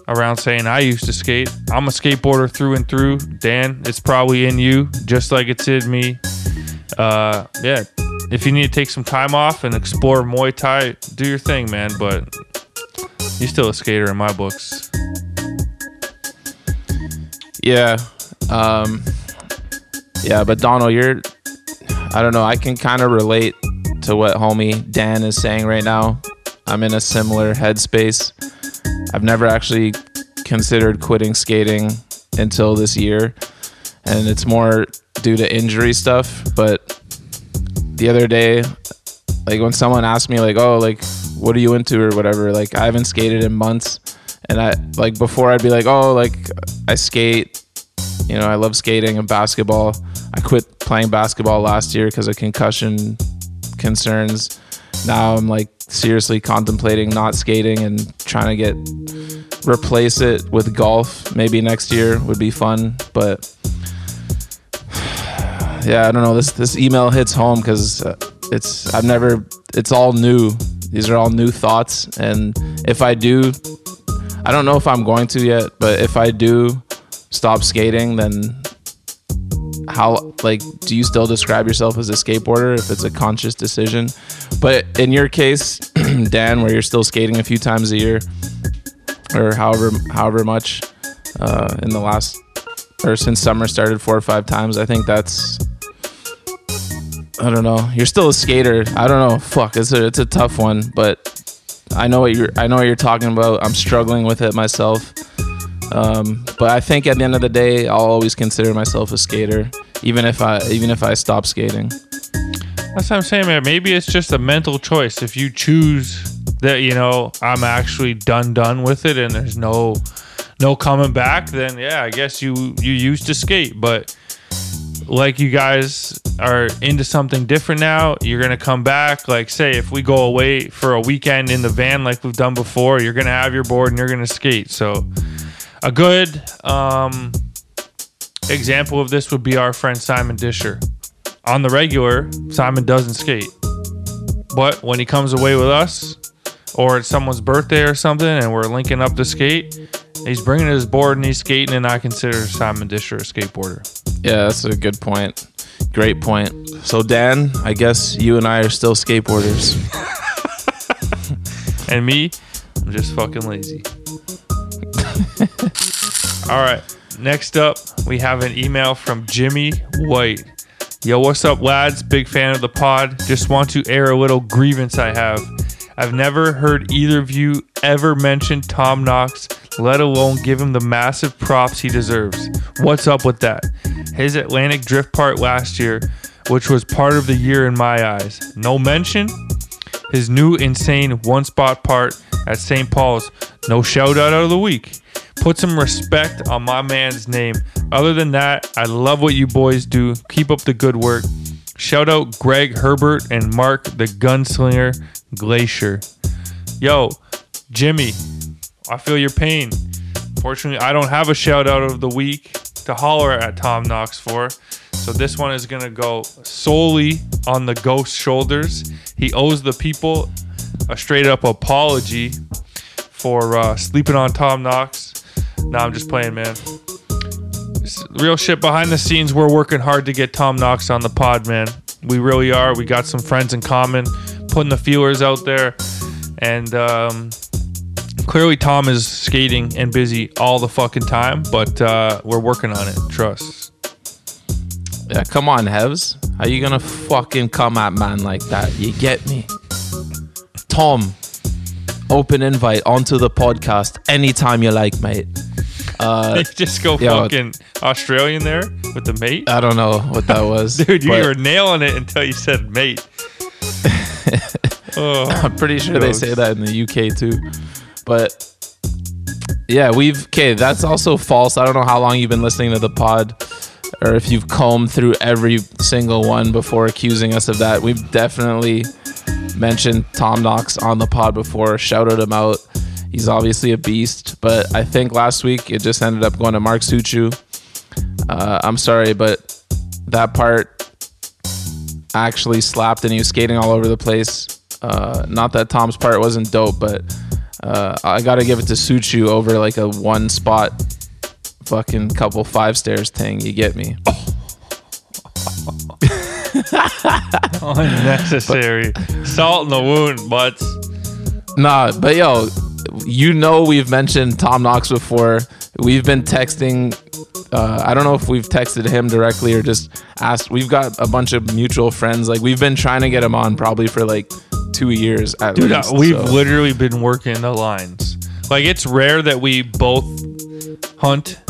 around saying I used to skate. I'm a skateboarder through and through. Dan, it's probably in you, just like it's in me. Uh, yeah, if you need to take some time off and explore Muay Thai, do your thing, man. But you're still a skater in my books. Yeah. Um, yeah, but Donald, you're, I don't know, I can kind of relate to what homie Dan is saying right now. I'm in a similar headspace. I've never actually considered quitting skating until this year, and it's more due to injury stuff. But the other day, like when someone asked me, like, "Oh, like, what are you into?" or whatever, like I haven't skated in months, and I like before I'd be like, "Oh, like I skate." You know, I love skating and basketball. I quit playing basketball last year because of concussion concerns. Now I'm like seriously contemplating not skating and trying to get replace it with golf. Maybe next year would be fun, but yeah, I don't know. This this email hits home because uh, it's I've never. It's all new. These are all new thoughts, and if I do, I don't know if I'm going to yet. But if I do stop skating, then how like do you still describe yourself as a skateboarder if it's a conscious decision? But in your case, Dan, where you're still skating a few times a year, or however however much uh, in the last or since summer started four or five times, I think that's I don't know. You're still a skater. I don't know. Fuck, it's a it's a tough one, but I know what you're I know what you're talking about. I'm struggling with it myself. Um, but I think at the end of the day, I'll always consider myself a skater, even if I even if I stop skating. That's what I'm saying, man. Maybe it's just a mental choice. If you choose that, you know, I'm actually done done with it and there's no no coming back, then yeah, I guess you you used to skate. But like you guys are into something different now, you're gonna come back. Like say if we go away for a weekend in the van like we've done before, you're gonna have your board and you're gonna skate. So A good um, example of this would be our friend Simon Disher. On the regular, Simon doesn't skate. But when he comes away with us, or it's someone's birthday or something, and we're linking up to skate, he's bringing his board and he's skating, and I consider Simon Disher a skateboarder. Yeah, that's a good point. Great point. So Dan, I guess you and I are still skateboarders. And me, I'm just fucking lazy. All right. Next up, we have an email from Jimmy White. Yo, what's up, lads? Big fan of the pod. Just want to air a little grievance I have. I've never heard either of you ever mention Tom Knox, let alone give him the massive props he deserves. What's up with that? His Atlantic Drift part last year, which was part of the year in my eyes. No mention? his new insane one spot part at St. Paul's. No shout out of the week. Put some respect on my man's name. Other than that, I love what you boys do. Keep up the good work. Shout out Greg Herbert and Mark the Gunslinger Glacier. Yo, Jimmy, I feel your pain. Fortunately, I don't have a shout out of the week to holler at Tom Knox for. So this one is going to go solely on the ghost shoulders. He owes the people a straight up apology for uh, sleeping on Tom Knox. Nah, I'm just playing, man. Real shit behind the scenes. We're working hard to get Tom Knox on the pod, man. We really are. We got some friends in common, putting the feelers out there, and um, clearly Tom is skating and busy all the fucking time. But uh, we're working on it. Trust. Yeah, come on, Hevs. How you gonna fucking come at man like that? You get me? Tom, open invite onto the podcast anytime you like, mate. Uh, just go fucking Australian there with the mate. I don't know what that was. Dude, you but were nailing it until you said mate. oh, I'm pretty sure they say that in the UK too. But yeah, we've okay. That's also false. I don't know how long you've been listening to the pod, or if you've combed through every single one before accusing us of that. We've definitely mentioned Tom Knox on the pod before, shouted him out. He's obviously a beast, but I think last week it just ended up going to Mark Suciu. Uh, I'm sorry, but that part actually slapped and he was skating all over the place. Uh, not that Tom's part wasn't dope, but uh, I got to give it to Suciu over like a one spot fucking couple five stairs thing. You get me? unnecessary. Salt in the wound, butts. Nah, but yo, you know we've mentioned Tom Knox before. We've been texting. Uh, I don't know if we've texted him directly or just asked. We've got a bunch of mutual friends. Like we've been trying to get him on probably for like two years at Dude, least. we've so- literally been working the lines. Like it's rare that we both hunt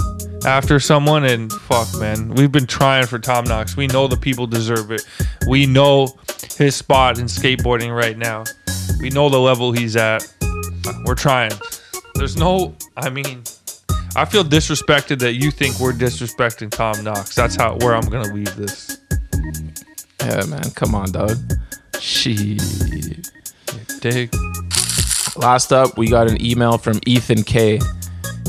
after someone and fuck man. We've been trying for Tom Knox. We know the people deserve it. We know his spot in skateboarding right now. We know the level he's at. We're trying. There's no I mean I feel disrespected that you think we're disrespecting Tom Knox. That's how where I'm gonna leave this. Yeah, man. Come on, dog. Shit. Dig. Last up, we got an email from Ethan K.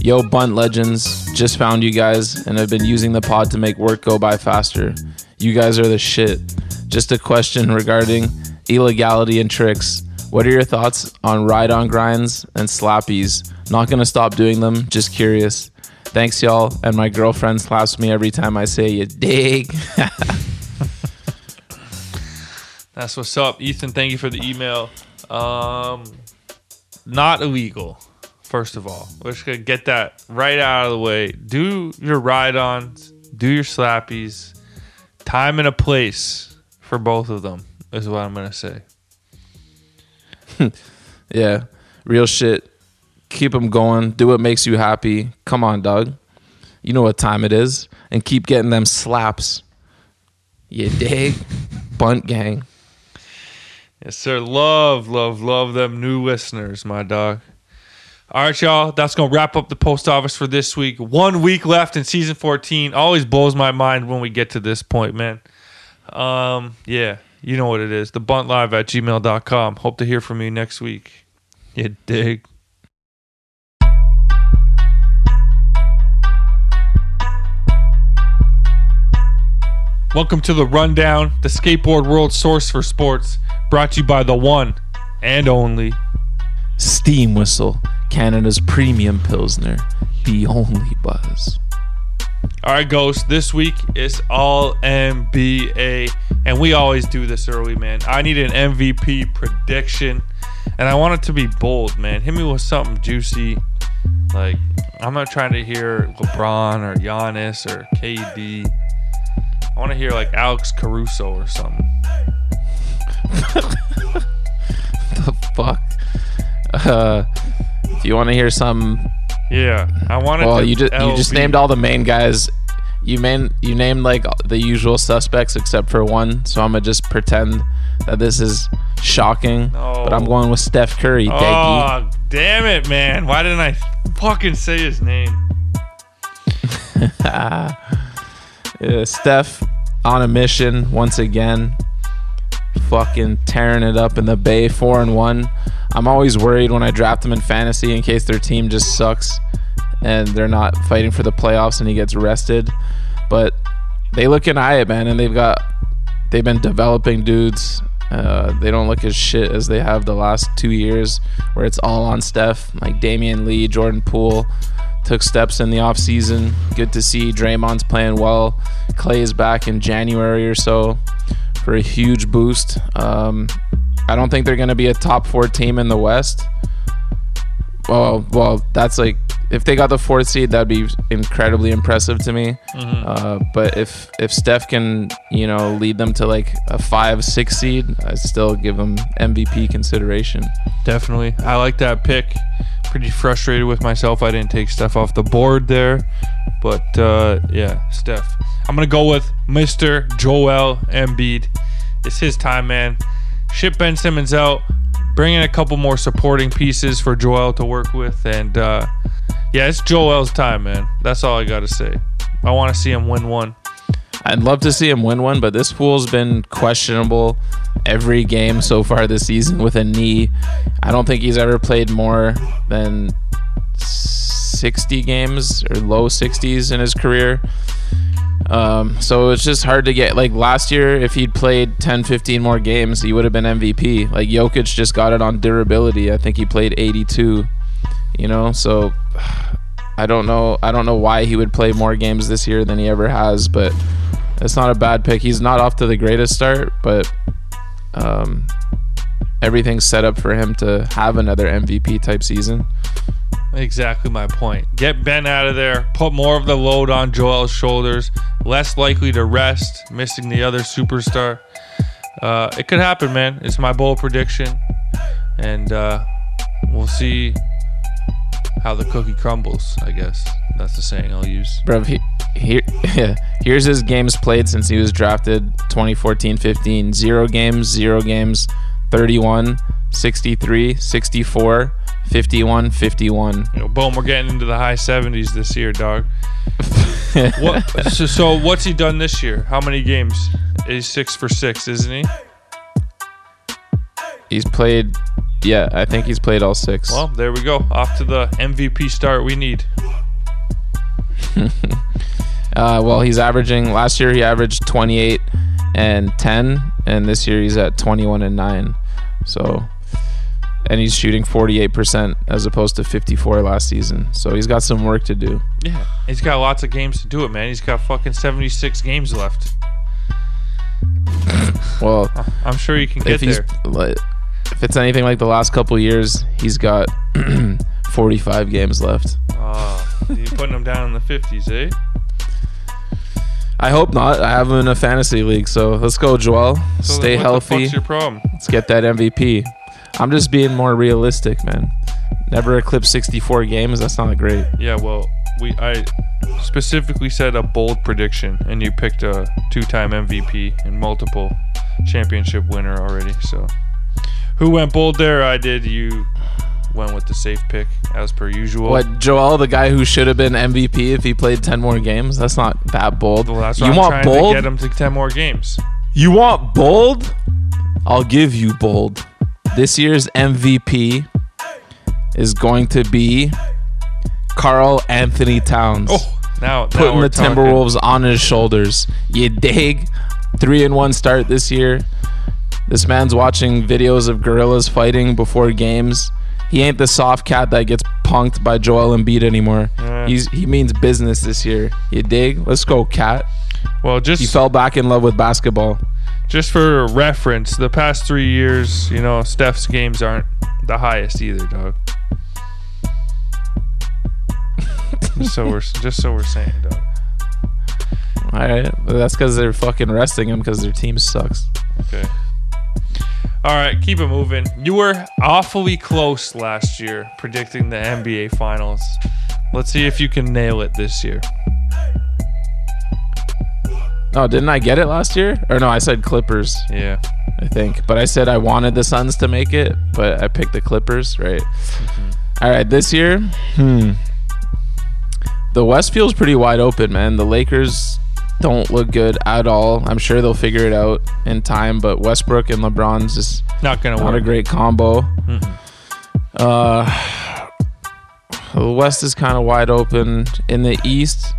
Yo, Bunt Legends, just found you guys and have been using the pod to make work go by faster. You guys are the shit. Just a question regarding illegality and tricks. What are your thoughts on ride on grinds and slappies? Not gonna stop doing them, just curious. Thanks, y'all. And my girlfriend slaps me every time I say you dig. That's what's up, Ethan. Thank you for the email. Um, not illegal. First of all, we're just gonna get that right out of the way. Do your ride-ons, do your slappies. Time and a place for both of them is what I'm gonna say. Yeah, real shit. Keep them going. Do what makes you happy. Come on, dog. You know what time it is. And keep getting them slaps. You dig? Bunt gang. Yes, sir. Love, love, love them new listeners, my dog. All right, y'all. That's going to wrap up the post office for this week. One week left in season 14. Always blows my mind when we get to this point, man. Um, yeah, you know what it is. The bunt live at gmail.com. Hope to hear from you next week. You dig. Welcome to the Rundown, the skateboard world source for sports, brought to you by the one and only Steam Whistle. Canada's premium pilsner, the only buzz. All right, Ghost, this week is all NBA, and we always do this early, man. I need an MVP prediction, and I want it to be bold, man. Hit me with something juicy. Like, I'm not trying to hear LeBron or Giannis or KD. I want to hear like Alex Caruso or something. The fuck? Uh, if you want to hear some, Yeah, I wanted. well, to you just you just named all the main guys. You main you named like the usual suspects except for one. So I'm gonna just pretend that this is shocking. But I'm going with Steph Curry. Daggy. Oh, damn it, man! Why didn't I fucking say his name? Uh, Steph on a mission once again. Fucking tearing it up in the Bay, four and one. I'm always worried when I draft them in fantasy in case their team just sucks and they're not fighting for the playoffs and he gets rested. But they look in eye man, and they've got they've been developing dudes. Uh, they don't look as shit as they have the last two years, where it's all on Steph, like Damion Lee, Jordan Poole took steps in the offseason. Good to see Draymond's playing well. Clay is back in January or so for a huge boost. Um, I don't think they're going to be a top four team in the West. Well, well, that's like if they got the fourth seed, that'd be incredibly impressive to me. Uh, but if if Steph can, you know, lead them to like a five, six seed, I still give them MVP consideration. Definitely, I like that pick. Pretty frustrated with myself. I didn't take Steph off the board there, but uh, yeah, Steph. I'm gonna go with Mr. Joel Embiid. It's his time, man. Ship Ben Simmons out. Bring in a couple more supporting pieces for Joel to work with, and uh, yeah, it's Joel's time, man. That's all I gotta say. I want to see him win one. I'd love to see him win one, but this fool's been questionable every game so far this season with a knee. I don't think he's ever played more than 60 games or low 60s in his career. Um, so it's just hard to get. Like last year, if he'd played 10, 15 more games, he would have been MVP. Like Jokic just got it on durability. I think he played 82. You know, so I don't know. I don't know why he would play more games this year than he ever has, but it's not a bad pick. He's not off to the greatest start, but um, everything's set up for him to have another MVP type season. Exactly my point. Get Ben out of there. Put more of the load on Joel's shoulders. Less likely to rest, missing the other superstar. Uh, it could happen, man. It's my bold prediction, and uh, we'll see how the cookie crumbles. I guess that's the saying I'll use. Bro, he, here, here's his games played since he was drafted 2014-15. Zero games, zero games, 31, 63, 64, 51, 51. You know, boom, we're getting into the high 70s this year, dog. what? So, so what's he done this year? How many games? He's six for six, isn't he? He's played, yeah, I think he's played all six. Well, there we go. Off to the MVP start we need. Uh, well, he's averaging. Last year he averaged 28 and 10, and this year he's at 21 and 9. So, and he's shooting 48% as opposed to 54 last season. So he's got some work to do. Yeah, he's got lots of games to do it, man. He's got fucking 76 games left. Well, I'm sure he can get if there. if it's anything like the last couple years, he's got 45 games left. Oh, you're putting him down in the 50s, eh? I hope not. I have him in a fantasy league, so let's go, Joel. So Stay healthy. Fuck's your problem? Let's get that MVP. I'm just being more realistic, man. Never eclipse 64 games. That's not great. Yeah, well, we I specifically said a bold prediction, and you picked a two-time MVP and multiple championship winner already. So, who went bold there? I did. You went with the safe pick, as per usual. What, Joel, the guy who should have been MVP if he played 10 more games? That's not that bold. Well, that's you I'm want bold? to get him to 10 more games. You want bold? I'll give you bold. This year's MVP is going to be Karl-Anthony Towns. Oh, Now, now putting the talking. Timberwolves on his shoulders. You dig? Three and one start this year. This man's watching videos of gorillas fighting before games. He ain't the soft cat that gets punked by Joel Embiid anymore. Yeah. He's he means business this year. You dig? Let's go, cat. Well, just He fell back in love with basketball. Just for reference, the past three years, you know, Steph's games aren't the highest either, dog. just so we're just so we're saying, dog. All right, but that's because they're fucking resting him because their team sucks. Okay. All right, keep it moving. You were awfully close last year predicting the NBA Finals. Let's see if you can nail it this year. Oh, didn't I get it last year? Or no, I said Clippers. Yeah. I think. But I said I wanted the Suns to make it, but I picked the Clippers, right? All right, this year, hmm. The West feels pretty wide open, man. The Lakers don't look good at all. I'm sure they'll figure it out in time, but Westbrook and LeBron's just Not gonna not a great combo. Uh, the West is kind of wide open. In the East,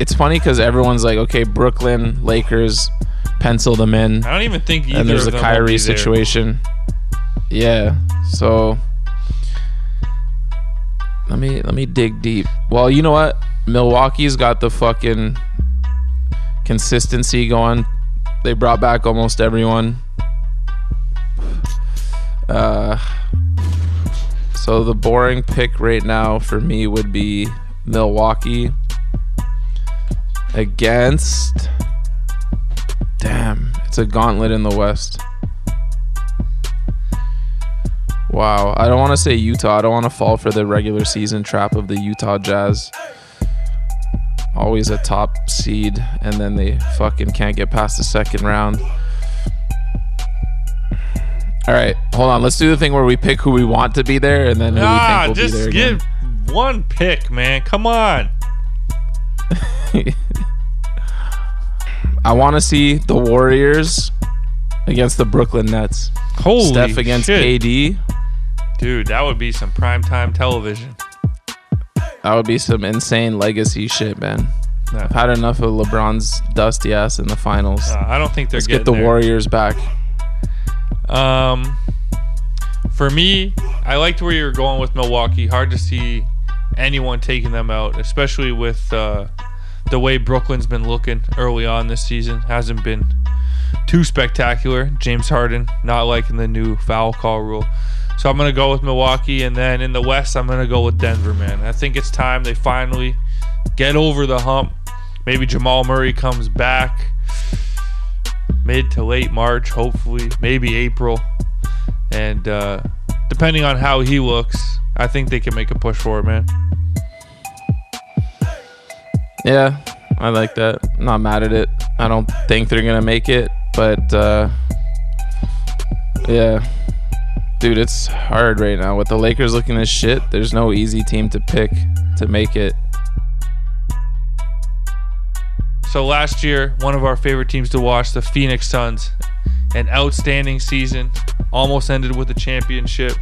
it's funny because everyone's like, okay, Brooklyn, Lakers, pencil them in I don't even think either and there's the Kyrie situation. Yeah. So let me let me dig deep. Well, you know what? Milwaukee's got the fucking consistency going. They brought back almost everyone. Uh so the boring pick right now for me would be Milwaukee against Damn, it's a gauntlet in the West. Wow, I don't want to say Utah. I don't want to fall for the regular season trap of the Utah Jazz. Always a top seed, and then they fucking can't get past the second round. All right, hold on. Let's do the thing where we pick who we want to be there, and then who Ah, we think will be there just again. give one pick, man. Come on. I want to see the Warriors against the Brooklyn Nets. Holy Steph against shit. KD. Dude, that would be some primetime television. That would be some insane legacy shit, man. Nah. I've had enough of LeBron's dusty ass in the finals. Uh, I don't think they're Let's getting get the there. Warriors back. Um, for me, I liked where you were going with Milwaukee. Hard to see anyone taking them out, especially with uh, the way Brooklyn's been looking early on this season. Hasn't been too spectacular. James Harden not liking the new foul call rule. So I'm gonna go with Milwaukee, and then in the West, I'm gonna go with Denver. Man, I think it's time they finally get over the hump. Maybe Jamal Murray comes back mid to late March, hopefully, maybe April. And uh, depending on how he looks, I think they can make a push for it, man. Yeah, I like that. I'm not mad at it. I don't think they're gonna make it, but uh, yeah, dude, it's hard right now with the Lakers looking as shit. There's no easy team to pick to make it. So last year, one of our favorite teams to watch, the Phoenix Suns, an outstanding season, almost ended with a championship.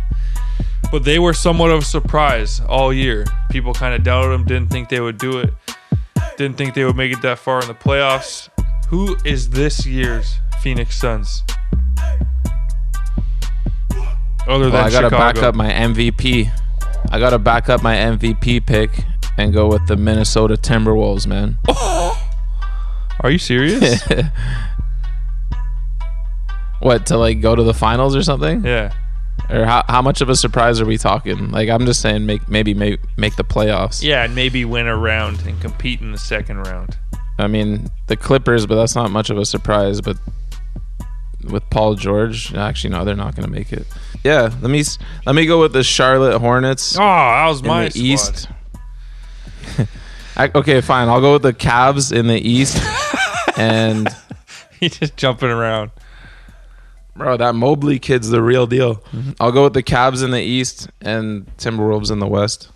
But they were somewhat of a surprise all year. People kind of doubted them, didn't think they would do it, didn't think they would make it that far in the playoffs. Who is this year's Phoenix Suns? Other than Well, I gotta Chicago. back up my MVP. I gotta back up my MVP pick and go with the Minnesota Timberwolves, man. Are you serious? What to like go to the finals or something? yeah. Or how, how much of a surprise are we talking? Like I'm just saying, make maybe make make the playoffs. Yeah, and maybe win a round and compete in the second round. I mean the Clippers, but that's not much of a surprise. But with Paul George, actually no, they're not gonna make it. Yeah, let me let me go with the Charlotte Hornets Oh, that was in my the. East. I, okay, fine. I'll go with the Cavs in the East, and He's just jumping around. Bro, that Mobley kid's the real deal. I'll go with the Cavs in the East and Timberwolves in the West.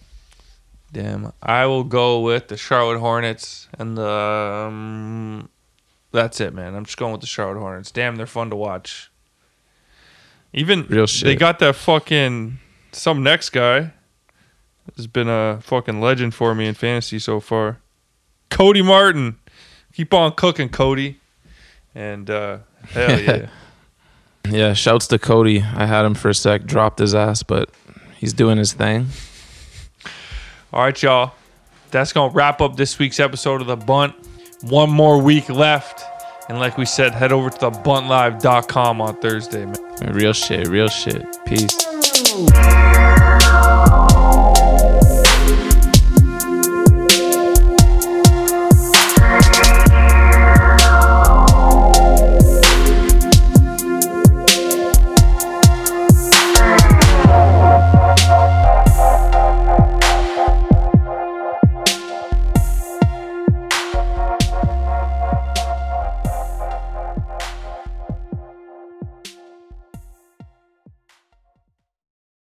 Damn. I will go with the Charlotte Hornets and the. Um, that's it, man. I'm just going with the Charlotte Hornets. Damn, they're fun to watch. Even Real shit. they got that fucking some next guy has been a fucking legend for me in fantasy so far. Cody Martin. Keep on cooking, Cody. And uh, hell yeah. Yeah, shouts to Cody. I had him for a sec, dropped his ass, but he's doing his thing. All right, y'all. That's going to wrap up this week's episode of The Bunt. One more week left. And like we said, head over to the buntlive.com on Thursday, man. Real shit, real shit. Peace.